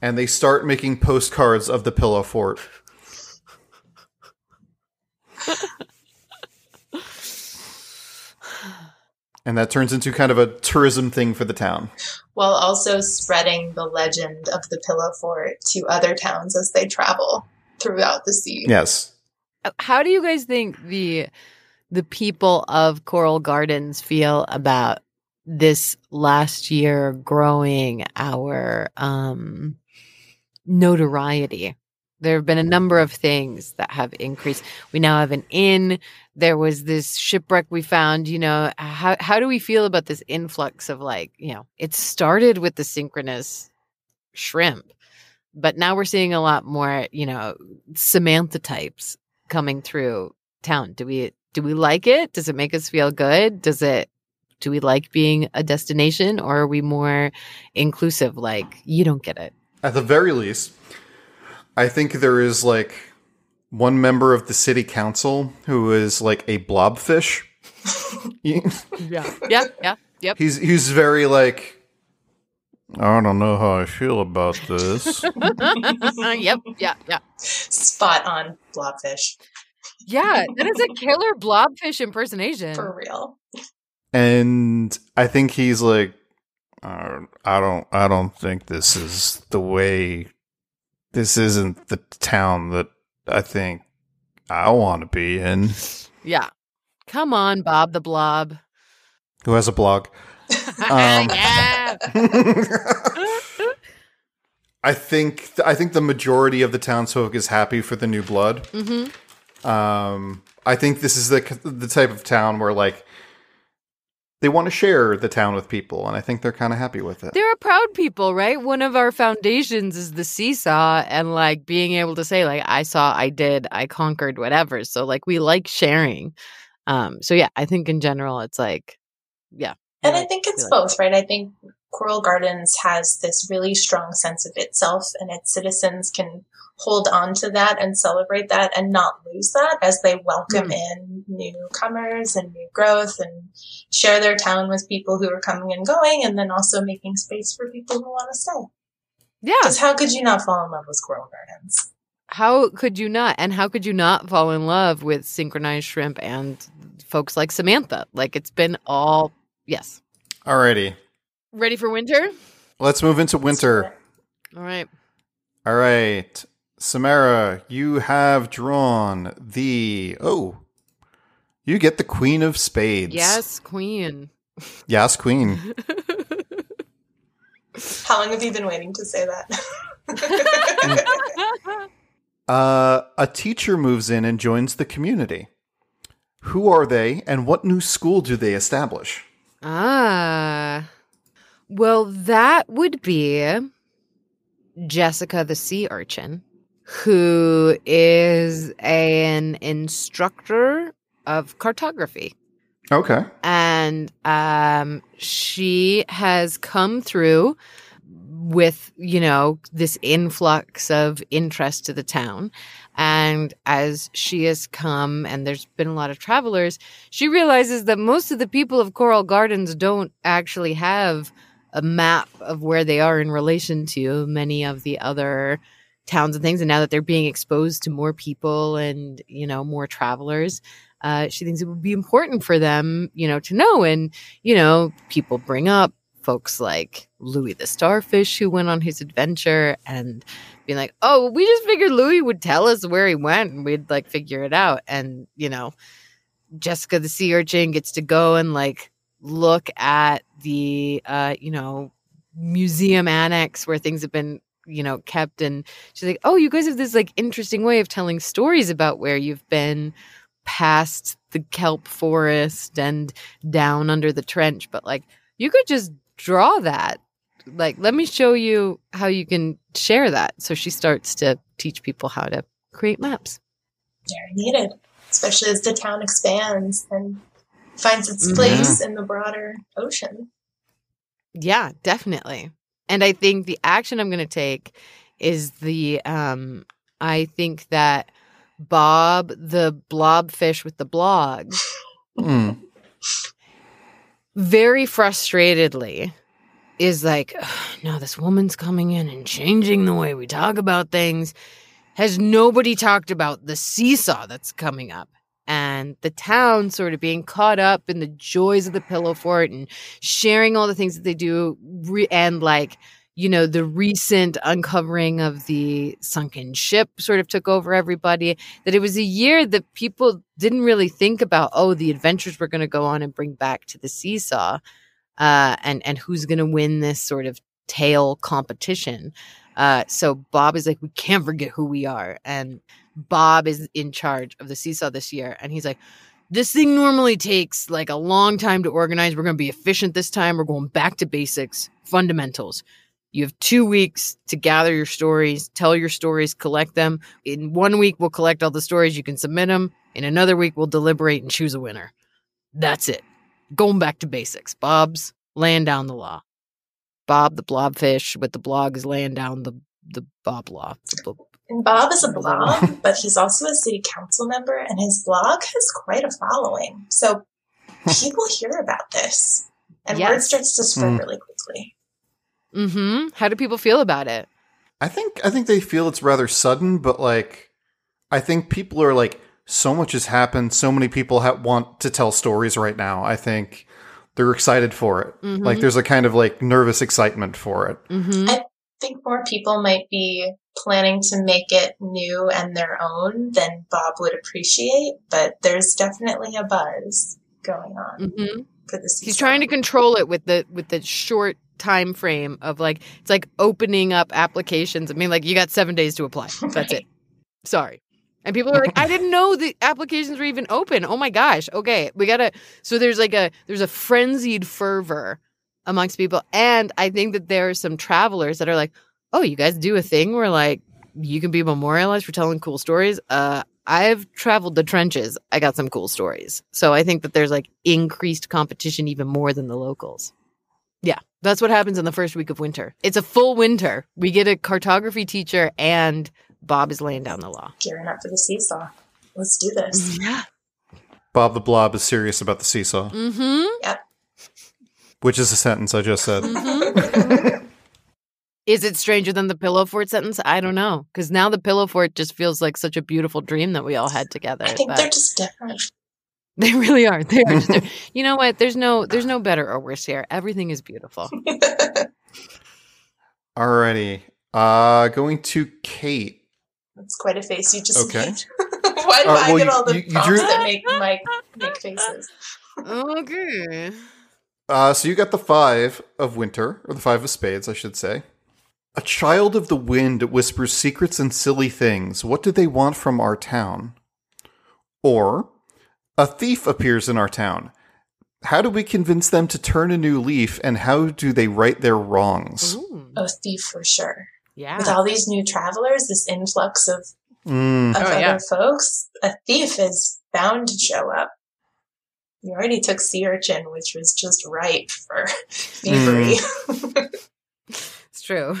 and they start making postcards of the pillow fort. and that turns into kind of a tourism thing for the town. while also spreading the legend of the Pillow Fort to other towns as they travel throughout the sea. Yes. Uh, How do you guys think the the people of Coral Gardens feel about this last year growing our um notoriety? There have been a number of things that have increased. We now have an inn. There was this shipwreck we found. You know, how how do we feel about this influx of like, you know, it started with the synchronous shrimp, but now we're seeing a lot more, you know, Samantha types coming through town. Do we do we like it? Does it make us feel good? Does it do we like being a destination or are we more inclusive like you don't get it? At the very least, I think there is like one member of the city council who is like a blobfish. Yeah. yeah, yeah. Yep. he's he's very like I don't know how I feel about this. yep, yeah, yeah. Spot on blobfish, Yeah, that is a killer blobfish impersonation. for real. and I think he's like I don't I don't think this is the way this isn't the town that I think I want to be in. Yeah. Come on, Bob the Blob. Who has a blog? Um, yeah. I think I think the majority of the townsfolk is happy for the new blood. hmm Um, I think this is the the type of town where like they want to share the town with people, and I think they're kind of happy with it. They're a proud people, right? One of our foundations is the seesaw and like being able to say, like, I saw, I did, I conquered, whatever. So like we like sharing. Um, so yeah, I think in general it's like, yeah. we And I like- think it's like- both, right? I think Coral Gardens has this really strong sense of itself, and its citizens can hold on to that and celebrate that and not lose that as they welcome hmm. in newcomers and new growth and share their town with people who are coming and going, and then also making space for people who want to stay. Yeah. Because how could you not fall in love with Coral Gardens? How could you not? And how could you not fall in love with synchronized shrimp and folks like Samantha? Like it's been all, yes. Alrighty, Ready for winter? let's move into winter. All right. All right, Samara, you have drawn the oh, you get the Queen of Spades. Yes, Queen. yes, Queen. How long have you been waiting to say that? Uh, a teacher moves in and joins the community. Who are they, and what new school do they establish? Ah. Well, that would be Jessica the sea urchin, who is an instructor of cartography. Okay. And um, she has come through with, you know, this influx of interest to the town. And as she has come, and there's been a lot of travelers, she realizes that most of the people of Coral Gardens don't actually have a map of where they are in relation to many of the other towns and things. And now that they're being exposed to more people and, you know, more travelers, uh, she thinks it would be important for them, you know, to know. And, you know, people bring up folks like Louis the Starfish who went on his adventure and being like, oh, we just figured Louis would tell us where he went and we'd like figure it out. And, you know, Jessica the sea urchin gets to go and like look at the, uh, you know, museum annex where things have been you know kept and she's like oh you guys have this like interesting way of telling stories about where you've been past the kelp forest and down under the trench but like you could just draw that like let me show you how you can share that so she starts to teach people how to create maps Very needed, especially as the town expands and finds its Mhm. place in the broader ocean. Yeah, definitely. And I think the action I'm going to take is the um I think that Bob the blobfish with the blog Mm. very frustratedly is like "Ugh, no this woman's coming in and changing the way we talk about things has nobody talked about the seesaw that's coming up and the town sort of being caught up in the joys of the pillow fort and sharing all the things that they do re- and like you know the recent uncovering of the sunken ship sort of took over everybody that it was a year that people didn't really think about oh the adventures we're going to go on and bring back to the seesaw uh, and and who's going to win this sort of tail competition. Uh, so bob is like we can't forget who we are and bob is in charge of the seesaw this year and he's like this thing normally takes like a long time to organize we're going to be efficient this time we're going back to basics fundamentals you have two weeks to gather your stories, tell your stories, collect them. In one week, we'll collect all the stories. You can submit them. In another week, we'll deliberate and choose a winner. That's it. Going back to basics. Bob's laying down the law. Bob, the blobfish with the blog, is laying down the the Bob law. The And Bob is a blob, but he's also a city council member, and his blog has quite a following. So people hear about this, and word starts to spread Mm. really quickly. Mm-hmm. How do people feel about it? I think I think they feel it's rather sudden, but like I think people are like so much has happened. So many people ha- want to tell stories right now. I think they're excited for it. Like Mhm. there's a kind of like nervous excitement for it. Mm-hmm. I think more people might be planning to make it new and their own than Bob would appreciate, but there's definitely a buzz going on Mm-hmm. for this. He's trying to control it with the with the short time frame of like it's like opening up applications. I mean, like you got seven days to apply. That's it. Sorry. And people are like, I didn't know the applications were even open. Oh my gosh. Okay. We gotta so there's like a there's a frenzied fervor amongst people. And I think that there are some travelers that are like, Oh, you guys do a thing where like you can be memorialized for telling cool stories. Uh I've traveled the trenches. I got some cool stories. So I think that there's like increased competition even more than the locals. Yeah, that's what happens in the first week of winter. It's a full winter. We get a cartography teacher and Bob is laying down the law. gearing up for the seesaw. Let's do this. Yeah. Bob the Blob is serious about the seesaw, Mm-hmm. Yep. Which is a sentence I just said. mm-hmm. Is it stranger than the pillow fort sentence? I don't know. Because now the pillow fort just feels like such a beautiful dream that we all had together. I think but- they're just different. They really are. They are. Just, you know what? There's no. There's no better or worse here. Everything is beautiful. Alrighty. Uh going to Kate. That's quite a face you just Okay. made. Why do Uh, I well, get you- all the you- you prompts drew- that make Mike make faces? Okay. Uh, so you got the five of winter, or the five of spades, I should say. A child of the wind whispers secrets and silly things. What do they want from our town? Or, a thief appears in our town. How do we convince them to turn a new leaf, and how do they right their wrongs? Ooh. A thief for sure. Yeah. With all these new travelers, this influx of, Mm, of Oh, other yeah. folks, a thief is bound to show up. You already took sea urchin, which was just ripe for thievery. It's true.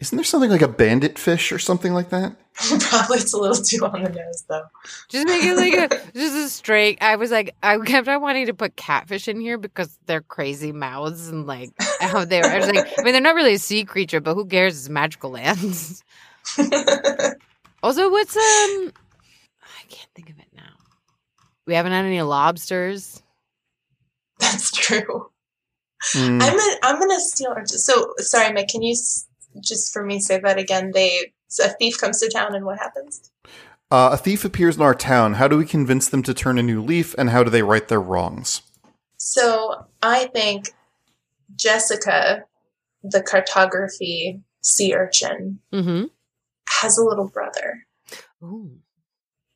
Isn't there something like a bandit fish or something like that? Probably it's a little too on the nose, though. Just make it like a just a straight. I was like, I kept on wanting to put catfish in here because they're crazy mouths and like how they're. I was like, I mean, they're not really a sea creature, but who cares? It's magical lands. Also, what's um? I can't think of it now. We haven't had any lobsters. That's true. Mm, I'm a, I'm gonna steal. Or just, so sorry, Mike. Can you s- just for me say that again? They so a thief comes to town, and what happens? uh, a thief appears in our town. How do we convince them to turn a new leaf, and how do they right their wrongs? So I think Jessica the cartography sea urchin, Mm-hmm. has a little brother, Ooh.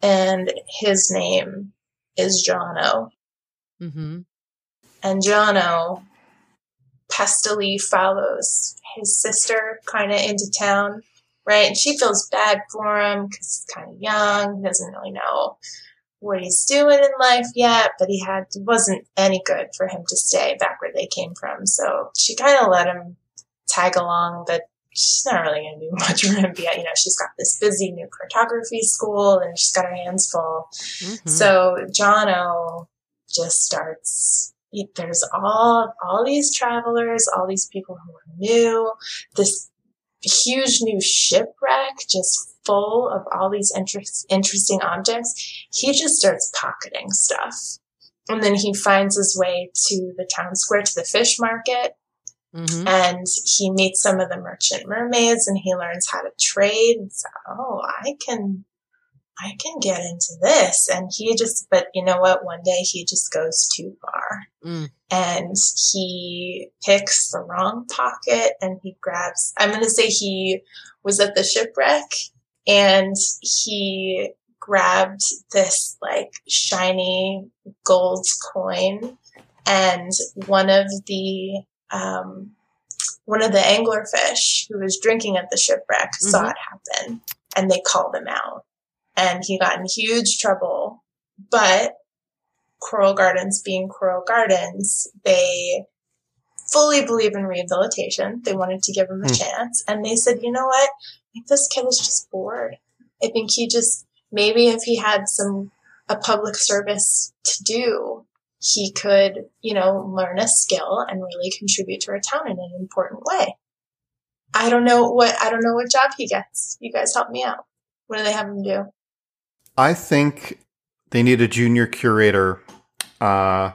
and his name is Jono. Mm-hmm. And Jono pestily follows his sister kind of into town, right? And she feels bad for him because he's kind of young, He doesn't really know what he's doing in life yet, but he had it wasn't any good for him to stay back where they came from. So she kind of let him tag along, but she's not really going to do much for him yet. You know, she's got this busy new cartography school and she's got her hands full. Mm-hmm. So Jono just starts. There's all all these travelers, all these people who are new. This huge new shipwreck, just full of all these interest, interesting objects. He just starts pocketing stuff, and then he finds his way to the town square, to the fish market, Mm-hmm. and he meets some of the merchant mermaids, and he learns how to trade. So, oh, I can I can get into this. And he just, but you know what? One day he just goes too far Mm. and he picks the wrong pocket and he grabs, I'm going to say he was at the shipwreck and he grabbed this like shiny gold coin and one of the, um, one of the anglerfish who was drinking at the shipwreck saw Mhm. it happen and they called him out and he got in huge trouble. But Coral Gardens being Coral Gardens, they fully believe in rehabilitation. They wanted to give him a Hmm. chance. And they said, you know what? I think this kid is just bored. I think he just, maybe if he had some, a public service to do, he could, you know, learn a skill and really contribute to our town in an important way. I don't know what, I don't know what job he gets. You guys help me out. What do they have him do? I think they need a junior curator uh,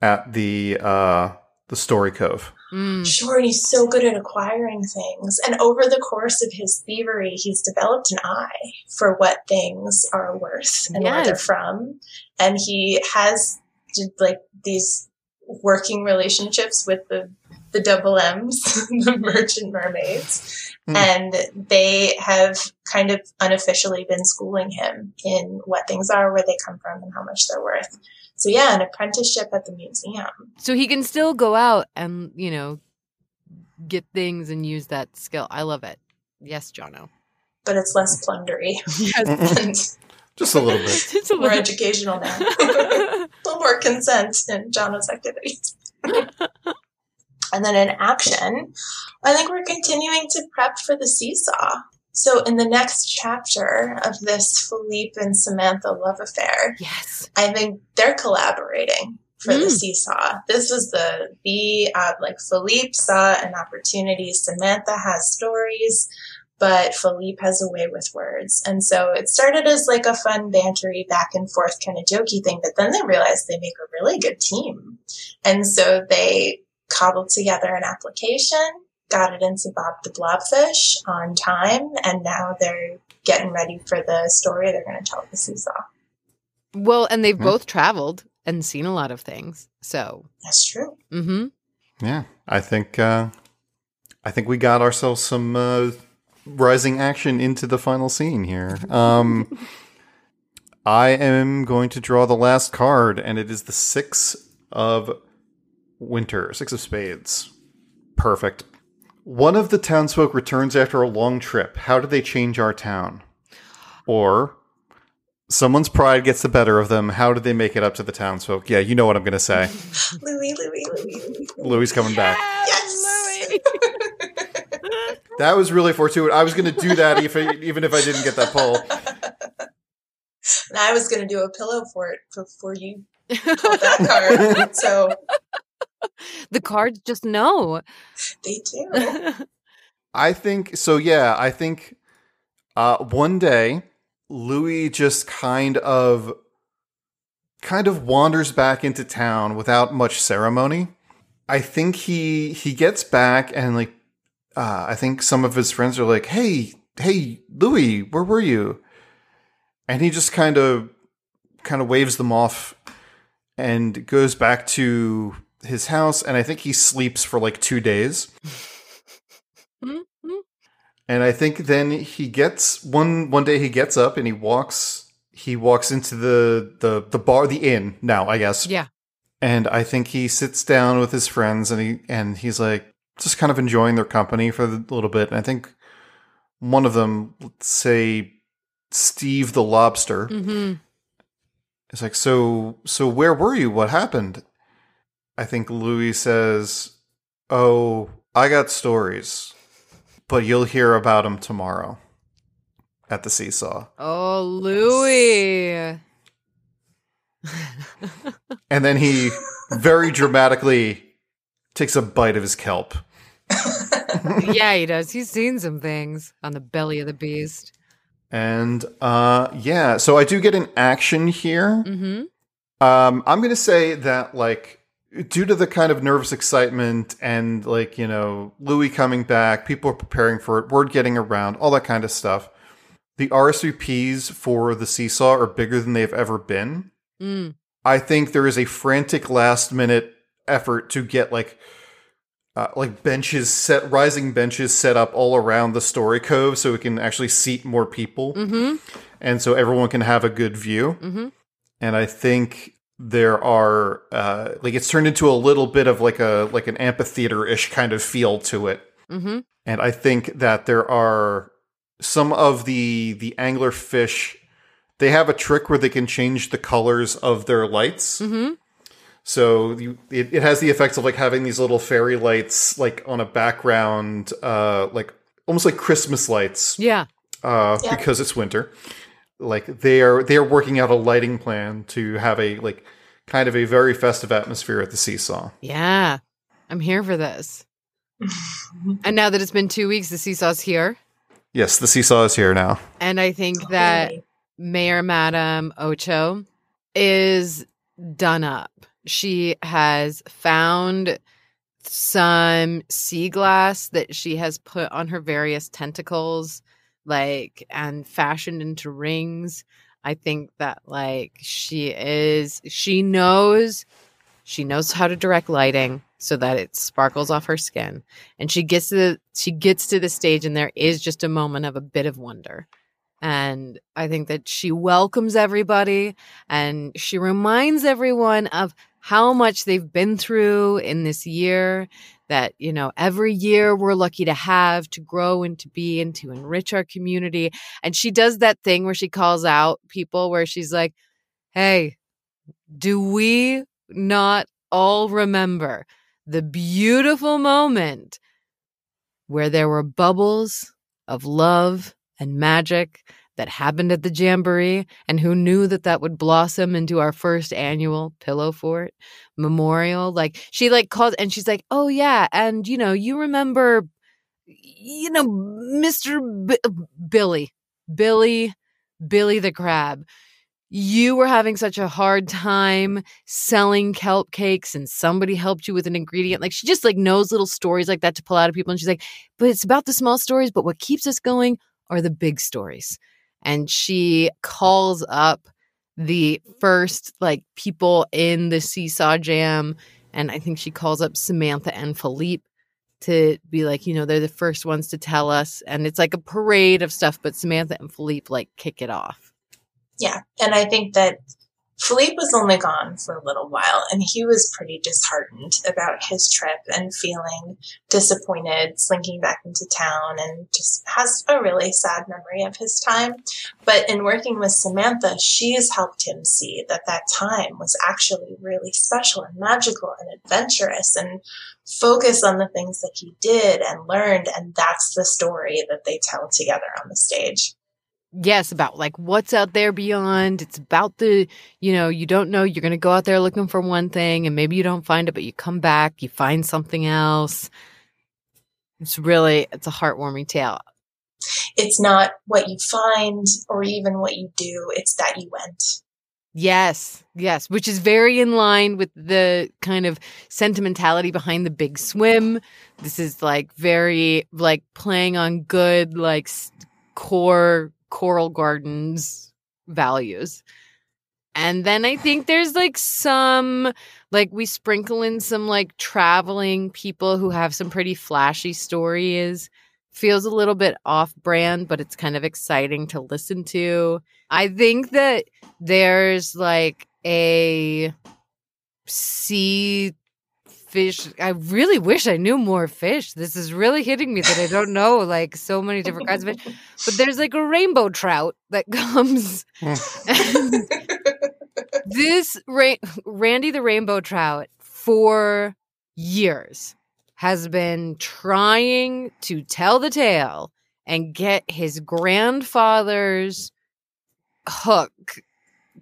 at the uh, the Story Cove. Mm. Sure, he's so good at acquiring things. And over the course of his thievery, he's developed an eye for what things are worth and where they're from. And he has like these working relationships with the the double M's, the merchant mermaids. Hmm. And they have kind of unofficially been schooling him in what things are, where they come from, and how much they're worth. So yeah, an apprenticeship at the museum. So he can still go out and, you know, get things and use that skill. I love it. Yes, Jono. But it's less plundery Yes. Just a little bit. it's a more educational now. a little more consent in Jono's activities. And then in action, I think we're continuing to prep for the seesaw. So in the next chapter of this Philippe and Samantha love affair, yes. I think they're collaborating for the Mm. seesaw. This was the the uh, like Philippe saw an opportunity. Samantha has stories, but Philippe has a way with words, and so it started as like a fun bantery back and forth kind of jokey thing. But then they realized they make a really good team, and so they cobbled together an application, got it into Bob the Blobfish on time, and now they're getting ready for the story they're going to tell at the seesaw. Well, and they've Hmm. both traveled and seen a lot of things. So, That's true. mm-hmm. Yeah, I think uh, I think we got ourselves some uh, rising action into the final scene here. Um, I am going to draw the last card, and it is the six of winter, six of spades. Perfect. One of the townsfolk returns after a long trip. How do they change our town? Or someone's pride gets the better of them. How do they make it up to the townsfolk? Yeah, you know what I'm going to say. Louis, Louis, Louis, Louis. Louis coming back. Yes! Louis. That was really fortuitous. I was going to do that if I, even if I didn't get that pull. And I was going to do a pillow for it before you pulled that card. So the cards just know. they do. I think so. Yeah, I think uh, one day Louis just kind of kind of wanders back into town without much ceremony. I think he he gets back and like uh, I think some of his friends are like, "Hey, hey, Louis, where were you?" And he just kind of kind of waves them off and goes back to his house, and I think he sleeps for like two days. Mhm. And I think then he gets one one day he gets up and he walks he walks into the the the bar the inn now I guess Yeah. and I think he sits down with his friends and he and he's like just kind of enjoying their company for a little bit and I think one of them let's say Steve the lobster hmm is like so so where were you what happened I think Louis says oh I got stories but you'll hear about them tomorrow at the seesaw Oh, Louis. and then he very dramatically takes a bite of his kelp yeah, he does. He's seen some things on the belly of the beast. And uh yeah, so I do get an action here. hmm Um I'm going to say that like due to the kind of nervous excitement and like, you know, Louis coming back, people are preparing for it, word getting around, all that kind of stuff. The RSVPs for the seesaw are bigger than they've ever been. Mm. I think there is a frantic last minute effort to get like uh, like benches set rising benches set up all around the story cove so we can actually seat more people hmm and so everyone can have a good view hmm and i think there are uh like it's turned into a little bit of like a like an amphitheater-ish kind of feel to it. Hmm and i think that there are some of the the angler fish they have a trick where they can change the colors of their lights. Hmm so you, it, it has the effects of like having these little fairy lights like on a background uh like almost like christmas lights. Yeah. uh Yeah. because it's winter. Like they are they are working out a lighting plan to have a like kind of a very festive atmosphere at the seesaw Yeah. I'm here for this. And now that it's been two weeks, the seesaw's here. yes the seesaw is here now And I think oh, that Mayor Madam Ocho is done up. She has found some sea glass that she has put on her various tentacles, like, and fashioned into rings. I think that, like, she is, she knows, she knows how to direct lighting so that it sparkles off her skin. And she gets to the, she gets to the stage and there is just a moment of a bit of wonder. And I think that she welcomes everybody and she reminds everyone of how much they've been through in this year. That, you know, every year we're lucky to have to grow and to be and to enrich our community. And she does that thing where she calls out people where she's like, hey, do we not all remember the beautiful moment where there were bubbles of love and magic that happened at the jamboree and who knew that that would blossom into our first annual pillow fort memorial. Like she like called and she's like oh yeah and you know you remember you know mr B- billy billy billy the crab. You were having such a hard time selling kelp cakes and somebody helped you with an ingredient. Like she just like knows little stories like that to pull out of people and she's like but it's about the small stories but what keeps us going are the big stories and she calls up the first like people in the seesaw jam and i think she calls up samantha and philippe to be like you know they're the first ones to tell us and it's like a parade of stuff but samantha and philippe like kick it off Yeah. And I think that Philippe was only gone for a little while and he was pretty disheartened about his trip and feeling disappointed, slinking back into town and just has a really sad memory of his time. But in working with Samantha, she's helped him see that that time was actually really special and magical and adventurous and focus on the things that he did and learned. And that's the story that they tell together on the stage. Yes about like what's out there beyond. It's about the you know you don't know. You're going to go out there looking for one thing and maybe you don't find it but you come back you find something else. It's really it's a heartwarming tale. It's not what you find or even what you do, it's that you went. yes yes which is very in line with the kind of sentimentality behind the big swim. This is like very like playing on good like core coral gardens values And then I think there's like some like we sprinkle in some like traveling people who have some pretty flashy stories. Feels a little bit off brand, but it's kind of exciting to listen to. I think that there's like a sea fish. I really wish I knew more fish. This is really hitting me that I don't know like so many different kinds of fish. But there's like a rainbow trout that comes. this Ra- Randy the rainbow trout for years has been trying to tell the tale and get his grandfather's hook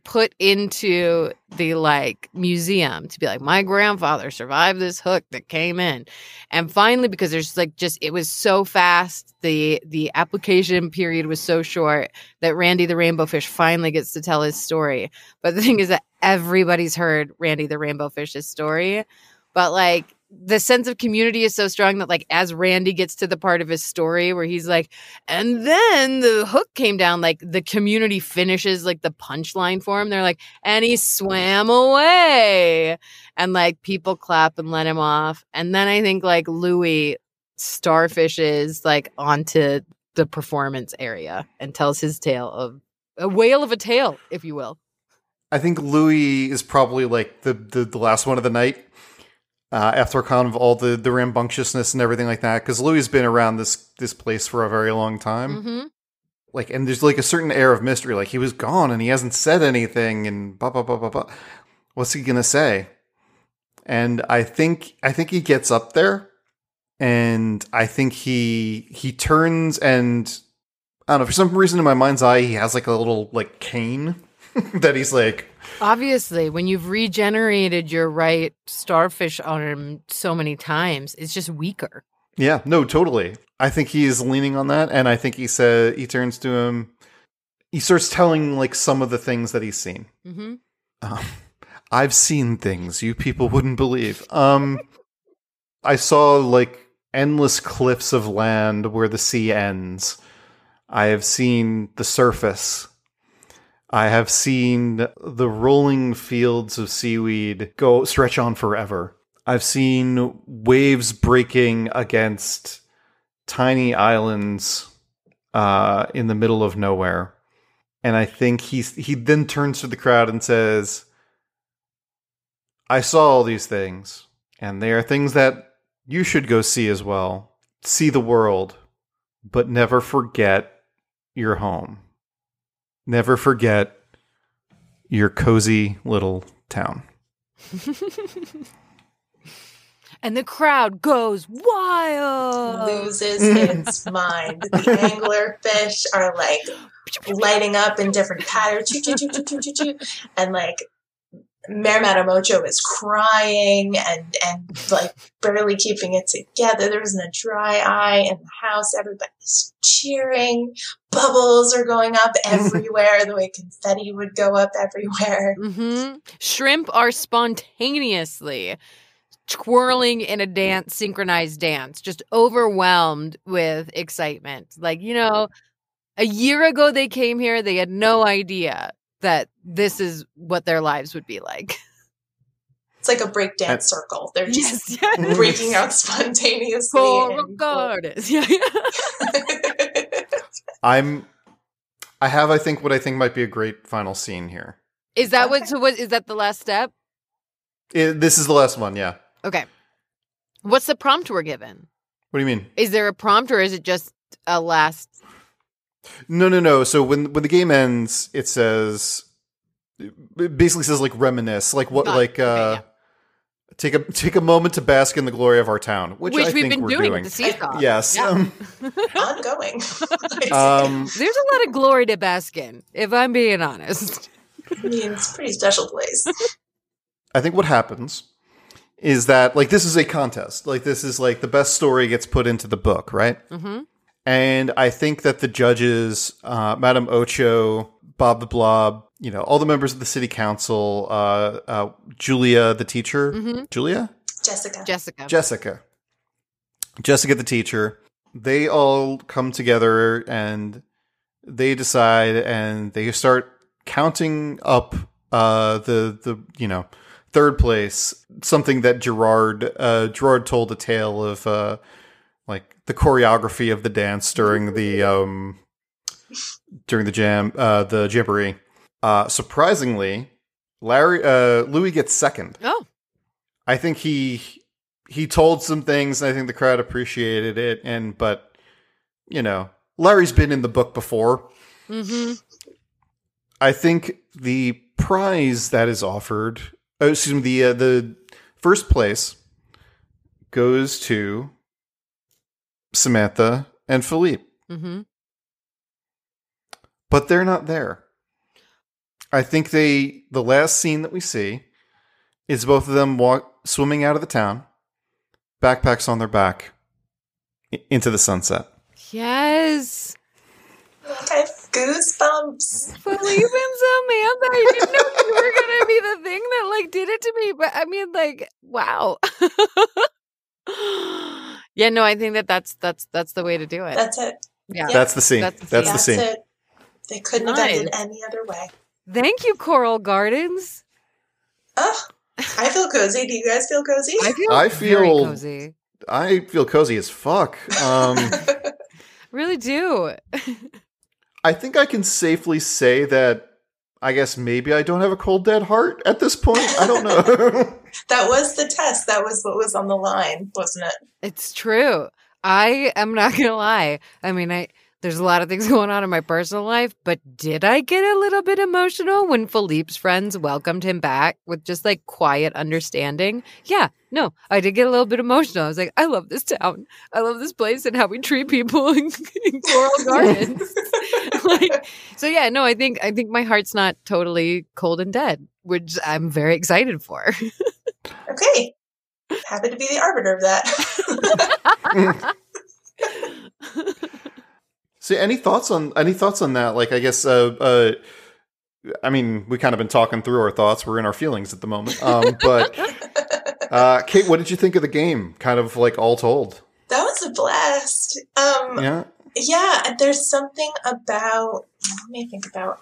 put into the like museum to be like my grandfather survived this hook that came in. And finally because there's like just it was so fast the the application period was so short that randy the rainbow fish finally gets to tell his story. But the thing is that everybody's heard randy the rainbow fish's story. But like the sense of community is so strong that like as randy gets to the part of his story where he's like and then the hook came down like the community finishes like the punchline for him. They're like and he swam away. And like people clap and let him off. And then i think like louis starfishes like onto the performance area and tells his tale of a whale of a tale if you will. I think Louis is probably like the, the, the last one of the night. Uh, after kind of all the, the rambunctiousness and everything like that, because Louis has been around this this place for a very long time. hmm Like, and there's like a certain air of mystery. Like he was gone and he hasn't said anything, and blah blah blah blah blah. What's he gonna say? And I think I think he gets up there, and I think he he turns and I don't know for some reason in my mind's eye he has like a little like cane that he's like Obviously, when you've regenerated your right starfish arm so many times, it's just weaker. Yeah, no, totally. I think he's leaning on that, and I think he said he turns to him. He starts telling like some of the things that he's seen. hmm Um, I've seen things you people wouldn't believe. Um, I saw like endless cliffs of land where the sea ends. I have seen the surface. I have seen the rolling fields of seaweed go stretch on forever. I've seen waves breaking against tiny islands uh, in the middle of nowhere. And I think he's he then turns to the crowd and says, I saw all these things, and they are things that you should go see as well. See the world, but never forget your home. Never forget your cozy little town. And the crowd goes wild. loses its mind. The angler fish are like lighting up in different patterns, and like Mayor Mocho is crying and and like barely keeping it together. There wasn't a dry eye in the house. Everybody's cheering. Bubbles are going up everywhere, the way confetti would go up everywhere. hmm Shrimp are spontaneously twirling in a dance, synchronized dance, just overwhelmed with excitement. Like, you know, a year ago they came here, they had no idea that this is what their lives would be like. It's like a breakdance And- circle. They're just yes. breaking out spontaneously. and- Regardless. Yeah, yeah. I'm I have I think what I think might be a great final scene here. Is that what Okay. so what is that the last step? It- this is the last one, yeah. Okay. What's the prompt we're given? What do you mean? Is there a prompt or is it just a last No, no, no. So when when the game ends, it says it basically says like reminisce, like what, Got it. like Okay, uh, yeah. take a take a moment to bask in the glory of our town, which, which I we've think been we're doing, doing. with the seesaw. Yes. Yeah. Um, ongoing. um, There's a lot of glory to bask in, if I'm being honest. I mean, it's a pretty special place. I think what happens is that like this is a contest. Like this is like the best story gets put into the book, right? hmm And I think that the judges, uh, Madam Ocho, Bob the Blob, you know, all the members of the city council, uh, uh, Julia the teacher, hmm Julia, Jessica. Jessica. Jessica, Jessica the teacher, they all come together and they decide and they start counting up Uh, the the you know third place, something that Gerard uh, Gerard told a tale of uh, like the choreography of the dance during the um during the jam uh, the jamboree. Uh, surprisingly, Larry uh, Louis gets second. Oh, I think he he told some things. And I think the crowd appreciated it, and but you know Larry's been in the book before. mm-hmm. I think the prize that is offered, oh, excuse me, the uh, the first place goes to Samantha and Philippe, Mm-hmm. but they're not there. I think they the last scene that we see is both of them walk swimming out of the town, backpacks on their back, i- into the sunset. Yes. I have goosebumps. Philippe and Samantha. I didn't know you were gonna be the thing that like did it to me, but I mean, like, wow. yeah, no, I think that that's that's that's the way to do it. That's it. yeah. That's the scene. That's the That's, scene. the That's scene. it. They couldn't have done it any other way. Thank you, Coral Gardens. Oh, I feel cozy. Do you guys feel cozy? I feel I very feel- cozy. I feel cozy as fuck. Um, Really do. I think I can safely say that I guess maybe I don't have a cold dead heart at this point. I don't know. that was the test. That was what was on the line, wasn't it? It's true. I am not gonna lie. I mean, I there's a lot of things going on in my personal life, but did I get a little bit emotional when Philippe's friends welcomed him back with just like quiet understanding? Yeah, no, I did get a little bit emotional. I was like, I love this town. I love this place and how we treat people in, in Coral Gardens. like, so yeah, no, I think I think my heart's not totally cold and dead, which I'm very excited for. Okay. Happy to be the arbiter of that. So, any thoughts on any thoughts on that? Like, I guess, uh, uh, I mean, we kind of been talking through our thoughts. We're in our feelings at the moment. Um, but uh, Kate, what did you think of the game? Kind of like all told. that was a blast. Um, Yeah. yeah, there's something about let me think about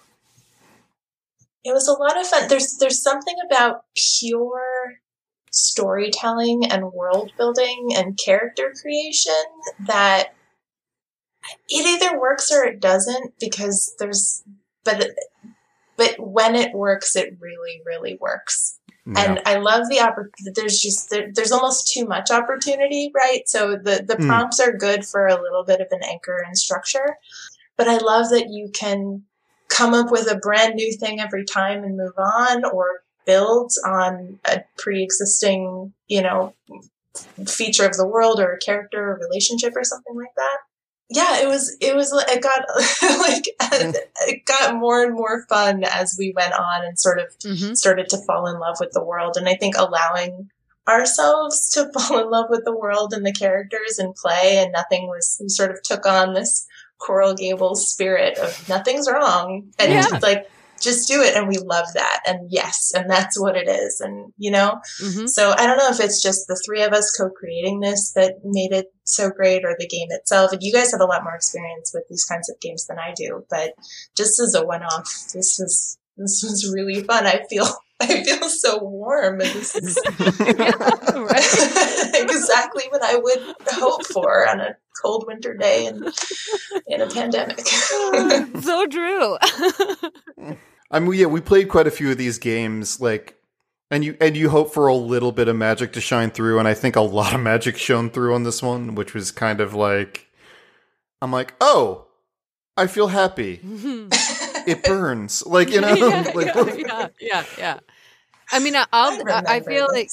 it was a lot of fun. There's there's something about pure storytelling and world building and character creation that it either works or it doesn't because there's but but when it works it really really works and I love the opportunity. There's just there, there's almost too much opportunity, right? So the the Mm. prompts are good for a little bit of an anchor and structure, but I love that you can come up with a brand new thing every time and move on, or build on a pre-existing, you know, feature of the world or a character or relationship or something like that. Yeah, it was it was it got like it got more and more fun as we went on and sort of Mhm. started to fall in love with the world. And I think allowing ourselves to fall in love with the world and the characters and play and nothing was, we sort of took on this Coral Gardens spirit of nothing's wrong and Yeah. like, just do it. And we love that. And yes, and that's what it is. And, you know, Mhm. so I don't know if it's just the three of us co-creating this that made it so great or the game itself. And you guys have a lot more experience with these kinds of games than I do, but just as a one-off, this was, this was really fun. I feel, I feel so warm and this is exactly what I would hope for on a cold winter day and in a pandemic. Oh, so true. I mean, yeah, we played quite a few of these games, like, and you and you hope for a little bit of magic to shine through, and I think a lot of magic shone through on this one, which was kind of like, I'm like, oh, I feel happy. It burns, like you know, yeah, like yeah, yeah, yeah, yeah. I mean, I- I'll. I remember feel like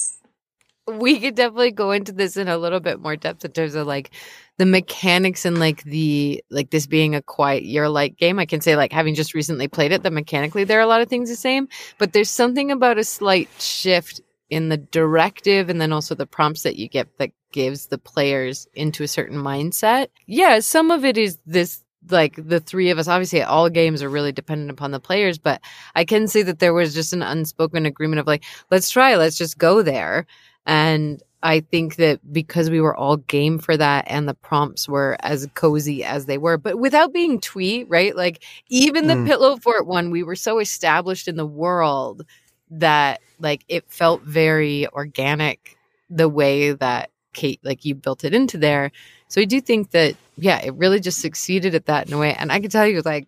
we could definitely go into this in a little bit more depth in terms of like the mechanics and like the like this being a Quiet Year like game. I can say like having just recently played it, that mechanically there are a lot of things the same, but there's something about a slight shift in the directive and then also the prompts that you get that gives the players into a certain mindset. Yeah, some of it is this like the three of us obviously all games are really dependent upon the players but i can see that there was just an unspoken agreement of like let's try let's just go there and I think that because we were all game for that and the prompts were as cozy as they were, but without being twee, right? Like even the Mm. pillow fort one, we were so established in the world that like it felt very organic the way that Kate, like you built it into there. So I do think that, yeah, it really just succeeded at that in a way. And I can tell you, like,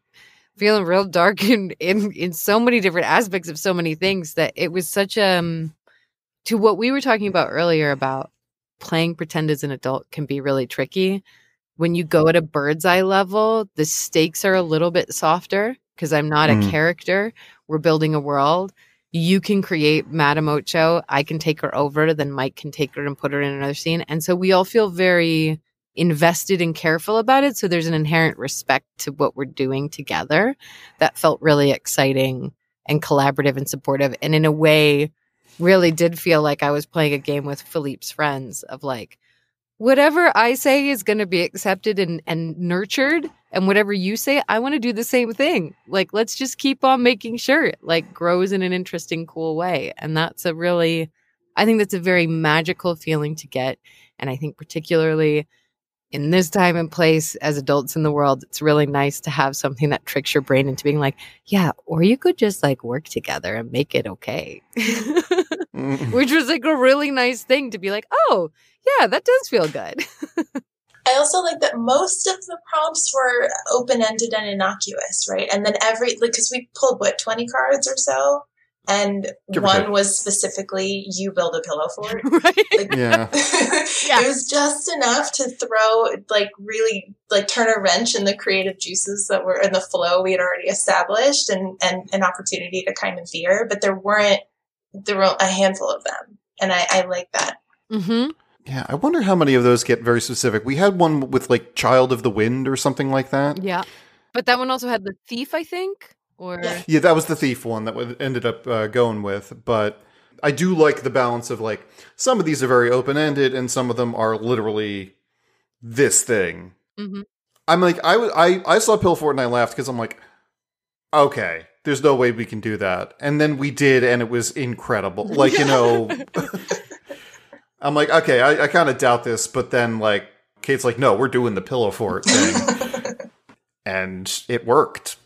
feeling real dark in in in so many different aspects of so many things that it was such um to what we were talking about earlier about playing pretend as an adult can be really tricky. When you go at a bird's eye level, the stakes are a little bit softer because I'm not Mm. a character. We're building a world. You can create Madame Ocho. I can take her over. Then Mike can take her and put her in another scene. And so we all feel very invested and careful about it. So there's an inherent respect to what we're doing together that felt really exciting and collaborative and supportive. And in a way, really did feel like I was playing a game with Philippe's friends of like, whatever I say is going to be accepted and, and nurtured. And whatever you say, I want to do the same thing. Like, let's just keep on making sure it like grows in an interesting, cool way. And that's a really, I think that's a very magical feeling to get. And I think particularly in this time and place as adults in the world, it's really nice to have something that tricks your brain into being like, yeah, or you could just like work together and make it okay. Which was like a really nice thing to be like, oh, yeah, that does feel good. I also like that most of the prompts were open ended and innocuous, right? And then every, like, because we pulled what, 20 cards or so? And Give one was specifically, you build a pillow fort. right? Like, Yeah. Yeah. It was just enough to throw, like, really, like, turn a wrench in the creative juices that were in the flow we had already established and, and an opportunity to kind of veer. But there weren't, there were a handful of them. And I, I like that. Mm-hmm. Yeah, I wonder how many of those get very specific. We had one with like Child of the Wind or something like that. Yeah. But that one also had the thief, I think. Or Yeah. Yeah, that was the thief one that we ended up uh, going with. But I do like the balance of like some of these are very open ended and some of them are literally this thing. Mhm. I'm like I was I I saw Pillfort and I laughed because I'm like, okay, there's no way we can do that, and then we did, and it was incredible. Like you know, I'm like, okay, I, I kind of doubt this, but then like Kate's like, no, we're doing the Pillow Fort thing, and it worked.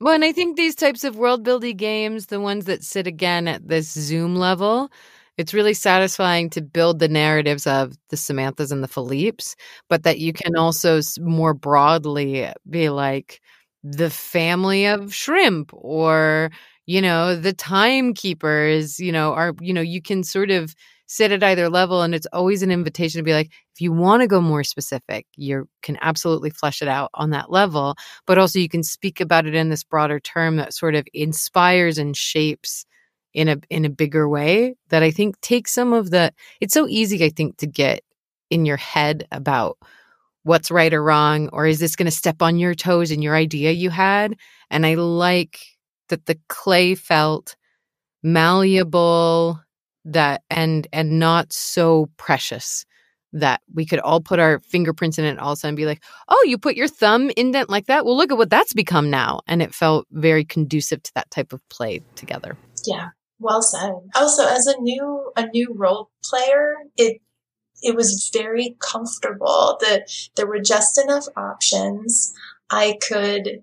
Well, and I think these types of world building games, the ones that sit again at this Zoom level, it's really satisfying to build the narratives of the Samanthas and the Philippes, but that you can also more broadly be like the family of shrimp or, you know, the timekeepers, you know, are, you know, you can sort of sit at either level and it's always an invitation to be like, if you want to go more specific, you can absolutely flesh it out on that level but also you can speak about it in this broader term that sort of inspires and shapes in a in a bigger way that I think takes some of the it's so easy I think to get in your head about what's right or wrong or is this going to step on your toes in your idea you had? And I like that the clay felt malleable that and and not so precious that we could all put our fingerprints in it all of a sudden be like oh, you put your thumb indent like that? Well, look at what that's become now. And it felt very conducive to that type of play together. Yeah, well said. Also, as a new a new role player, it it was very comfortable that there were just enough options. I could,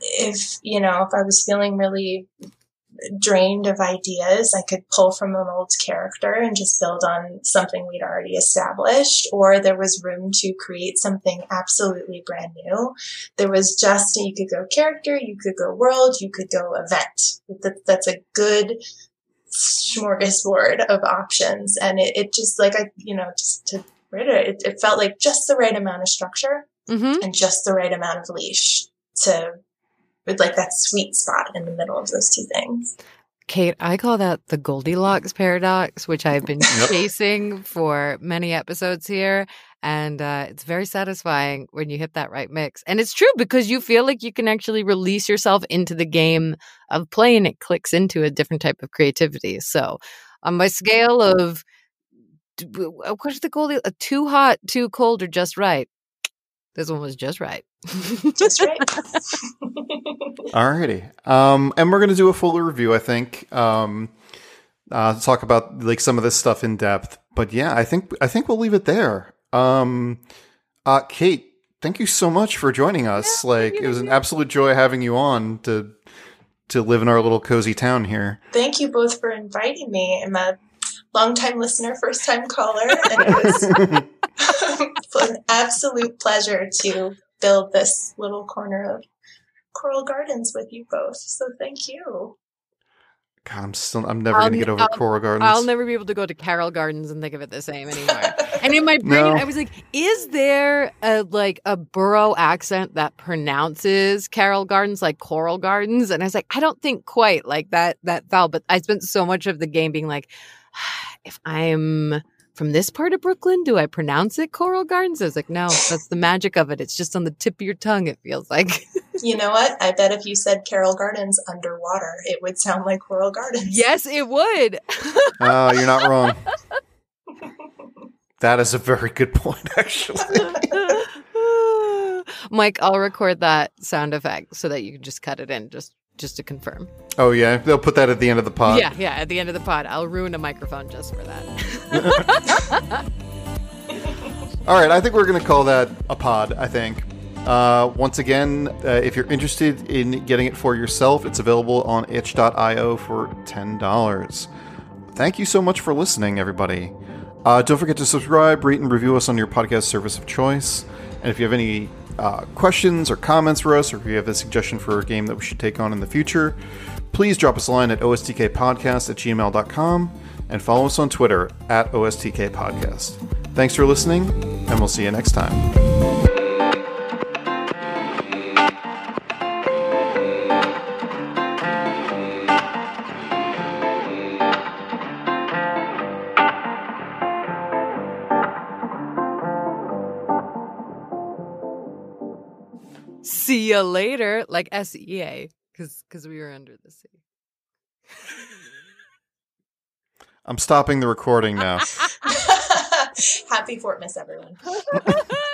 if you know, if I was feeling really drained of ideas, I could pull from an old character and just build on something we'd already established, or there was room to create something absolutely brand new. There was just, you could go character, you could go world, you could go event. That, that's a good smorgasbord of options. And it, it just like, I, you know, just to it, it felt like just the right amount of structure Mm-hmm. and just the right amount of leash to with like that sweet spot in the middle of those two things. Kate, I call that the Goldilocks paradox, which I've been Yep. chasing for many episodes here. And uh, it's very satisfying when you hit that right mix. And it's true because you feel like you can actually release yourself into the game of play and it clicks into a different type of creativity. So, on my scale of d- w- uh, what's the Goldie? Uh, too hot, too cold, or just right? This one was just right. Just right. Alrighty. Um, and we're going to do a full review, I think. Um, uh, talk about like some of this stuff in depth. But yeah, I think I think we'll leave it there. Um, uh, Kate, thank you so much for joining us. Yeah, like it was an absolute joy having you on to to live in our little cozy town here. Thank you both for inviting me. I'm a longtime listener, first time caller, and it was an absolute pleasure to build this little corner of Coral Gardens with you both. So thank you. God, I'm still I'm never I'll gonna get over I'll- Coral Gardens. I'll never be able to go to Carol Gardens and think of it the same anymore. and in my brain, No. I was like, "Is there a like a borough accent that pronounces Carol Gardens like Coral Gardens?" And I was like, "I don't think quite like that that vowel." But I spent so much of the game being like, "If I'm from this part of Brooklyn, do I pronounce it Coral Gardens?" I was like, "No, that's the magic of it. It's just on the tip of your tongue. It feels like." You know what? I bet if you said Carol Gardens underwater, it would sound like Coral Gardens. yes, it would. Oh, you're not wrong. That is a very good point, actually. Mike, I'll record that sound effect so that you can just cut it in just just to confirm. Oh yeah, they'll put that at the end of the pod. yeah, yeah, at the end of the pod, I'll ruin a microphone just for that. All right, I think we're going to call that a pod. I think. Uh, once again, uh, if you're interested in getting it for yourself, it's available on itch.io for ten dollars. Thank you so much for listening, everybody. Uh, don't forget to subscribe, rate, and review us on your podcast service of choice. And if you have any uh, questions or comments for us, or if you have a suggestion for a game that we should take on in the future, please drop us a line at ostkpodcast at gmail.com and follow us on Twitter at ostkpodcast. Thanks for listening, and we'll see you next time. You later, like S E A, because because we were under the sea. I'm stopping the recording now. Happy Fortmas, everyone.